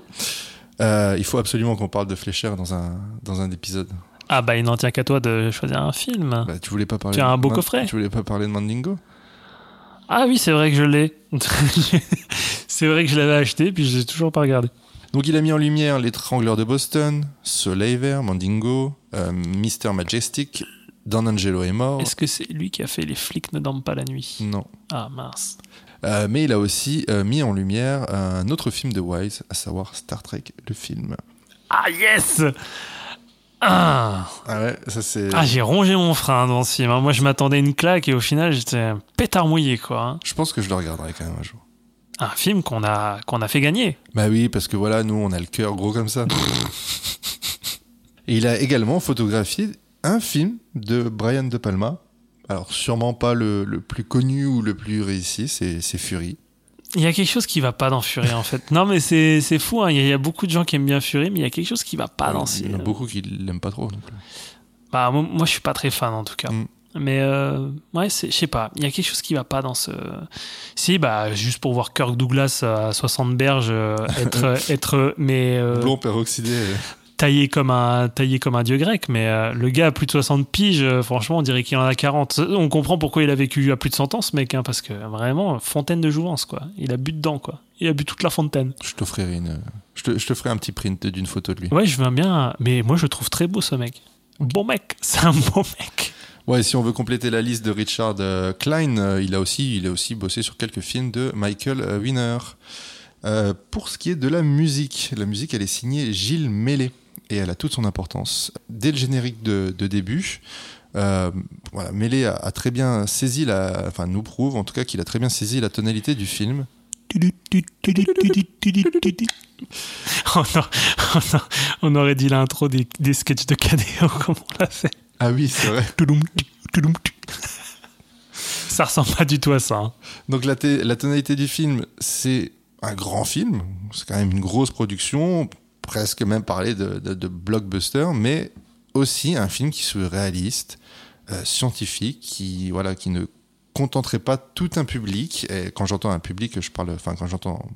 Euh, il faut absolument qu'on parle de Fleischer dans un dans un épisode. Ah bah, il n'en tient qu'à toi de choisir un film. Bah, tu voulais pas parler. Tu as un beau coffret. Tu voulais pas parler de Mandingo? Ah oui, c'est vrai que je l'ai. (laughs) C'est vrai que je l'avais acheté, puis je l'ai toujours pas regardé. Donc il a mis en lumière L'étrangleur de Boston, Soleil Vert, Mandingo, euh, Mister Majestic, Don Angelo est mort. Est-ce que c'est lui qui a fait Les flics ne dorment pas la nuit? Non. Ah mince. Euh, mais il a aussi euh, mis en lumière un autre film de Wise, à savoir Star Trek, le film. Ah yes Ah, Ah ouais, ça c'est. ah j'ai rongé mon frein dans ce film. hein. Moi je m'attendais à une claque et au final j'étais pétard mouillé quoi. hein. Je pense que je le regarderai quand même un jour. Un film qu'on a, qu'on a fait gagner. Bah oui, parce que voilà, nous on a le cœur gros comme ça. Et il a également photographié un film de Brian De Palma. Alors sûrement pas le, le plus connu ou le plus réussi, c'est c'est Fury. Il y a quelque chose qui va pas dans Fury en fait. Non mais c'est c'est fou, hein. il y, a- il y a beaucoup de gens qui aiment bien Fury, mais il y a quelque chose qui va pas dans il y en a film. beaucoup qui l'aiment pas trop. Bah, moi, moi, je suis pas très fan en tout cas. Mm. Mais euh, ouais, je sais pas, il y a quelque chose qui va pas dans ce. Si, bah, juste pour voir Kirk Douglas à 60 berges euh, (laughs) être, être mais euh, Blond peroxydé. Taillé comme un taillé comme un dieu grec. Mais euh, le gars a plus de 60 piges, euh, franchement, on dirait qu'il en a 40. On comprend pourquoi il a vécu à plus de 100 ans, ce mec, hein, parce que vraiment, fontaine de jouvence, quoi. Il a bu dedans, quoi. Il a bu toute la fontaine. Je t'offrirai une. Je te, je te ferai un petit print d'une photo de lui. Ouais, je veux bien, mais moi, je le trouve très beau, ce mec. Bon mec, (laughs) c'est un bon mec. Ouais, si on veut compléter la liste de Richard euh, Klein, il a aussi, il a aussi bossé sur quelques films de Michael Winner. Euh, pour ce qui est de la musique, la musique, elle est signée Gilles Mellet et elle a toute son importance. Dès le générique de, de début, euh, voilà, a, a très bien saisi la, enfin nous prouve en tout cas qu'il a très bien saisi la tonalité du film. (laughs) On, a- on aurait dit l'intro des, des sketchs de KDO (laughs) comme on l'a fait. Ah oui, c'est vrai. Ça ressemble pas du tout à ça. hein. Donc la tonalité du film, c'est un grand film, c'est quand même une grosse production, presque même parler de, blockbuster, mais aussi un film qui veut réaliste, euh, scientifique, qui voilà, qui ne contenterait pas tout un public. Et quand j'entends un public, je parle, enfin quand j'entends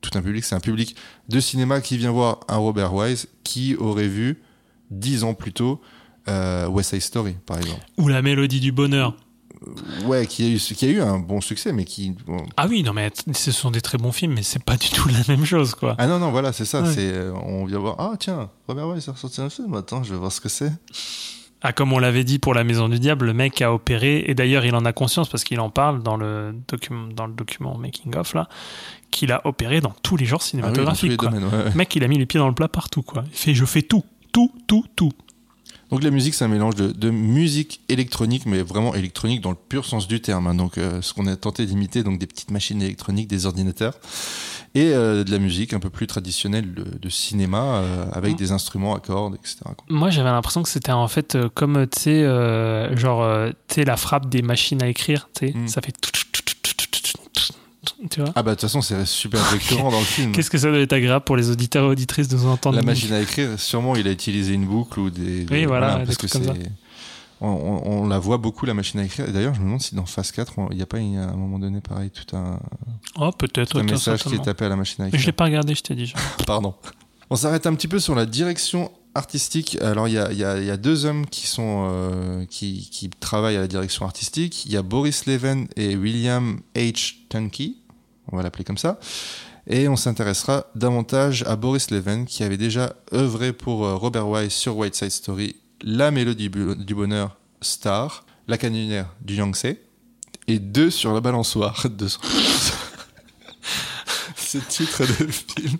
tout un public, c'est un public de cinéma qui vient voir un Robert Wise qui aurait vu dix ans plus tôt euh, West Side Story, par exemple. Ou la mélodie du bonheur. Ouais, qui a eu, qui a eu un bon succès, mais qui bon, Ah oui, non mais ce sont des très bons films, mais c'est pas du tout la même chose quoi. Ah non, non, voilà, c'est ça. Ouais. C'est, euh, on vient voir. Ah tiens, Robert Wise a ressorti un film. Attends, je vais voir ce que c'est. Ah, comme on l'avait dit pour La Maison du Diable, le mec a opéré, et d'ailleurs il en a conscience parce qu'il en parle dans le, document dans le document Making of là, qu'il a opéré dans tous les genres Ah oui, dans tous cinématographiques. les quoi. domaines, ouais, ouais. Le mec il a mis les pieds dans le plat partout quoi. Il fait je fais tout, tout, tout, tout. Donc la musique, c'est un mélange de, de musique électronique, mais vraiment électronique dans le pur sens du terme. hein. Donc euh, ce qu'on a tenté d'imiter, donc des petites machines électroniques, des ordinateurs, et euh, de la musique un peu plus traditionnelle de, de cinéma, euh, avec Mm. des instruments à cordes, etc. Moi, j'avais l'impression que c'était en fait comme, tu sais, genre, tu sais, la frappe des machines à écrire, tu sais, Mm. ça fait. tout, Tu vois Ah bah de toute façon, c'est super récurrent dans le film. Qu'est-ce que ça doit être agréable pour les auditeurs et auditrices de nous entendre La machine à écrire, sûrement, il a utilisé une boucle ou des. des- voilà, des parce que comme c'est. On, on- on la voit beaucoup la machine à écrire. Et d'ailleurs, je me demande si dans Phase 4, on- il n'y a pas à un moment donné pareil tout un, Oh, peut-être. un message qui est tapé à la machine à Mais je écrire. l'ai pas regardé, je t'ai dit. (laughs) Pardon. On s'arrête un petit peu sur la direction artistique. Alors, il y a, y a- y a deux hommes qui, sont, euh, qui, qui travaillent à la direction artistique. Il y a Boris Leven et William H. Tunkey. On va l'appeler comme ça. Et on s'intéressera davantage à Boris Leven, qui avait déjà œuvré pour euh, Robert Wise sur White Side Story, La Mélodie du Bonheur, Star, La Canonnière du Yangtze, et deux sur La Balançoire de son... Ce titre de film.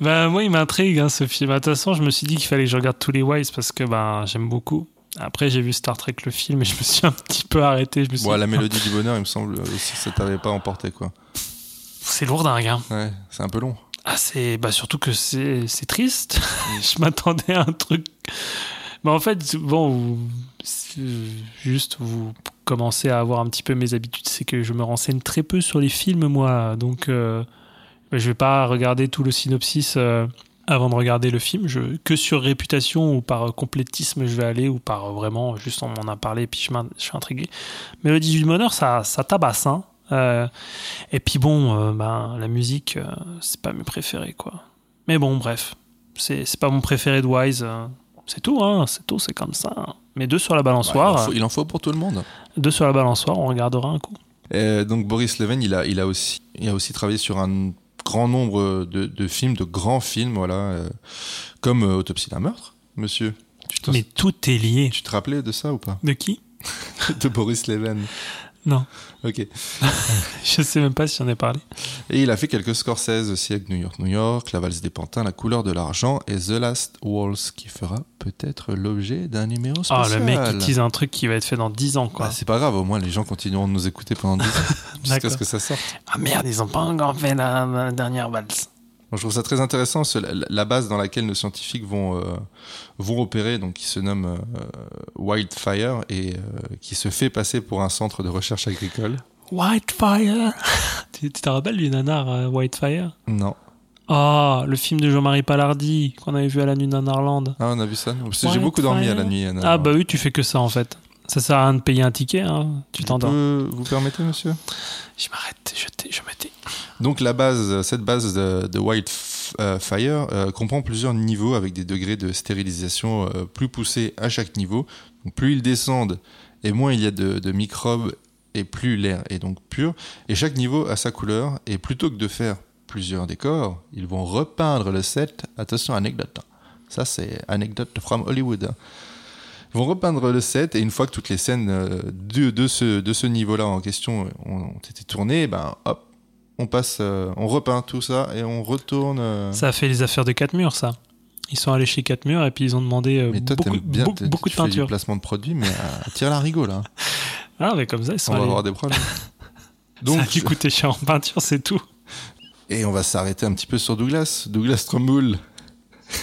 Bah, moi, il m'intrigue, hein, ce film. De toute façon, je me suis dit qu'il fallait que je regarde tous les Wise parce que ben, j'aime beaucoup. Après, j'ai vu Star Trek, le film, et je me suis un petit peu arrêté. Je me suis Bon, dit, la mélodie du bonheur, il me semble aussi, ça t'avait pas emporté, quoi. c'est lourdingue, hein. Ouais, c'est un peu long. Ah, c'est bah surtout que c'est triste. (laughs) je m'attendais à un truc. Mais en fait, bon, vous- juste vous commencez à avoir un petit peu mes habitudes, c'est que je me renseigne très peu sur les films, moi. Donc, euh, je vais pas regarder tout le synopsis euh, avant de regarder le film. Je, que sur réputation ou par euh, complétisme, je vais aller ou par euh, vraiment juste on m'en a parlé et puis je, suis intrigué. Mélodie du bonheur, ça, ça tabasse, hein. Euh, et puis bon, euh, ben, la musique, euh, c'est pas mes préférés, quoi. Mais bon, bref, c'est pas mon préféré de Wise. c'est tout, hein, c'est tout, c'est comme ça. hein. Mais deux sur la Bah, il, en balançoire, faut, il en faut pour tout le monde. deux sur la balançoire, on regardera un coup. Donc Boris Leven, il a, il a aussi, il a aussi travaillé sur un grand nombre de, de films, de grands films, voilà, euh, comme euh, Autopsie d'un meurtre, monsieur. Tu, Mais tout est lié. tu te rappelais de ça ou pas? De qui? (laughs) De Boris Leven. Non. Ok. (laughs) Je sais même pas si j'en ai parlé. Et il a fait quelques Scorsese aussi avec New York, New York, La valse des pantins, La couleur de l'argent et The Last Waltz, qui fera peut-être l'objet d'un numéro Oh, spécial. le mec, il tease un truc qui va être fait dans 10 ans, quoi. Bah, c'est pas grave, au moins les gens continueront de nous écouter pendant 10 ans, (laughs) jusqu'à ce que ça sorte. Ah merde, ils ont pas encore fait la, la dernière valse. Moi, je trouve ça très intéressant, la, la base dans laquelle nos scientifiques vont, euh, vont opérer, donc qui se nomme euh, Wildfire et euh, qui se fait passer pour un centre de recherche agricole. Whitefire (laughs) Tu te rappelles du nanar Whitefire Non. Ah, le film de Jean-Marie Palardi qu'on avait vu à la nuit Nanarland. Ah, on a vu ça? J'ai beaucoup dormi à la nuit. Ah bah oui, tu fais que ça en fait. Ça sert à rien de payer un ticket, hein. tu pouvez- Vous permettez, monsieur? Je m'arrête, je, t'ai- je me tais. Donc la base, cette base de, de Wildfire euh, comprend plusieurs niveaux avec des degrés de stérilisation euh, plus poussés à chaque niveau. Donc plus ils descendent et moins il y a de, de microbes et plus l'air est donc pur. Et chaque niveau a sa couleur et plutôt que de faire plusieurs décors, ils vont repeindre le set. Attention, anecdote. hein. Ça c'est anecdote from Hollywood. Hein. Vont repeindre le set et une fois que toutes les scènes euh, de, de ce, de ce niveau-là en question ont, ont été tournées, ben hop, on passe, euh, on repeint tout ça et on retourne. euh, Ça a fait les affaires de 4 murs, ça. Ils sont allés chez 4 murs et puis ils ont demandé euh, mais toi, beaucoup, bien, beaucoup, beaucoup tu de fais du peinture. placement de produits, mais (laughs) à, tirer la rigo là. Ah, mais comme ça, ils sont On va avoir des problèmes. Donc, (laughs) ça a dû coûter cher en peinture, c'est tout. et on va s'arrêter un petit peu sur Douglas, Douglas Trumbull, (laughs)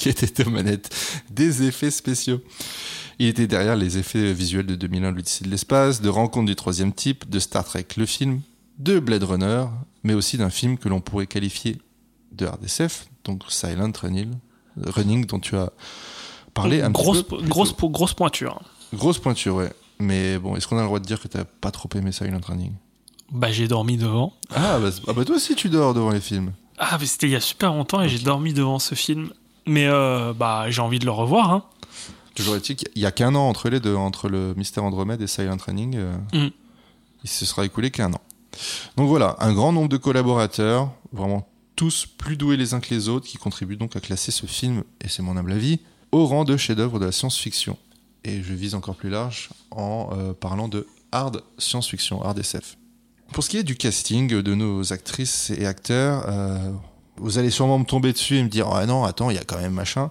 qui était aux manettes des effets spéciaux. Il était derrière les effets visuels de 2001, l'Odyssée de l'espace, de Rencontre du troisième type, de Star Trek le film, de Blade Runner, mais aussi d'un film que l'on pourrait qualifier de RDSF, donc Silent Running, Running dont tu as parlé un grosse, petit peu. grosse, grosse pointure. Grosse pointure, ouais. Mais bon, est-ce qu'on a le droit de dire que t'as pas trop aimé Silent Running? Bah, j'ai dormi devant. ah bah, ah bah toi aussi tu dors devant les films. Ah, mais c'était il y a super longtemps et j'ai dormi devant ce film. Mais euh, bah, j'ai envie de le revoir. Hein. Toujours est-il qu'il y a qu'un an entre les deux, entre le Mystère Andromède et Silent Running. euh, Mm. Il se sera écoulé qu'un an. Donc voilà, un grand nombre de collaborateurs, vraiment tous plus doués les uns que les autres, qui contribuent donc à classer ce film, et c'est mon humble avis, au rang de chef-d'œuvre de la science-fiction. Et je vise encore plus large en euh, parlant de hard science-fiction, hard SF. Pour ce qui est du casting de nos actrices et acteurs, euh, vous allez sûrement me tomber dessus et me dire Ah non, attends, il y a quand même machin.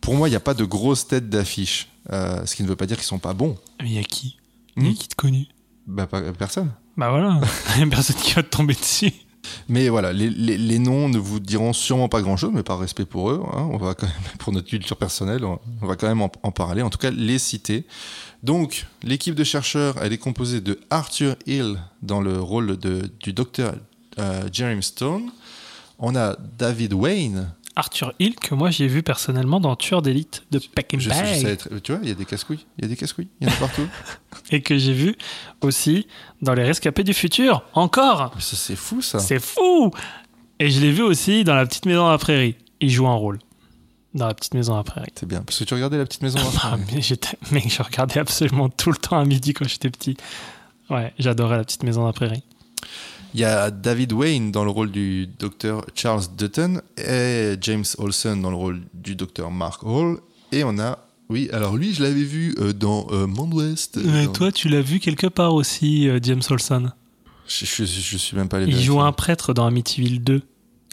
Pour moi, il n'y a pas de grosses têtes d'affiche. Euh, ce qui ne veut pas dire qu'ils sont pas bons. Mais il y a qui Il y a Hmm qui de connu Bah, pas- personne. Bah voilà, (laughs) il y a personne qui va te tomber dessus. Mais voilà, les, les- les noms ne vous diront sûrement pas grand-chose, mais par respect pour eux, hein, on va quand même, (laughs) pour notre culture personnelle, on, on va quand même en, en parler, en tout cas les citer. Donc, l'équipe de chercheurs, elle est composée de Arthur Hill dans le rôle de, du docteur euh, Jeremy Stone. On a David Wayne. Arthur Hill, que moi j'ai vu personnellement dans Tueur d'élite de Peck Je sais- je savais très- tu vois, il y a des casse-couilles, il y a des casse-couilles, il y en a partout. (laughs) et que j'ai vu aussi dans Les Rescapés du Futur. Encore Mais c'est fou ça. C'est fou Et je l'ai vu aussi dans La Petite Maison à la Prairie. Il joue un rôle dans La Petite Maison à la Prairie. C'est bien, parce que tu regardais la petite maison. (laughs) Ah, mais j'étais, mec, je regardais absolument tout le temps à midi quand j'étais petit. Ouais, j'adorais La Petite Maison à la Prairie. Il y a David Wayne dans le rôle du docteur Charles Dutton et James Olsen dans le rôle du docteur Mark Hall. Et on a, oui, alors lui, je l'avais vu euh, dans euh, Monde Ouest. euh, Mais dans- toi, tu l'as vu quelque part aussi, euh, James Olson. je, je, je suis même pas allé Il joue un prêtre dans Amityville 2.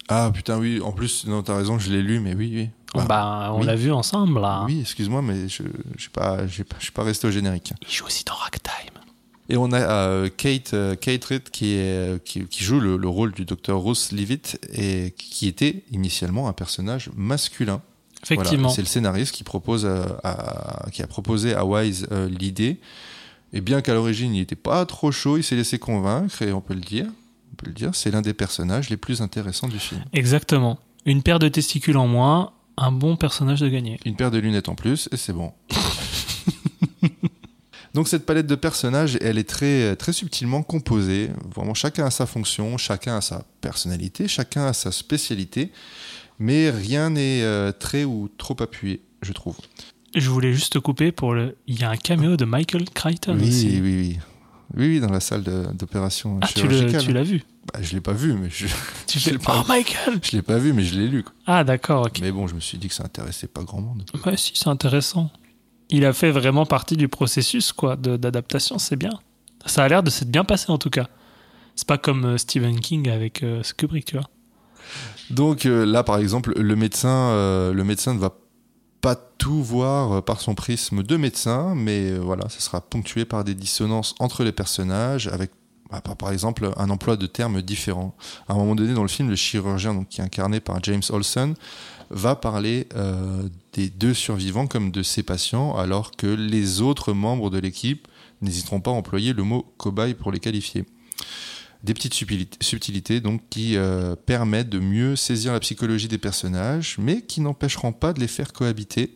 Ah putain, oui, en plus, non, t'as raison, je l'ai lu, mais oui, oui. Ah, bah, on oui. l'a vu ensemble, là. Oui, excuse-moi, mais je je suis pas, j'ai pas, je suis pas resté au générique. Il joue aussi dans Ragtime. Et on a euh, Kate, euh, Kate Reed qui, est, qui, qui joue le, le rôle du docteur Ross Leavitt et qui était initialement un personnage masculin. Voilà, Effectivement. c'est le scénariste qui, propose à- à- qui a proposé à Wise euh, l'idée. Et bien qu'à l'origine il n'était pas trop chaud, il s'est laissé convaincre et on peut le dire. On peut le dire, c'est l'un des personnages les plus intéressants du film. Exactement. Une paire de testicules en moins, un bon personnage de gagner. Une paire de lunettes en plus et c'est bon. (laughs) Donc cette palette de personnages, elle est très, très subtilement composée. Vraiment, chacun a sa fonction, chacun a sa personnalité, chacun a sa spécialité, mais rien n'est euh, très ou trop appuyé, je trouve. Je voulais juste te couper pour le. Il y a un caméo de Michael Crichton Oui, oui, oui. Oui, oui, dans la salle d'opération Ah, tu le- chirurgicale. tu l'as vu Bah, je l'ai pas vu, mais je, Tu (laughs) Je pas Oh Michael je l'ai pas vu, mais je l'ai lu. quoi. Ah, d'accord, ok. Mais bon, je me suis dit que ça intéressait pas grand monde. Ouais, si, c'est intéressant. Il a fait vraiment partie du processus quoi, d'adaptation, c'est bien. Ça a l'air de s'être bien passé en tout cas. C'est pas comme euh, Stephen King avec euh, Kubrick, tu vois. Donc euh, là, par exemple, le médecin, euh, le médecin ne va pas tout voir par son prisme de médecin, mais voilà, ça sera ponctué par des dissonances entre les personnages, avec par, par exemple un emploi de termes différents. À un moment donné, dans le film, le chirurgien, qui est incarné par James Olsen, va parler euh, des deux survivants comme de ses patients, alors que les autres membres de l'équipe n'hésiteront pas à employer le mot cobaye pour les qualifier des petites subtilités, donc qui euh, permettent de mieux saisir la psychologie des personnages, mais qui n'empêcheront pas de les faire cohabiter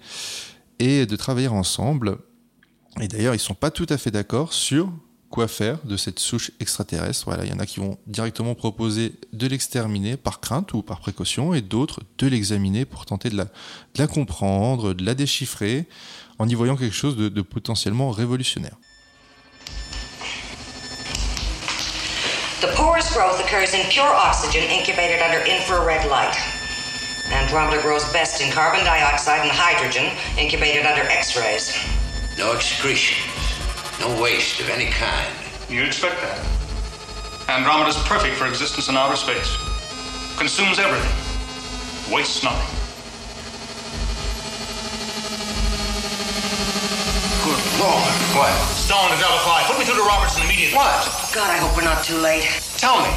et de travailler ensemble. Et d'ailleurs, ils sont pas tout à fait d'accord sur quoi faire de cette souche extraterrestre. Voilà, il y en a qui vont directement proposer de l'exterminer par crainte ou par précaution, et d'autres de l'examiner pour tenter de la, de la comprendre, de la déchiffrer, en y voyant quelque chose de- de potentiellement révolutionnaire. The porous growth occurs in pure oxygen incubated under infrared light. Andromeda grows best in carbon dioxide and hydrogen incubated under X-rays. No excretion. No waste of any kind. You'd expect that. Andromeda's perfect for existence in outer space. Consumes everything. Wastes nothing. Good Lord. What? Stone to Delta Phi. Put me through to Robertson immediately. What? God, I hope we're not too late. Tell me.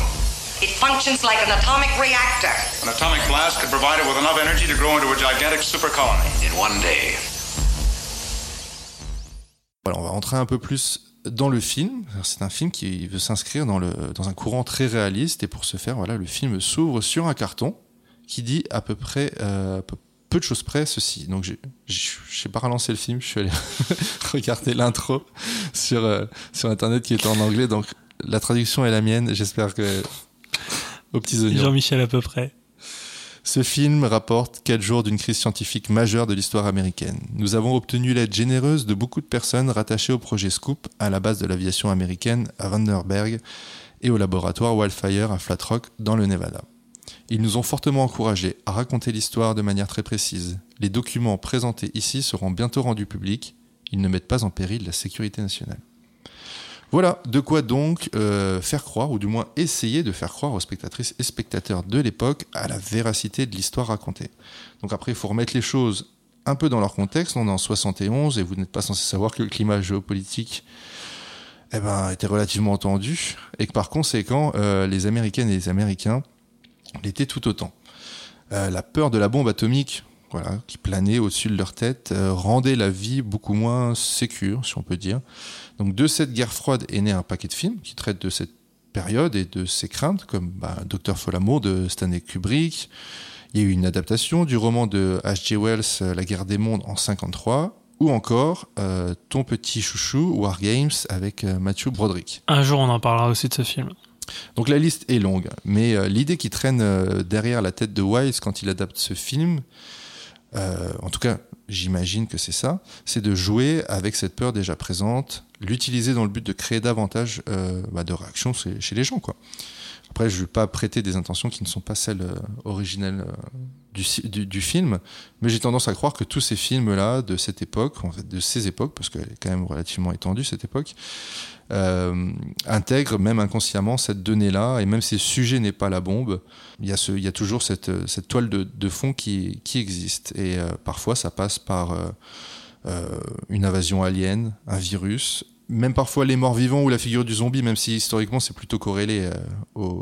It functions like an atomic reactor. An atomic blast could provide it with enough energy to grow into a gigantic super colony. In one day. Voilà, on va rentrer un peu plus dans le film. C'est un film qui veut s'inscrire dans, le, dans un courant très réaliste et pour ce faire, voilà, le film s'ouvre sur un carton qui dit à peu près euh, peu, de choses près ceci. Donc j'ai pas relancé le film, je suis allé (laughs) regarder l'intro sur euh, sur internet qui est en anglais. Donc la traduction est la mienne. J'espère que aux petits oignons. Jean-Michel à peu près. Ce film rapporte quatre jours d'une crise scientifique majeure de l'histoire américaine. Nous avons obtenu l'aide généreuse de beaucoup de personnes rattachées au projet Scoop, à la base de l'aviation américaine à Vandenberg et au laboratoire Wildfire à Flat Rock dans le Nevada. Ils nous ont fortement encouragés à raconter l'histoire de manière très précise. Les documents présentés ici seront bientôt rendus publics. Ils ne mettent pas en péril la sécurité nationale. Voilà de quoi donc euh, faire croire, ou du moins essayer de faire croire aux spectatrices et spectateurs de l'époque à la véracité de l'histoire racontée. Donc après, il faut remettre les choses un peu dans leur contexte. On est en 71 et vous n'êtes pas censé savoir que le climat géopolitique eh ben, était relativement tendu et que par conséquent, euh, les Américaines et les Américains l'étaient tout autant. Euh, la peur de la bombe atomique voilà, qui planait au-dessus de leur tête euh, rendait la vie beaucoup moins sécure, si on peut dire. Donc de cette guerre froide est né un paquet de films qui traitent de cette période et de ses craintes, comme bah, Docteur Folamour de Stanley Kubrick. Il y a eu une adaptation du roman de H.G. Wells, La guerre des mondes, en 53, ou encore euh, Ton petit chouchou, War Games, avec euh, Matthew Broderick. Un jour, on en parlera aussi de ce film. Donc la liste est longue, mais euh, l'idée qui traîne euh, derrière la tête de Wise quand il adapte ce film, euh, en tout cas j'imagine que c'est ça, c'est de jouer avec cette peur déjà présente, l'utiliser dans le but de créer davantage euh, bah, de réactions chez, les gens. Quoi. Après, je ne vais pas prêter des intentions qui ne sont pas celles euh, originelles euh, du, du film, mais j'ai tendance à croire que tous ces films-là, de cette époque, en fait, de ces époques, parce qu'elle est quand même relativement étendue cette époque, euh, intègrent même inconsciemment cette donnée-là, et même si le sujet n'est pas la bombe, il y a, toujours cette, euh, cette toile de, fond qui, existe. Et euh, parfois, ça passe par une invasion alien, un virus, même parfois les morts vivants ou la figure du zombie, même si historiquement c'est plutôt corrélé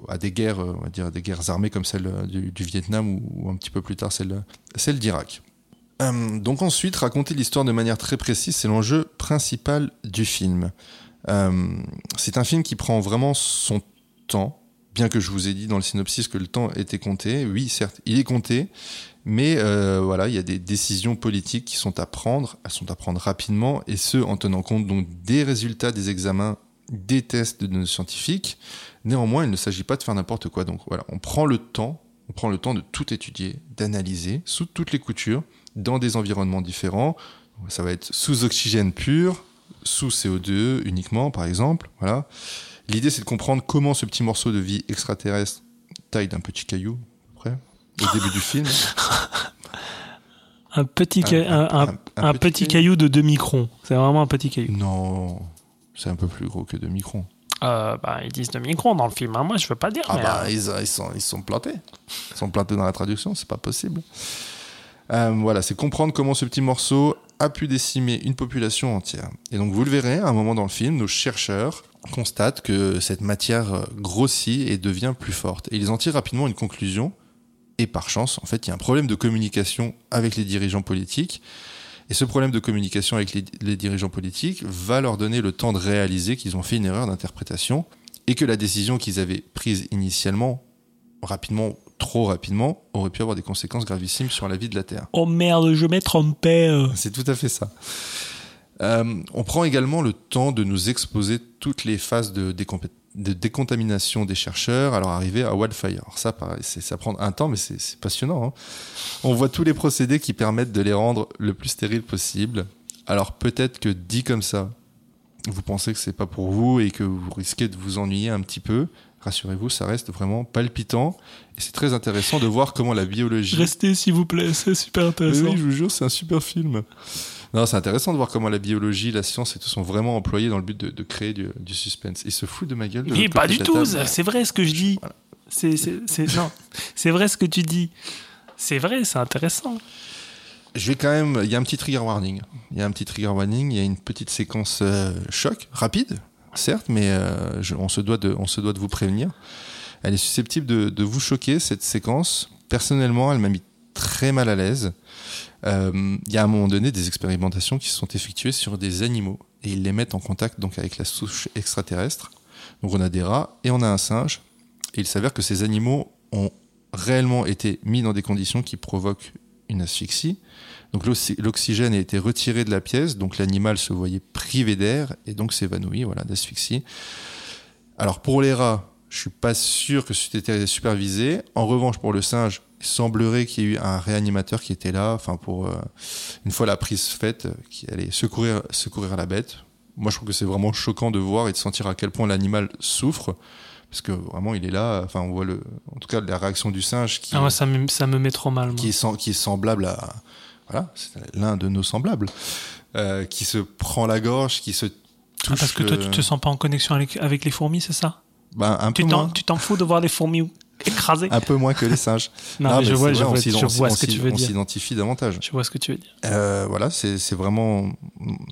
à des guerres, on va dire des guerres armées comme celle du, Vietnam ou, un petit peu plus tard celle, celle d'Irak. Donc ensuite, raconter l'histoire de manière très précise, c'est l'enjeu principal du film. Euh, c'est un film qui prend vraiment son temps, bien que je vous ai dit dans le synopsis que le temps était compté. Oui, certes, il est compté, mais euh, voilà, il y a des décisions politiques qui sont à prendre. Elles sont à prendre rapidement, et ce en tenant compte donc des résultats des examens, des tests de nos scientifiques. Néanmoins, il ne s'agit pas de faire n'importe quoi. Donc voilà, on prend le temps, on prend le temps de tout étudier, d'analyser sous toutes les coutures, dans des environnements différents. Ça va être sous oxygène pur, sous CO2 uniquement, par exemple. Voilà. L'idée, c'est de comprendre comment ce petit morceau de vie extraterrestre, taille d'un petit caillou, à peu près, au début du film, Un petit, ca- Un- un, un- un- un un petit petit caillou de 2 microns. C'est vraiment un petit caillou. non, c'est un peu plus gros que 2 microns. Euh, bah, ils disent 2 microns dans le film. hein. Moi, je veux pas dire. Ah mais, bah, euh, ils, ils sont, ils sont plantés. Ils sont plantés dans la traduction, c'est pas possible. Euh, voilà, c'est comprendre comment ce petit morceau a pu décimer une population entière. Et donc, vous le verrez, à un moment dans le film, nos chercheurs constatent que cette matière euh, grossit et devient plus forte. Et ils en tirent rapidement une conclusion. Et par chance, en fait, il y a un problème de communication avec les dirigeants politiques. Et ce problème de communication avec les, les dirigeants politiques va leur donner le temps de réaliser qu'ils ont fait une erreur d'interprétation et que la décision qu'ils avaient prise initialement, rapidement, trop rapidement, aurait pu avoir des conséquences gravissimes sur la vie de la Terre. Oh merde, je m'ai trompé. C'est tout à fait ça. Euh, on prend également le temps de nous exposer toutes les phases de, décontamination des chercheurs, alors arriver à Wildfire. Alors ça, pareil, ça prend un temps, mais c'est c'est passionnant. hein. On voit tous les procédés qui permettent de les rendre le plus stériles possible. Alors peut-être que dit comme ça, vous pensez que c'est pas pour vous et que vous risquez de vous ennuyer un petit peu. Rassurez-vous, ça reste vraiment palpitant et c'est très intéressant de voir comment la biologie. Restez, s'il vous plaît. C'est super Mais intéressant. oui, je vous jure, c'est un super film. Non, c'est intéressant de voir comment la biologie, la science et tout sont vraiment employés dans le but de, de créer du, du suspense. Ils se foutent de ma gueule. de pas du tout. C'est vrai ce que je dis. Voilà. C'est vrai ce que tu dis. C'est vrai, c'est intéressant. Je vais quand même. Il y a un petit trigger warning. Il y a un petit trigger warning. Il y a une petite séquence euh, choc, rapide, certes, mais euh, on, se doit de, vous prévenir. Elle est susceptible de, vous choquer, cette séquence. Personnellement, elle m'a mis très mal à l'aise. Euh, Il y a à un moment donné des expérimentations qui sont effectuées sur des animaux et ils les mettent en contact donc avec la souche extraterrestre. Donc on a des rats et on a un singe. Et il s'avère que ces animaux ont réellement été mis dans des conditions qui provoquent une asphyxie. Donc l'oxy- l'oxygène a été retiré de la pièce, donc l'animal se voyait privé d'air et donc s'évanouit, voilà, d'asphyxie. Alors pour les rats, je suis pas sûr que c'était supervisé. En revanche, pour le singe, il semblerait qu'il y ait eu un réanimateur qui était là, enfin pour euh, une fois la prise faite, euh, qui allait secourir, secourir la bête. Moi, je trouve que c'est vraiment choquant de voir et de sentir à quel point l'animal souffre, parce que vraiment, il est là. Enfin, on voit le, en tout cas, la réaction du singe qui, Ah, ça me, ça me met trop mal. moi. qui est, sem- qui est semblable à voilà, c'est l'un de nos semblables, euh, qui se prend la gorge, qui se touche. Ah, parce que toi, tu te sens pas en connexion avec, avec les fourmis, c'est ça? Ben, un peu Tu t'en, moins. tu t'en fous de voir les fourmis écrasées Un peu moins que les singes. (laughs) Non, Non, mais je vois, je vois, je vois ce que tu veux dire. On s'identifie davantage. Je vois ce que tu veux dire. Euh, voilà, c'est vraiment.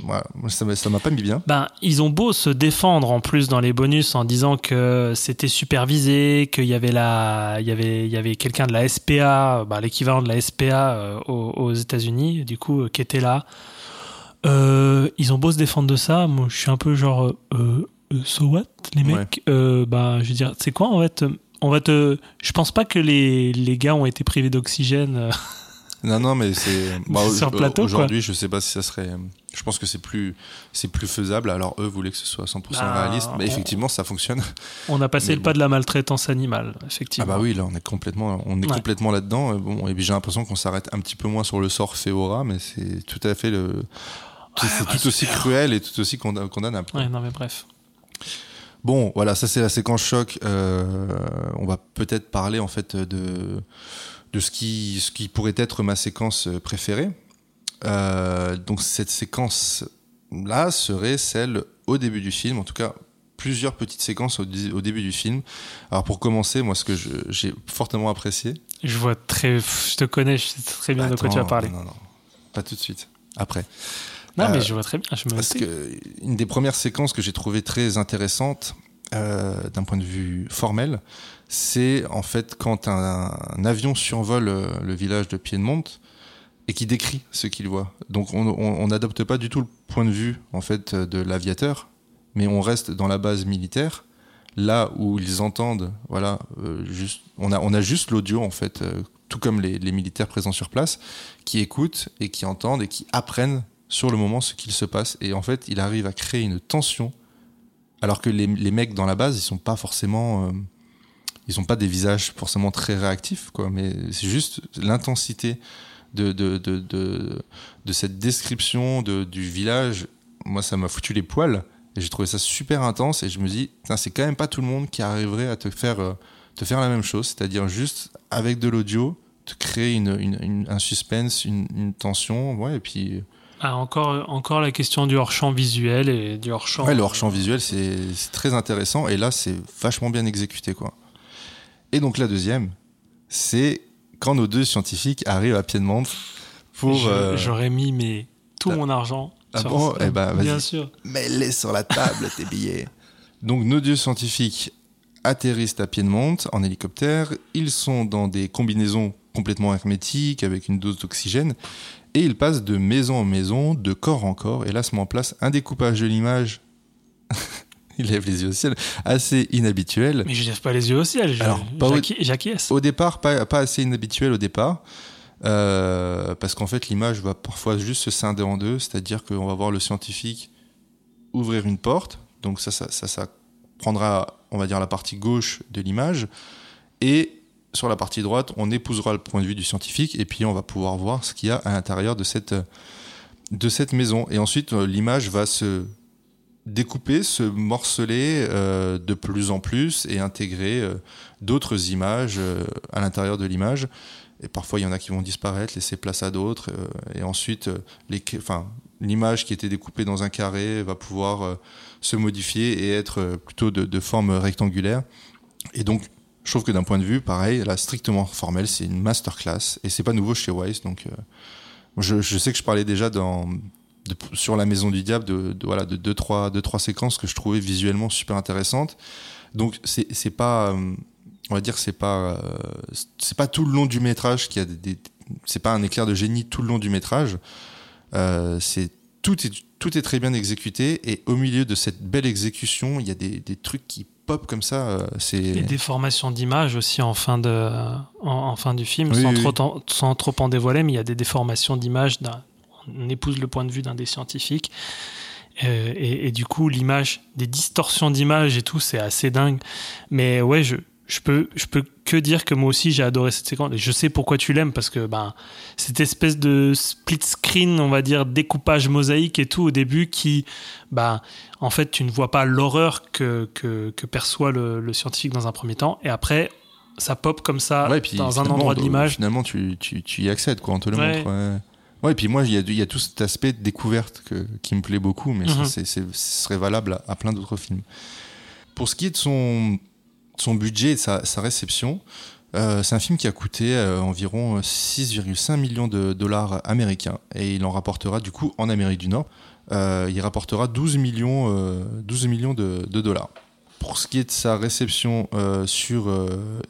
Voilà, ça m'a pas mis bien. Ben, ils ont beau se défendre en plus dans les bonus en disant que c'était supervisé, qu'il y avait la, il y avait, il y avait quelqu'un de la SPA, ben, l'équivalent de la SPA euh, aux, aux États-Unis, du coup, euh, qui était là. Euh, ils ont beau se défendre de ça, moi, je suis un peu genre, euh, so what, les Ouais. mecs? Euh, Ben, je veux dire, c'est quoi en fait On va te, je pense pas que les, les gars ont été privés d'oxygène. euh. Non, non, mais c'est. (laughs) bah, Sur au- plateau, Aujourd'hui, je sais pas si ça serait. Je pense que c'est plus, c'est plus faisable. Alors eux voulaient que ce soit 100% Bah, réaliste, mais effectivement, ça fonctionne. On a passé Mais le pas de la maltraitance animale, Ah effectivement. bah oui, là, on est complètement, on est Ouais. complètement là-dedans. Euh, Bon, et puis j'ai l'impression qu'on s'arrête un petit peu moins sur le sort rat, mais c'est tout à fait le. C'est c'est ouais, tout aussi cruel et tout aussi conda- condamnable. Ouais, non mais bref. Bon, voilà, ça c'est la séquence choc. Euh, on va peut-être parler en fait de de ce qui ce qui pourrait être ma séquence préférée. Euh, donc cette séquence là serait celle au début du film, en tout cas plusieurs petites séquences au, début du film. Alors pour commencer, moi ce que j'ai fortement apprécié. Je vois très, je te connais, je sais très bien de quoi tu vas parler. Non, non, non, pas tout de suite. Après. Non, mais Euh, je vois très bien. Je me Parce que une des premières séquences que j'ai trouvé très intéressante euh, d'un point de vue formel, c'est en fait quand un, un avion survole euh, le village de Piedmont et qui décrit ce qu'il voit. Donc on n'adopte pas du tout le point de vue en fait de l'aviateur, mais on reste dans la base militaire, là où ils entendent, voilà, euh, juste, on a on a juste l'audio en fait, tout comme les, les militaires présents sur place, qui écoutent et qui entendent et qui apprennent sur le moment ce qu'il se passe. Et en fait, il arrive à créer une tension, alors que les, les mecs dans la base, ils sont pas forcément, euh, ils ont pas des visages forcément très réactifs, quoi. Mais c'est juste l'intensité de de, de, de cette description de, du village. moi, ça m'a foutu les poils. Et j'ai trouvé ça super intense. Et je me dis, c'est quand même pas tout le monde qui arriverait à te faire, euh, te faire la même chose. C'est-à-dire juste avec de l'audio, te créer une- une- un suspense, une, une tension. Ouais, et puis. Ah, encore, encore la question du hors-champ visuel et du hors-champ. Ouais, le hors-champ visuel, c'est très intéressant. Et là, c'est vachement bien exécuté, quoi. Et donc, la deuxième, c'est quand nos deux scientifiques arrivent à Piedmont pour. Euh, J'aurais mis mais, tout t'as- mon argent. Ah sur bon? Eh ben. Bien sûr. Mets-les sur la table, tes billets. Donc, nos deux scientifiques atterrissent à Piedmont en hélicoptère. Ils sont dans des combinaisons complètement hermétiques avec une dose d'oxygène. Et ils passent de maison en maison, de corps en corps. Et là se met en place un découpage de l'image. (laughs) il lève les yeux au ciel. Assez inhabituel. Mais je lève pas les yeux au ciel. pas au- J'acquiesce. Au départ, pas, pas assez inhabituel au départ, euh, parce qu'en fait, l'image va parfois juste se scinder en deux, c'est-à-dire qu'on va voir le scientifique ouvrir une porte, donc ça, ça, ça, ça prendra, on va dire, la partie gauche de l'image, et sur la partie droite, on épousera le point de vue du scientifique, et puis on va pouvoir voir ce qu'il y a à l'intérieur de cette, de cette maison. Et ensuite, euh, l'image va se découper, se morceler euh, de plus en plus et intégrer euh, d'autres images à l'intérieur de l'image. Et parfois, il y en a qui vont disparaître, laisser place à d'autres. et ensuite, l'image qui était découpée dans un carré va pouvoir se modifier et être plutôt de, de forme rectangulaire. Et donc, je trouve que d'un point de vue, pareil, là, strictement formel, c'est une masterclass. Et c'est pas nouveau chez Wise. Donc, euh, je, sais que je parlais déjà dans, de- sur la Maison du Diable de, voilà, de deux, trois, deux, trois séquences que je trouvais visuellement super intéressantes. Donc, c'est pas. euh, on va dire c'est pas euh, c'est pas tout le long du métrage qui a des, des- c'est pas un éclair de génie tout le long du métrage c'est tout est tout est très bien exécuté et au milieu de cette belle exécution il y a des, des trucs qui pop comme ça euh, c'est Les déformations d'image aussi en fin, de, en, en fin du film, Oui, sans, oui, trop, en- sans trop en dévoiler, mais il y a des déformations d'image. d'un- On épouse le point de vue d'un des scientifiques. Euh, et, et du coup, l'image, des distorsions d'image et tout, c'est assez dingue. Mais ouais, je, je, peux, je peux que dire que moi aussi, j'ai adoré cette séquence. Et je sais pourquoi tu l'aimes, parce que ben, cette espèce de split screen, on va dire, découpage mosaïque et tout au début qui, ben, en fait, tu ne vois pas l'horreur que, que, que perçoit le, le scientifique dans un premier temps. Et après, ça pop comme ça Ouais, et puis dans un endroit de euh, l'image. Finalement, tu, tu, tu y accèdes, quoi, on te le Ouais. montre. Ouais. Ouais, et puis moi, il y y a tout cet aspect de découverte que, qui me plaît beaucoup, mais ça, Mhm. c'est- ce serait valable à, à plein d'autres films. Pour ce qui est de son, son budget et sa, sa réception, euh, c'est un film qui a coûté euh, environ 6,5 millions de dollars américains et il en rapportera du coup en Amérique du Nord, euh, il rapportera 12 millions, euh, 12 millions de, de dollars. Pour ce qui est de sa réception sur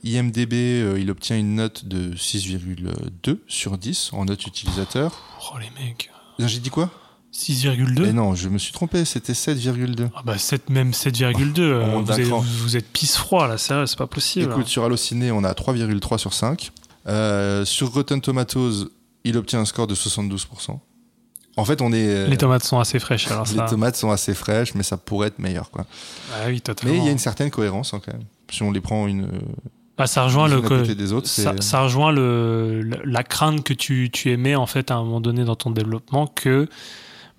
IMDB, il obtient une note de 6,2 sur 10 en note utilisateur. Oh les mecs. J'ai dit quoi? 6,2 Eh non, je me suis trompé, c'était 7,2. Ah bah 7, même 7,2. euh, vous, vous êtes pisse froid là, sérieux, c'est pas possible. Écoute, sur Allociné, on a 3,3 sur 5. Euh, sur Rotten Tomatoes, il obtient un score de 72%. En fait, on est. euh, les tomates sont assez fraîches alors les ça. tomates sont assez fraîches, mais ça pourrait être meilleur. Quoi. Ah oui, totalement. Mais il y a une certaine cohérence hein, quand même. Si on les prend une, Bah, ça rejoint les le des autres, ça, ça rejoint le, le- la crainte que tu, tu émets en fait à un moment donné dans ton développement que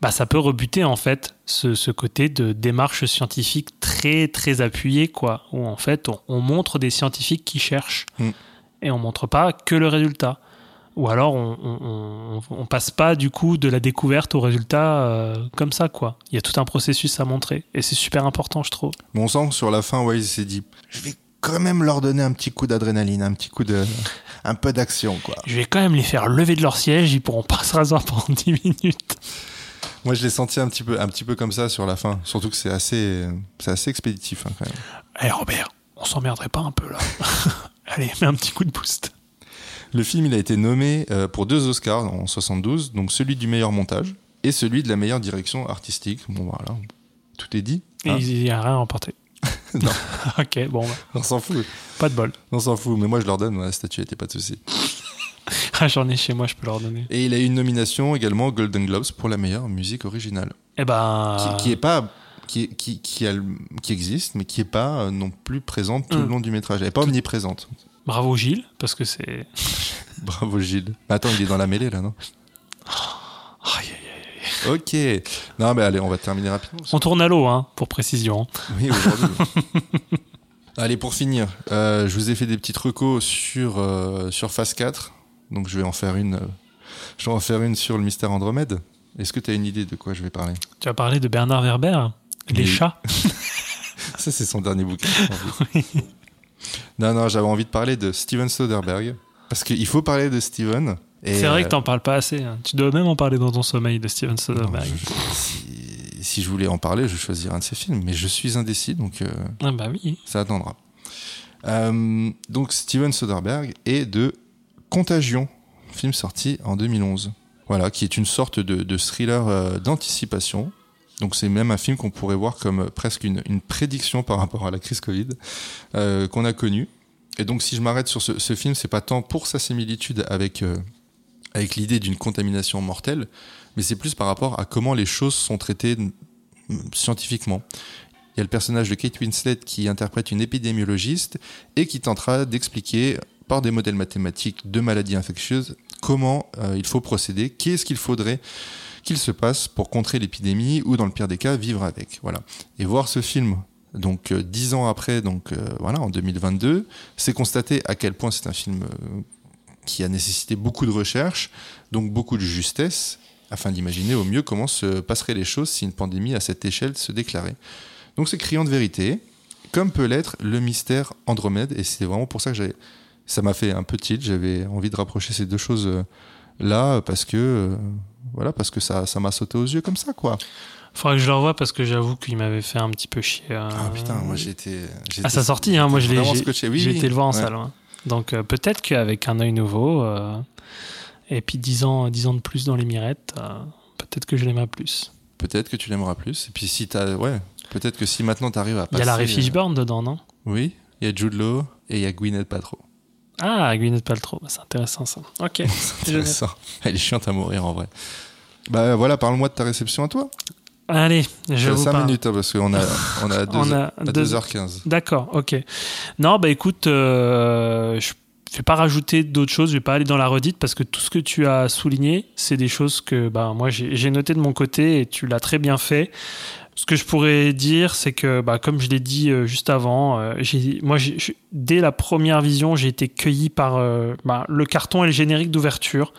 bah, ça peut rebuter en fait ce, ce côté de démarche scientifique très très appuyée quoi où en fait on, on montre des scientifiques qui cherchent Mm. et on montre pas que le résultat ou alors on, on, passe pas du coup de la découverte au résultat euh, comme ça quoi il y a tout un processus à montrer et c'est super important je trouve Mais on sent que sur la fin, ouais, il s'est dit je vais quand même leur donner un petit coup d'adrénaline, un petit coup de. un peu d'action, quoi. je vais quand même les faire lever de leur siège ils pourront pas se raser pendant 10 minutes Moi, je l'ai senti un petit peu, un petit peu comme ça sur la fin. Surtout que c'est assez, c'est assez expéditif, hein, quand même. Eh Robert, on s'emmerderait pas un peu là (laughs) Allez, mets un petit coup de boost. Le film, il a été nommé euh, pour deux Oscars en 72, donc celui du meilleur montage et celui de la meilleure direction artistique. Bon, voilà, tout est dit. Et hein. il n'y a rien remporté. (laughs) Non. (laughs) ok, bon, bah, On s'en fout. pas de bol. On s'en fout. Mais moi, je leur donne, la a pas de souci. (laughs) Ah, J'en ai chez moi, je peux leur donner. Et il a eu une nomination également aux Golden Globes pour la meilleure musique originale. Eh ben. Qui, qui est pas. Qui, qui, qui, a qui existe, mais qui est pas euh, non plus présente tout le Mm. long du métrage. Elle est pas omniprésente. Bravo Gilles, parce que c'est. (laughs) Bravo Gilles. Attends, il est dans la mêlée là, non? Aïe, aïe, aïe. Ok. Non, mais allez, on va terminer rapidement. On tourne à l'eau, hein, pour précision. Oui, aujourd'hui. (laughs) allez, pour finir, euh, je vous ai fait des petites recos sur, euh, sur Phase 4. Donc, je vais en faire une, euh, je vais en faire une sur le mystère Andromède. Est-ce que tu as une idée de quoi je vais parler? Tu as parlé de Bernard Werber, les chats. (laughs) Ça, c'est son dernier bouquin. (laughs) non, non, j'avais envie de parler de Steven Soderbergh. Parce qu'il faut parler de Steven. C'est vrai que euh, t'en parles pas assez. hein. Tu dois même en parler dans ton sommeil de Steven non, Soderbergh. je- si, si je voulais en parler, je choisirais un de ses films. Mais je suis indécis, donc euh, Ah bah oui. ça attendra. Euh, donc, Steven Soderbergh est de Contagion, film sorti en 2011. Voilà, qui est une sorte de, thriller euh, d'anticipation. Donc c'est même un film qu'on pourrait voir comme euh, presque une, prédiction par rapport à la crise Covid euh, qu'on a connue. Et donc si je m'arrête sur ce, ce film, c'est pas tant pour sa similitude avec, avec l'idée d'une contamination mortelle, mais c'est plus par rapport à comment les choses sont traitées scientifiquement. Il y a le personnage de Kate Winslet qui interprète une épidémiologiste et qui tentera d'expliquer par des modèles mathématiques de maladies infectieuses comment euh, il faut procéder, qu'est-ce qu'il faudrait qu'il se passe pour contrer l'épidémie ou dans le pire des cas vivre avec. Voilà. Et voir ce film donc euh, dix ans après, donc euh, voilà en 2022, c'est constater à quel point c'est un film euh, qui a nécessité beaucoup de recherche, donc beaucoup de justesse, afin d'imaginer au mieux comment se passeraient les choses si une pandémie à cette échelle se déclarait. Donc c'est criant de vérité, comme peut l'être le mystère Andromède, et c'est vraiment pour ça que j'avais, ça m'a fait un peu tilt, j'avais envie de rapprocher ces deux choses euh, là parce que euh, voilà parce que ça ça m'a sauté aux yeux comme ça quoi. Faudrait que je le revoie parce que j'avoue qu'il m'avait fait un petit peu chier. euh, Ah putain, moi j'étais À sa sortie, hein, moi je l'ai j'ai-. Oui, oui. été le voir en Ouais. salle. hein. Donc euh, peut-être qu'avec un œil nouveau euh, et puis 10 ans, 10 ans de plus dans les mirettes, peut-être que je l'aimerais plus. Peut-être que tu l'aimeras plus. Et puis si t'as ouais, peut-être que si maintenant t'arrives à Il y a Larry passer, Fishburne dedans, non? Oui, il y a Jude Law et il y a Gwyneth Paltrow. Ah, Gwyneth Paltrow, bah, c'est intéressant ça. Ok. (laughs) Je. Intéressant. Elle est chiante à mourir en vrai. Bah voilà, parle-moi de ta réception à toi. Allez, je vous 5 parle. minutes hein, parce qu'on a on a, (laughs) deux, On a à deux- 2h15. D'accord, ok. Non, bah écoute, euh, je vais pas rajouter d'autres choses, je vais pas aller dans la redite parce que tout ce que tu as souligné, c'est des choses que bah, moi j'ai j'ai noté de mon côté et tu l'as très bien fait. Ce que je pourrais dire, c'est que, bah, comme je l'ai dit euh, juste avant, euh, moi, dès la première vision, j'ai été cueilli par euh, bah, le carton et le générique d'ouverture.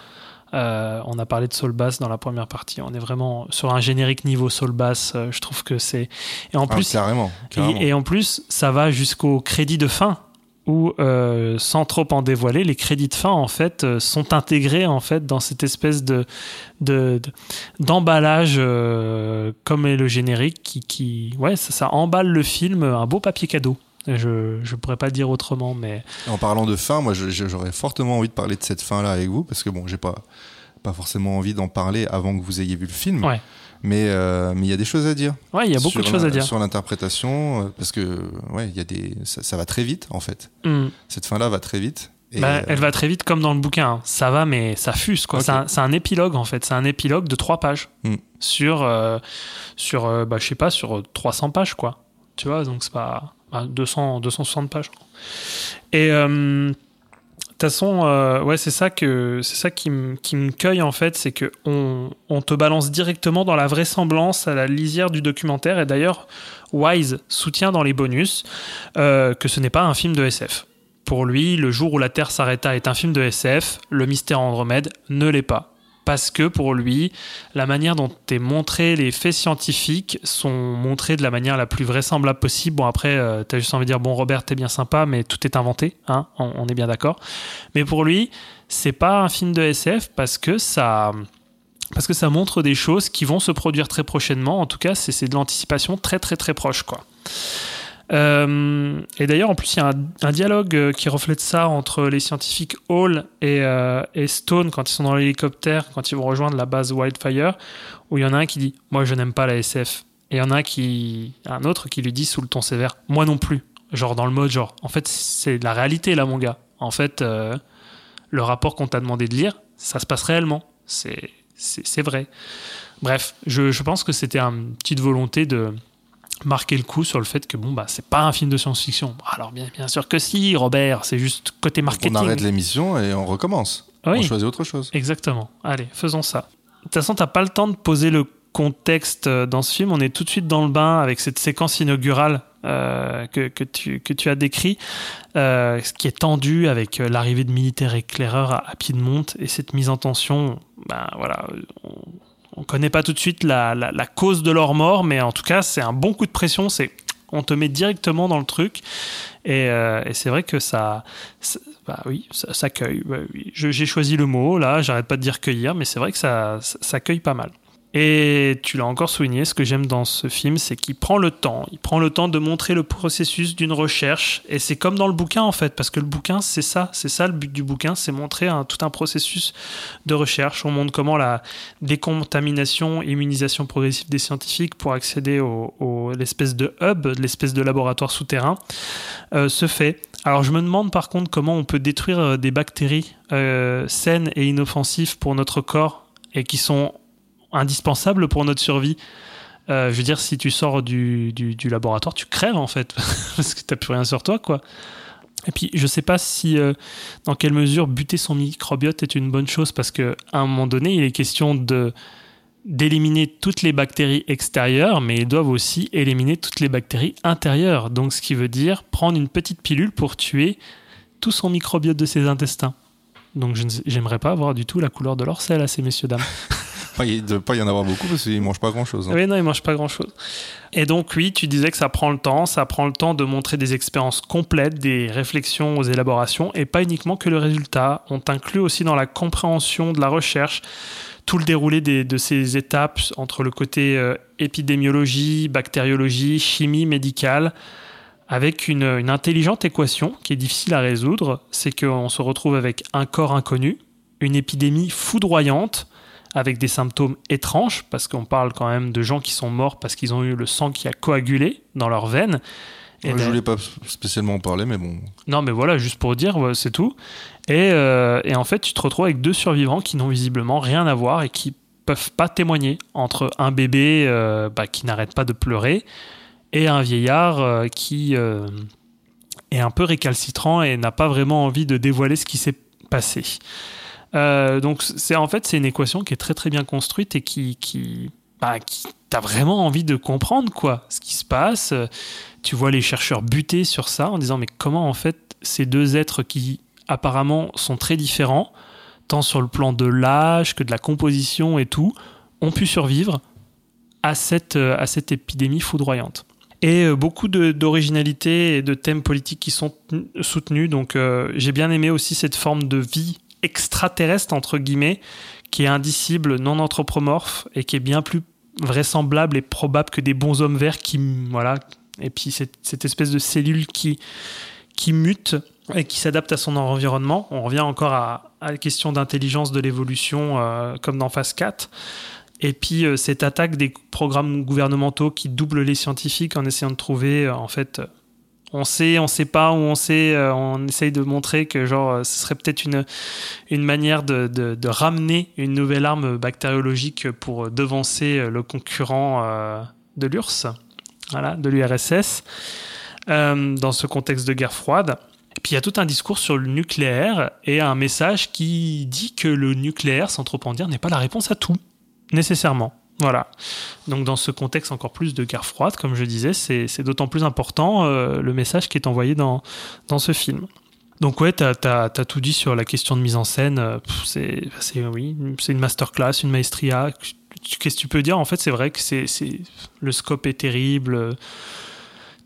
Euh, on a parlé de Soul Bass dans la première partie. On est vraiment sur un générique niveau Soul Bass. je trouve que c'est. Et en Ah, plus, carrément, carrément. et, et en plus, ça va jusqu'au crédit de fin où, euh, sans trop en dévoiler, les crédits de fin en fait euh, sont intégrés en fait dans cette espèce de de- de- d'emballage euh, comme est le générique qui, qui ouais ça, ça emballe le film un beau papier cadeau. Je je pourrais pas le dire autrement, mais En parlant de fin, moi j'aurais fortement envie de parler de cette fin là avec vous parce que bon, j'ai pas pas forcément envie d'en parler avant que vous ayez vu le film. Ouais. Mais euh, mais il y a des choses à dire. ouais, il y a beaucoup de choses à dire. sur l'interprétation euh, parce que ouais, il y a des ça, ça va très vite en fait. Hmm. Cette fin là va très vite. Et, Bah, euh, elle va très vite comme dans le bouquin. hein. Ça va, mais ça fuse. quoi. C'est un, épilogue en fait. C'est un épilogue de trois pages Hmm. sur, sur bah, je sais pas, sur euh, 300 pages quoi. Tu vois, donc c'est pas bah, 200, 260 pages. Et toute façon, euh, ouais, c'est ça qui me cueille en fait, c'est que on, on te balance directement dans la vraisemblance à la lisière du documentaire. Et d'ailleurs, Wise soutient dans les bonus euh, que ce n'est pas un film de SF. Pour lui, Le jour où la Terre s'arrêta est un film de SF, Le mystère Andromède ne l'est pas. Parce que pour lui, la manière dont est montré les faits scientifiques sont montrés de la manière la plus vraisemblable possible. Bon, après, euh, t'as juste envie de dire, bon, Robert, t'es bien sympa, mais tout est inventé, hein, on, on est bien d'accord. Mais pour lui, c'est pas un film de SF parce que ça. Parce que ça montre des choses qui vont se produire très prochainement. En tout cas, c'est de l'anticipation très très très proche, quoi. Euh, et d'ailleurs, en plus, il y a un, dialogue euh, qui reflète ça entre les scientifiques Hall et, euh, et Stone quand ils sont dans l'hélicoptère, quand ils vont rejoindre la base Wildfire, où il y en a un qui dit Moi, je n'aime pas la SF. Et il y en a un, autre qui lui dit sous le ton sévère Moi non plus. Genre dans le mode, genre, en fait, c'est la réalité là, mon gars. En fait, le rapport qu'on t'a demandé de lire, ça se passe réellement. C'est vrai. Bref, je pense que c'était une petite volonté de marquer le coup sur le fait que bon bah c'est pas un film de science-fiction. Alors bien bien sûr que si, Robert, c'est juste côté marketing. on arrête l'émission et on recommence. Oui. On choisit autre chose. Exactement. Allez, faisons ça. toute façon, t'as pas le temps de poser le contexte euh, dans ce film. On est tout de suite dans le bain avec cette séquence inaugurale euh, que, que, tu, que tu as décrit, euh, ce qui est tendu avec l'arrivée de militaires éclaireurs à, à Piedmont et cette mise en tension. Ben voilà, on, on connaît pas tout de suite la, la, cause de leur mort, mais en tout cas, c'est un bon coup de pression. C'est on te met directement dans le truc et, euh, et c'est vrai que ça, bah oui, ça, ça. Bah J'ai choisi le mot là, j'arrête pas de dire cueillir, mais c'est vrai que ça, ça, ça cueille pas mal. Et tu l'as encore souligné, ce que j'aime dans ce film, c'est qu'il prend le temps. Il prend le temps de montrer le processus d'une recherche. Et c'est comme dans le bouquin, en fait, parce que le bouquin, c'est ça. C'est ça le but du bouquin, c'est montrer tout un processus de recherche. On montre comment la décontamination, immunisation progressive des scientifiques pour accéder au, au- l'espèce de hub, l'espèce de laboratoire souterrain, euh, se fait. Alors je me demande par contre comment on peut détruire euh, des bactéries euh, saines et inoffensives pour notre corps et qui sont indispensables pour notre survie. Euh, je veux dire, si tu sors du, du, laboratoire, tu crèves en fait, (laughs) parce que t'as plus rien sur toi, quoi. Et puis, je sais pas si, euh, dans quelle mesure buter son microbiote est une bonne chose, parce que à un moment donné, il est question de d'éliminer toutes les bactéries extérieures, mais ils doivent aussi éliminer toutes les bactéries intérieures. Donc, ce qui veut dire prendre une petite pilule pour tuer tout son microbiote de ses intestins. Donc, je ne- j'aimerais pas avoir du tout la couleur de leur sel à ces messieurs dames. (laughs) Il ne doit pas y en avoir beaucoup parce qu'ils mangent pas grand chose. Oui, non, ils mangent pas grand-chose. Et donc, oui, tu disais que ça prend le temps, ça prend le temps de montrer des expériences complètes, des réflexions aux élaborations, et pas uniquement que le résultat. On t'inclut aussi dans la compréhension de la recherche, tout le déroulé de ces étapes entre le côté euh, épidémiologie, bactériologie, chimie médicale, avec une intelligente équation qui est difficile à résoudre. C'est qu'on se retrouve avec un corps inconnu, une épidémie foudroyante, avec des symptômes étranges, parce qu'on parle quand même de gens qui sont morts parce qu'ils ont eu le sang qui a coagulé dans leurs veines. Et je ben- voulais pas spécialement en parler, mais bon. non, mais voilà, juste pour dire, ouais, c'est tout. Et, euh, et en fait, tu te retrouves avec deux survivants qui n'ont visiblement rien à voir et qui peuvent pas témoigner entre un bébé euh, bah, qui n'arrête pas de pleurer et un vieillard euh, qui est un peu récalcitrant et n'a pas vraiment envie de dévoiler ce qui s'est passé. Euh, donc c'est en fait c'est une équation qui est très très bien construite et qui bah, qui t'as vraiment envie de comprendre quoi ce qui se passe. Tu vois les chercheurs buter sur ça en disant mais comment en fait ces deux êtres qui apparemment sont très différents tant sur le plan de l'âge que de la composition et tout ont pu survivre à cette à cette épidémie foudroyante. Et euh, beaucoup d'originalité et de thèmes politiques qui sont tenu- soutenus. Donc euh, j'ai bien aimé aussi cette forme de vie extraterrestre entre guillemets qui est indicible, non anthropomorphe et qui est bien plus vraisemblable et probable que des bons hommes verts qui voilà et puis cette, espèce de cellule qui qui mute et qui s'adapte à son environnement. On revient encore à, la question d'intelligence de l'évolution euh, comme dans phase 4. Et puis euh, cette attaque des programmes gouvernementaux qui doublent les scientifiques en essayant de trouver euh, en fait on sait, on sait pas, ou on sait, euh, on essaye de montrer que genre euh, ce serait peut-être une, une manière de, de- ramener une nouvelle arme bactériologique pour devancer euh, le concurrent de l'URSS, voilà, de l'URSS, dans ce contexte de guerre froide. Et puis il y a tout un discours sur le nucléaire et un message qui dit que le nucléaire, sans trop en dire, n'est pas la réponse à tout, nécessairement. Voilà. Donc dans ce contexte encore plus de guerre froide, comme je disais, c'est d'autant plus important euh, le message qui est envoyé dans, dans ce film. Donc ouais, t'as as, tout dit sur la question de mise en scène. euh, C'est oui, c'est une masterclass, une maestria. Qu'est-ce que tu peux dire? En fait, c'est vrai que c'est le scope est terrible.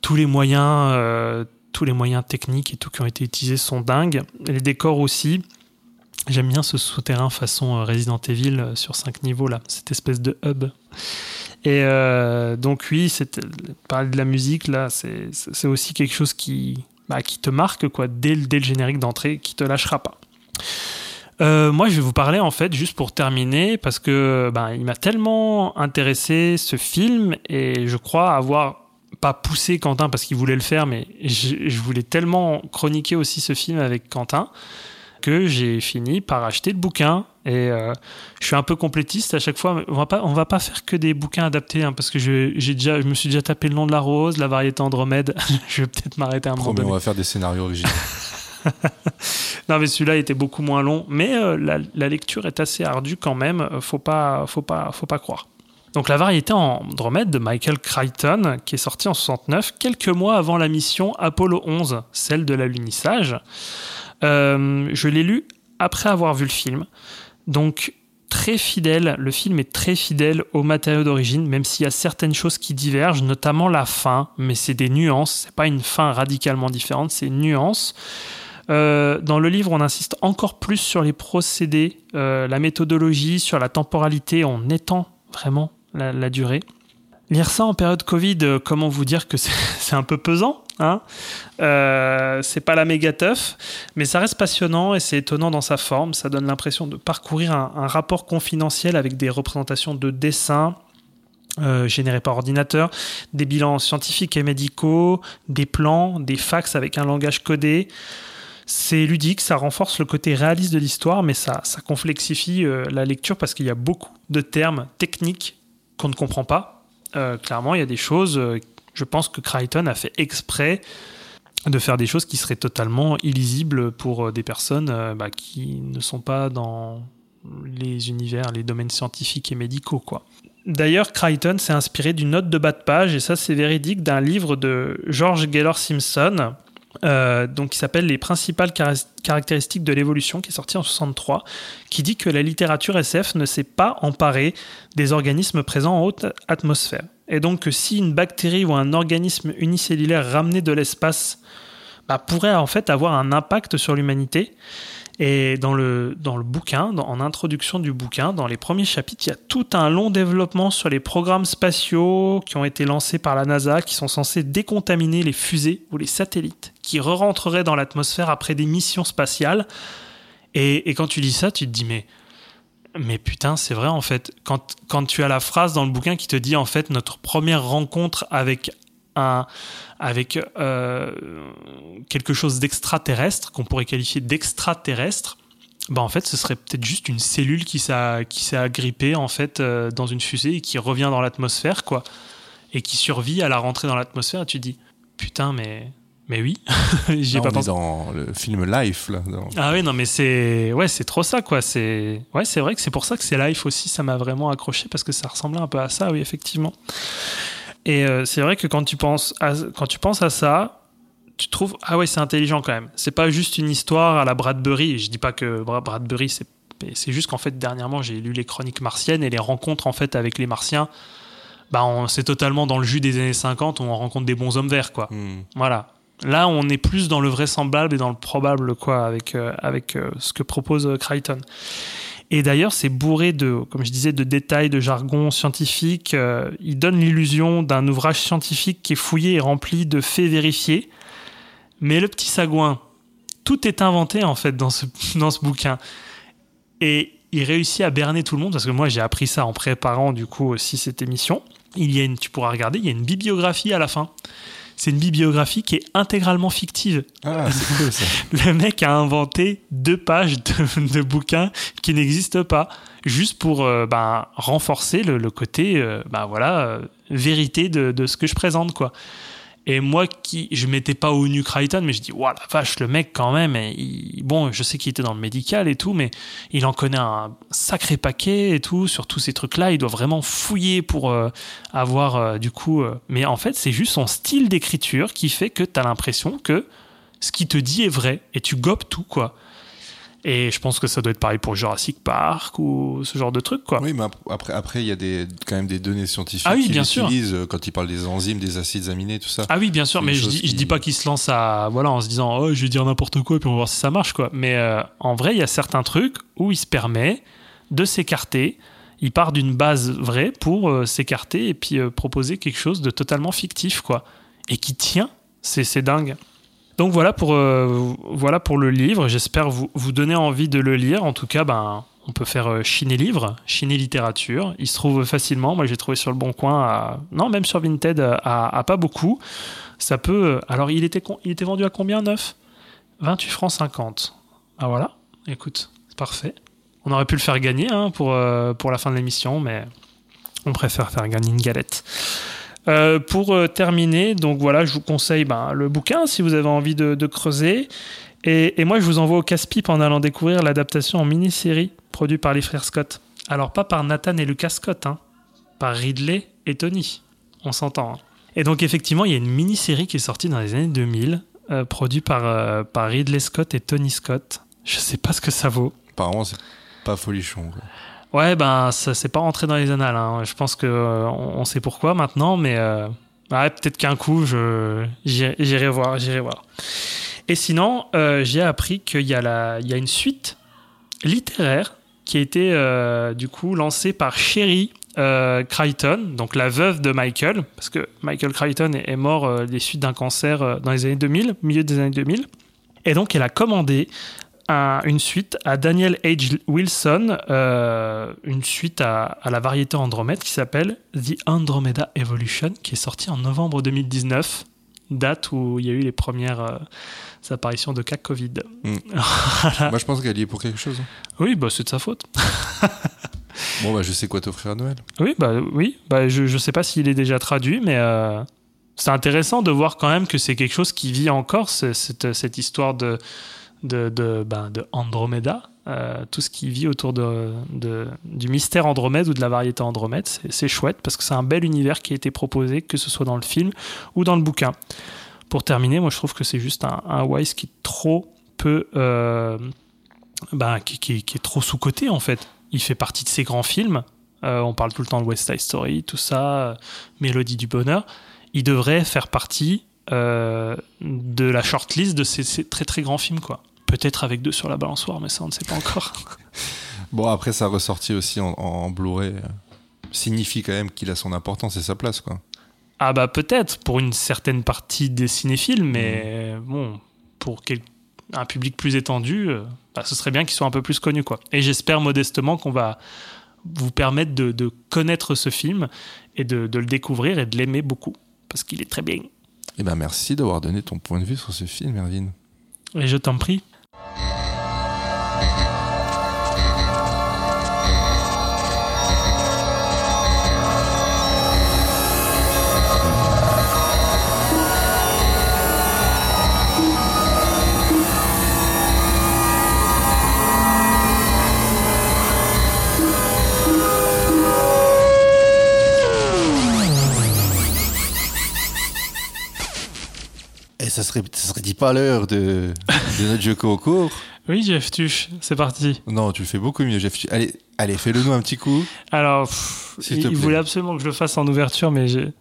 Tous les moyens, euh, tous les moyens techniques et tout qui ont été utilisés sont dingues. Les décors aussi. J'aime bien ce souterrain façon euh, Resident Evil euh, sur cinq niveaux là, cette espèce de hub. Et euh, donc oui, parler de la musique là, c'est aussi quelque chose qui bah, qui te marque quoi dès, le- dès le générique d'entrée, qui te lâchera pas. Moi, je vais vous parler en fait juste pour terminer parce que ben, il m'a tellement intéressé ce film et je crois avoir pas poussé Quentin parce qu'il voulait le faire, mais je voulais tellement chroniquer aussi ce film avec Quentin que j'ai fini par acheter le bouquin et euh, je suis un peu complétiste à chaque fois. On va pas, on va pas faire que des bouquins adaptés hein, parce que je, j'ai déjà, je me suis déjà tapé le nom de la rose, la variété Andromède. (laughs) je vais peut-être m'arrêter un moment Promis, donné. on va faire des scénarios originaux. (laughs) non, mais celui-là était beaucoup moins long. Mais euh, la, la lecture est assez ardue quand même. Euh, Faut pas, faut pas, faut pas croire. Donc la variété Andromède de Michael Crichton, qui est sorti en 69, quelques mois avant la mission Apollo 11, celle de l'alunissage. Euh, je l'ai lu après avoir vu le film. Donc très fidèle, le film est très fidèle au matériau d'origine, même s'il y a certaines choses qui divergent, notamment la fin, mais c'est des nuances, c'est pas une fin radicalement différente, c'est une nuance. Euh, dans le livre, on insiste encore plus sur les procédés, euh, la méthodologie, sur la temporalité, en étend vraiment la, durée. Lire ça en période Covid, comment vous dire que c'est (laughs) un peu pesant? Hein Euh, C'est pas la méga teuf, mais ça reste passionnant et c'est étonnant dans sa forme. Ça donne l'impression de parcourir un, rapport confidentiel avec des représentations de dessins, euh, générés par ordinateur, des bilans scientifiques et médicaux, des plans, des fax avec un langage codé. C'est ludique, ça renforce le côté réaliste de l'histoire, mais ça, ça complexifie euh, la lecture parce qu'il y a beaucoup de termes techniques qu'on ne comprend pas. Clairement, il y a des choses, je pense que Crichton a fait exprès de faire des choses qui seraient totalement illisibles pour euh, des personnes euh, bah, qui ne sont pas dans les univers, les domaines scientifiques et médicaux. D'ailleurs, Crichton s'est inspiré d'une note de bas de page, et ça c'est véridique, d'un livre de George Gaylor Simpson, euh, donc qui s'appelle Les principales caractéristiques de l'évolution, qui est sorti en 63, qui dit que la littérature SF ne s'est pas emparée des organismes présents en haute atmosphère. Et donc que si une bactérie ou un organisme unicellulaire ramené de l'espace bah, pourrait en fait avoir un impact sur l'humanité, et dans le, dans le bouquin, en introduction du bouquin, dans les premiers chapitres, il y a tout un long développement sur les programmes spatiaux qui ont été lancés par la NASA, qui sont censés décontaminer les fusées ou les satellites qui re-rentreraient dans l'atmosphère après des missions spatiales. Et, et quand tu lis ça, tu te dis, mais, mais putain, c'est vrai en fait. Quand, quand tu as la phrase dans le bouquin qui te dit, en fait, notre première rencontre avec un, avec euh, quelque chose d'extraterrestre, qu'on pourrait qualifier d'extraterrestre, bah en fait, ce serait peut-être juste une cellule qui s'est agrippée en fait euh, dans une fusée et qui revient dans l'atmosphère, quoi, et qui survit à la rentrée dans l'atmosphère. Et tu te dis, putain, mais mais oui, (laughs) j'y ai pas on est pensé. dans le film Life, là. dans- Ah oui, non, mais c'est ouais, c'est trop ça, quoi. C'est ouais, c'est vrai que c'est pour ça que c'est Life aussi. Ça m'a vraiment accroché parce que ça ressemblait un peu à ça, oui, effectivement. Et euh, c'est vrai que quand tu penses à, quand tu penses à ça, tu trouves ah ouais, c'est intelligent quand même. C'est pas juste une histoire à la Bradbury. Je dis pas que Bra- Bradbury c'est c'est juste qu'en fait dernièrement j'ai lu les chroniques martiennes et les rencontres en fait avec les martiens. Bah, on- c'est totalement dans le jus des années 50 où on rencontre des bons hommes verts, quoi. Hmm. Voilà. Là, on est plus dans le vraisemblable et dans le probable, quoi, avec, euh, avec euh, ce que propose Crichton. Et d'ailleurs, c'est bourré de, comme je disais, de détails, de jargon scientifique. Euh, il donne l'illusion d'un ouvrage scientifique qui est fouillé et rempli de faits vérifiés. Mais le petit sagouin, tout est inventé, en fait, dans ce, (laughs) dans ce bouquin. Et il réussit à berner tout le monde, parce que moi, j'ai appris ça en préparant, du coup, aussi cette émission. Il y a une, tu pourras regarder, il y a une bibliographie à la fin. C'est une bibliographie qui est intégralement fictive. Ah, c'est cool ça. (laughs) Le mec a inventé deux pages de, de bouquins qui n'existent pas, juste pour euh, ben, renforcer le, le côté euh, ben, voilà, euh, vérité de, de ce que je présente. quoi. Et moi, qui je mettais pas au nu mais je dis, la vache, le mec, quand même, bon, je sais qu'il était dans le médical et tout, mais il en connaît un sacré paquet et tout, sur tous ces trucs-là. Il doit vraiment fouiller pour euh, avoir, euh, du coup. euh, mais en fait, c'est juste son style d'écriture qui fait que tu as l'impression que ce qu'il te dit est vrai et tu gobes tout, quoi. Et je pense que ça doit être pareil pour Jurassic Park ou ce genre de truc, quoi. Oui, mais ap- après, après, il y a des, quand même des données scientifiques Ah oui, qu'il bien sûr. utilise euh, quand il parle des enzymes, des acides aminés, tout ça. Ah oui, bien sûr, mais je dis, je dis pas qu'il se lance à voilà en se disant oh je vais dire n'importe quoi et puis on va voir si ça marche quoi. Mais euh, en vrai, il y a certains trucs où il se permet de s'écarter. Il part d'une base vraie pour euh, s'écarter et puis euh, proposer quelque chose de totalement fictif quoi et qui tient. C'est c'est dingue. Donc voilà pour euh, voilà pour le livre. J'espère vous donner envie de le lire. En tout cas, ben on peut faire euh, chiner livre, chiner littérature. Il se trouve facilement. Moi, j'ai trouvé sur le bon coin, non même sur Vinted, à, pas beaucoup. Ça peut. euh, Alors, il était, vendu à combien neuf? 28 francs 50. Ah voilà, écoute, c'est parfait. On aurait pu le faire gagner hein, pour la fin de l'émission, mais on préfère faire gagner une galette. Euh, pour euh, terminer, donc voilà, je vous conseille ben, le bouquin si vous avez envie de, creuser. Et, moi, je vous envoie au casse-pipe en allant découvrir l'adaptation en mini-série produite par les frères Scott. Alors, pas par Nathan et Lucas Scott, hein, par Ridley et Tony. On s'entend. hein. Et donc, effectivement, il y a une mini-série qui est sortie dans les années 2000, euh, produite par, par Ridley Scott et Tony Scott. Je sais pas ce que ça vaut. Apparemment, c'est pas folichon. Ouais, ben, ça c'est pas rentré dans les annales. hein. Je pense que euh, on sait pourquoi maintenant, mais euh, ouais, peut-être qu'un coup, je j'irai voir, j'irai voir. Et sinon, euh, j'ai appris qu'il y a la, il y a une suite littéraire qui a été du coup lancée par Sherry Crichton, donc la veuve de Michael, parce que Michael Crichton est, est mort des suites d'un cancer dans les années 2000, milieu des années 2000. Et donc, elle a commandé un- une suite à Daniel H. Wilson, euh, une suite à, à la variété Andromède qui s'appelle The Andromeda Evolution, qui est sortie en novembre 2019, date où il y a eu les premières euh, apparitions de cas Covid. Mm. (laughs) Voilà. Moi, je pense qu'elle y est pour quelque chose. hein. Oui, bah, c'est de sa faute. (laughs) Bon, bah, je sais quoi t'offrir à Noël. Oui, bah, oui. Bah, je ne sais pas s'il est déjà traduit, mais euh, c'est intéressant de voir quand même que c'est quelque chose qui vit encore, ce- cette, cette histoire de, ben, de Andromeda. Euh, tout ce qui vit autour du mystère Andromède ou de la variété Andromède, c'est chouette parce que c'est un bel univers qui a été proposé, que ce soit dans le film ou dans le bouquin. Pour terminer, moi je trouve que c'est juste un, un Wise qui est trop peu. euh, ben, qui, est trop sous-coté en fait. Il fait partie de ces grands films. Euh, on parle tout le temps de West Side Story, tout ça, Mélodie du bonheur. Il devrait faire partie euh, de la shortlist de ces, ces très très grands films quoi. Peut-être avec deux sur la balançoire, mais ça on ne sait pas encore. (laughs) Bon, après, sa ressortie aussi en, en Blu-ray euh, signifie quand même qu'il a son importance et sa place, quoi. ah bah peut-être pour une certaine partie des cinéphiles, mais bon, pour quel- un public plus étendu, euh, bah, ce serait bien qu'ils soient un peu plus connus quoi. Et j'espère modestement qu'on va vous permettre de, de connaître ce film et de, de le découvrir et de l'aimer beaucoup parce qu'il est très bien. Eh ben, merci d'avoir donné ton point de vue sur ce film, Erwin. Et je t'en prie. Et ça serait, ça serait dit pas l'heure de, de notre jeu concours (laughs) Oui, Jeff Tuche, c'est parti. Non, tu le fais beaucoup mieux, Jeff. Tu- Allez, allez fais-le nous un petit coup. Alors, pff, il, voulait absolument que je le fasse en ouverture, mais j'ai.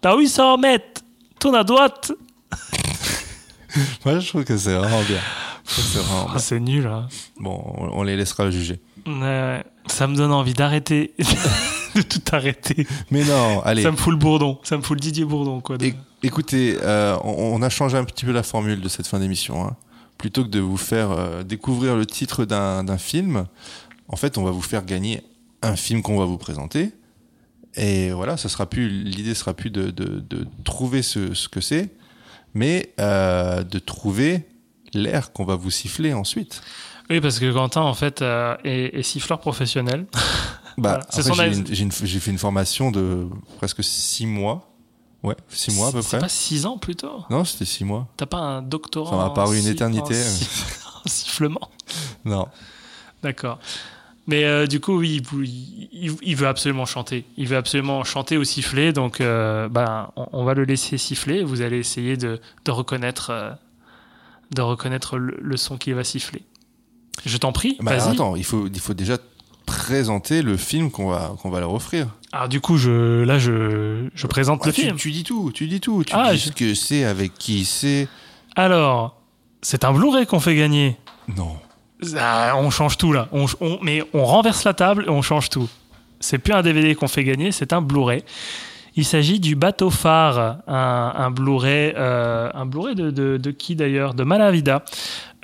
T'as oui, ça en mettre Tourne à droite (laughs) Moi, je trouve que c'est vraiment bien. Que c'est vraiment bien. C'est nul, hein. Bon, on, on les laissera juger. Ça me donne envie d'arrêter. (laughs) de tout arrêter. Mais non, allez. Ça me fout le bourdon. Ça me fout le Didier Bourdon, quoi. Écoutez, euh, on, on a changé un petit peu la formule de cette fin d'émission. hein. Plutôt que de vous faire euh, découvrir le titre d'un film, en fait, on va vous faire gagner un film qu'on va vous présenter. Et voilà, ça sera plus l'idée sera plus de, de- de trouver ce, ce que c'est, mais euh, de trouver l'air qu'on va vous siffler ensuite. Oui, parce que Quentin, en fait, est, est siffleur professionnel. (laughs) Bah, Voilà, j'ai fait une formation de presque six mois. Ouais, six mois à peu C'est près. pas 6 ans plutôt Non, c'était six mois. T'as pas un doctorat Ça m'a paru une éternité. en (laughs) sifflement. (laughs) Non. D'accord. Mais euh, du coup, oui, il, vou- il- il veut absolument chanter. Il veut absolument chanter ou siffler. Donc, euh, ben, on, on va le laisser siffler. Vous allez essayer de, de reconnaître, euh, de reconnaître le, le son qu'il va siffler. Je t'en prie, Bah, vas-y. attends, il faut, il faut déjà présenter le film qu'on va, qu'on va leur offrir. Alors du coup, je, là, je, je présente Ah, le tu, film. tu dis tout, tu dis tout. Tu Ah, dis je- ce que c'est, avec qui c'est. Alors, c'est un Blu-ray qu'on fait gagner. Non. Ah, on change tout là. On, on- mais on renverse la table et on change tout. C'est plus un DVD qu'on fait gagner, c'est un Blu-ray. Il s'agit du Bateau Phare, un, un Blu-ray, euh, un Blu-ray de, de- de qui d'ailleurs? De Malavida,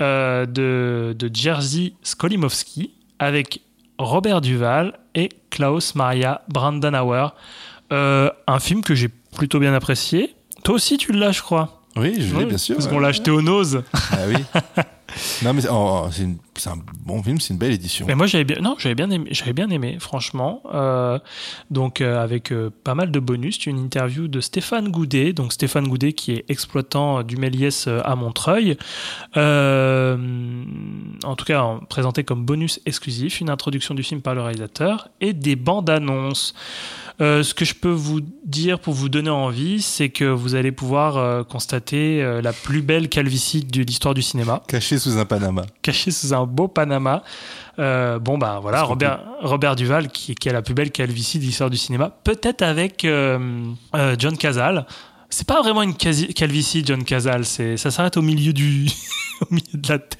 euh, de, de Jerzy Skolimowski, avec Robert Duval et Klaus Maria Brandenauer. Euh, un film que j'ai plutôt bien apprécié. Toi aussi, tu l'as, je crois. Oui, je l'ai, Oui, bien sûr. Parce ouais. qu'on l'a acheté au Nose. Ah oui. (laughs) Non, mais oh, c'est une- c'est un bon film, c'est une belle édition. Mais moi j'avais bien, non, j'avais bien aimé, bien aimé, franchement. Euh, donc euh, avec euh, pas mal de bonus, une interview de Stéphane Goudet, donc Stéphane Goudet qui est exploitant du Méliès à Montreuil. En tout cas, en- présenté comme bonus exclusif, une introduction du film par le réalisateur et des bandes annonces. Euh, ce que je peux vous dire pour vous donner envie, c'est que vous allez pouvoir euh, constater euh, la plus belle calvitie de l'histoire du cinéma Caché sous un Panama. caché sous un beau Panama. Bon, bah voilà, Robert, Robert Duval, qui, qui a la plus belle calvitie de l'histoire du cinéma, peut-être avec John Cazale. C'est pas vraiment une calvitie, John Cazale, c'est, ça s'arrête au milieu, du, (laughs) au milieu de la tête.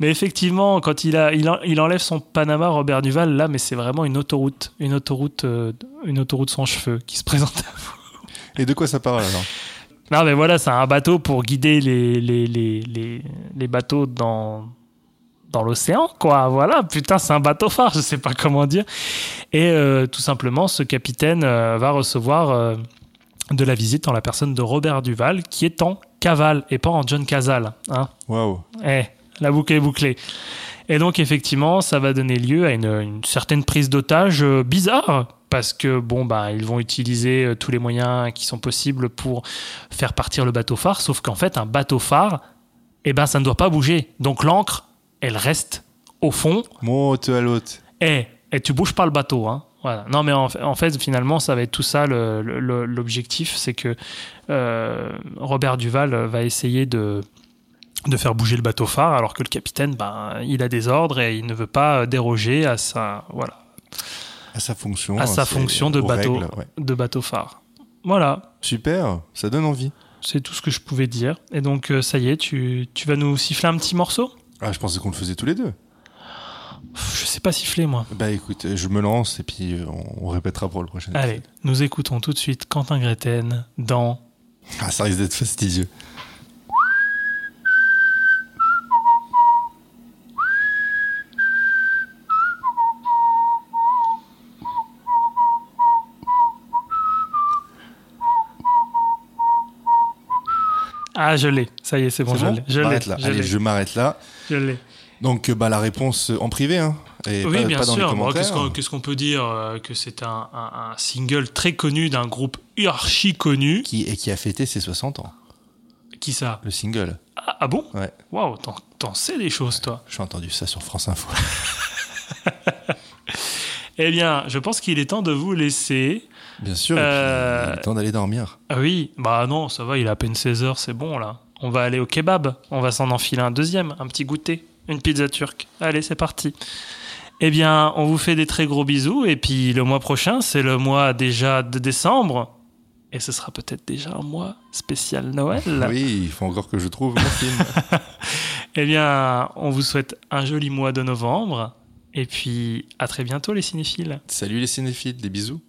Mais effectivement, quand il, a, il, en- il enlève son Panama, Robert Duval, là, mais c'est vraiment une autoroute, une autoroute, euh, une autoroute sans cheveux qui se présente Et de quoi ça parle alors? Non, mais voilà, c'est un bateau pour guider les, les, les, les, les bateaux dans, dans l'océan, quoi. Voilà, putain, c'est un bateau phare, je sais pas comment dire. Et euh, tout simplement, ce capitaine euh, va recevoir de la visite en la personne de Robert Duval, qui est en cavale et pas en John Cazale. Hein. Waouh. Eh, la boucle est bouclée. Et donc, effectivement, ça va donner lieu à une, une certaine prise d'otage euh, bizarre. Parce que, bon, bah, ils vont utiliser euh, tous les moyens qui sont possibles pour faire partir le bateau phare. Sauf qu'en fait, un bateau phare, eh ben, ça ne doit pas bouger. Donc, l'ancre, elle reste au fond. Monte à l'autre. Et, et tu bouges pas le bateau. Hein. Voilà. Non, mais en, en fait, finalement, ça va être tout ça. L'objectif, c'est que euh, Robert Duval va essayer de, de faire bouger le bateau phare, alors que le capitaine, ben, il a des ordres et il ne veut pas déroger à sa, voilà, À sa fonction. à sa fonction de bateau, règles, ouais. de bateau phare. Voilà, Super, ça donne envie. c'est tout ce que je pouvais dire. Et donc, euh, ça y est, tu, tu vas nous siffler un petit morceau? Ah, je pensais qu'on le faisait tous les deux. Je sais pas siffler, moi. Bah écoute, je me lance et puis euh, on, répétera pour le prochain. Allez, épisode. nous écoutons tout de suite Quentin Greten dans Ah, ça risque d'être fastidieux. Ah, je l'ai. Ça y est, c'est bon, je bon l'ai. Je l'ai. M'arrête là. Je Allez, l'ai. je m'arrête là. Je l'ai. Donc, euh, bah, la réponse euh, en privé, hein. Et Oui, pas, bien pas dans sûr. Bon. Qu'est-ce qu'on peut dire euh, Que c'est un, un- un single très connu d'un groupe archi connu? qui, et qui a fêté ses 60 ans, Qui ça? Le single. ah, ah bon? Ouais, Waouh, t'en- sais des choses, toi. j'ai entendu ça sur France Info. (laughs) Eh bien, je pense qu'il est temps de vous laisser. Bien sûr, Euh, il est temps d'aller dormir. Ah oui, bah non, ça va, il est à peine 16 heures, c'est bon là. On va aller au kebab, on va s'en enfiler un deuxième, un petit goûter, une pizza turque. Allez, c'est parti. Eh bien, on vous fait des très gros bisous, et puis le mois prochain, c'est le mois déjà de décembre. Et ce sera peut-être déjà un mois spécial Noël. (laughs) Oui, il faut encore que je trouve mon film. (laughs) Eh bien, on vous souhaite un joli mois de novembre. Et puis, à très bientôt les cinéphiles. Salut les cinéphiles, des bisous.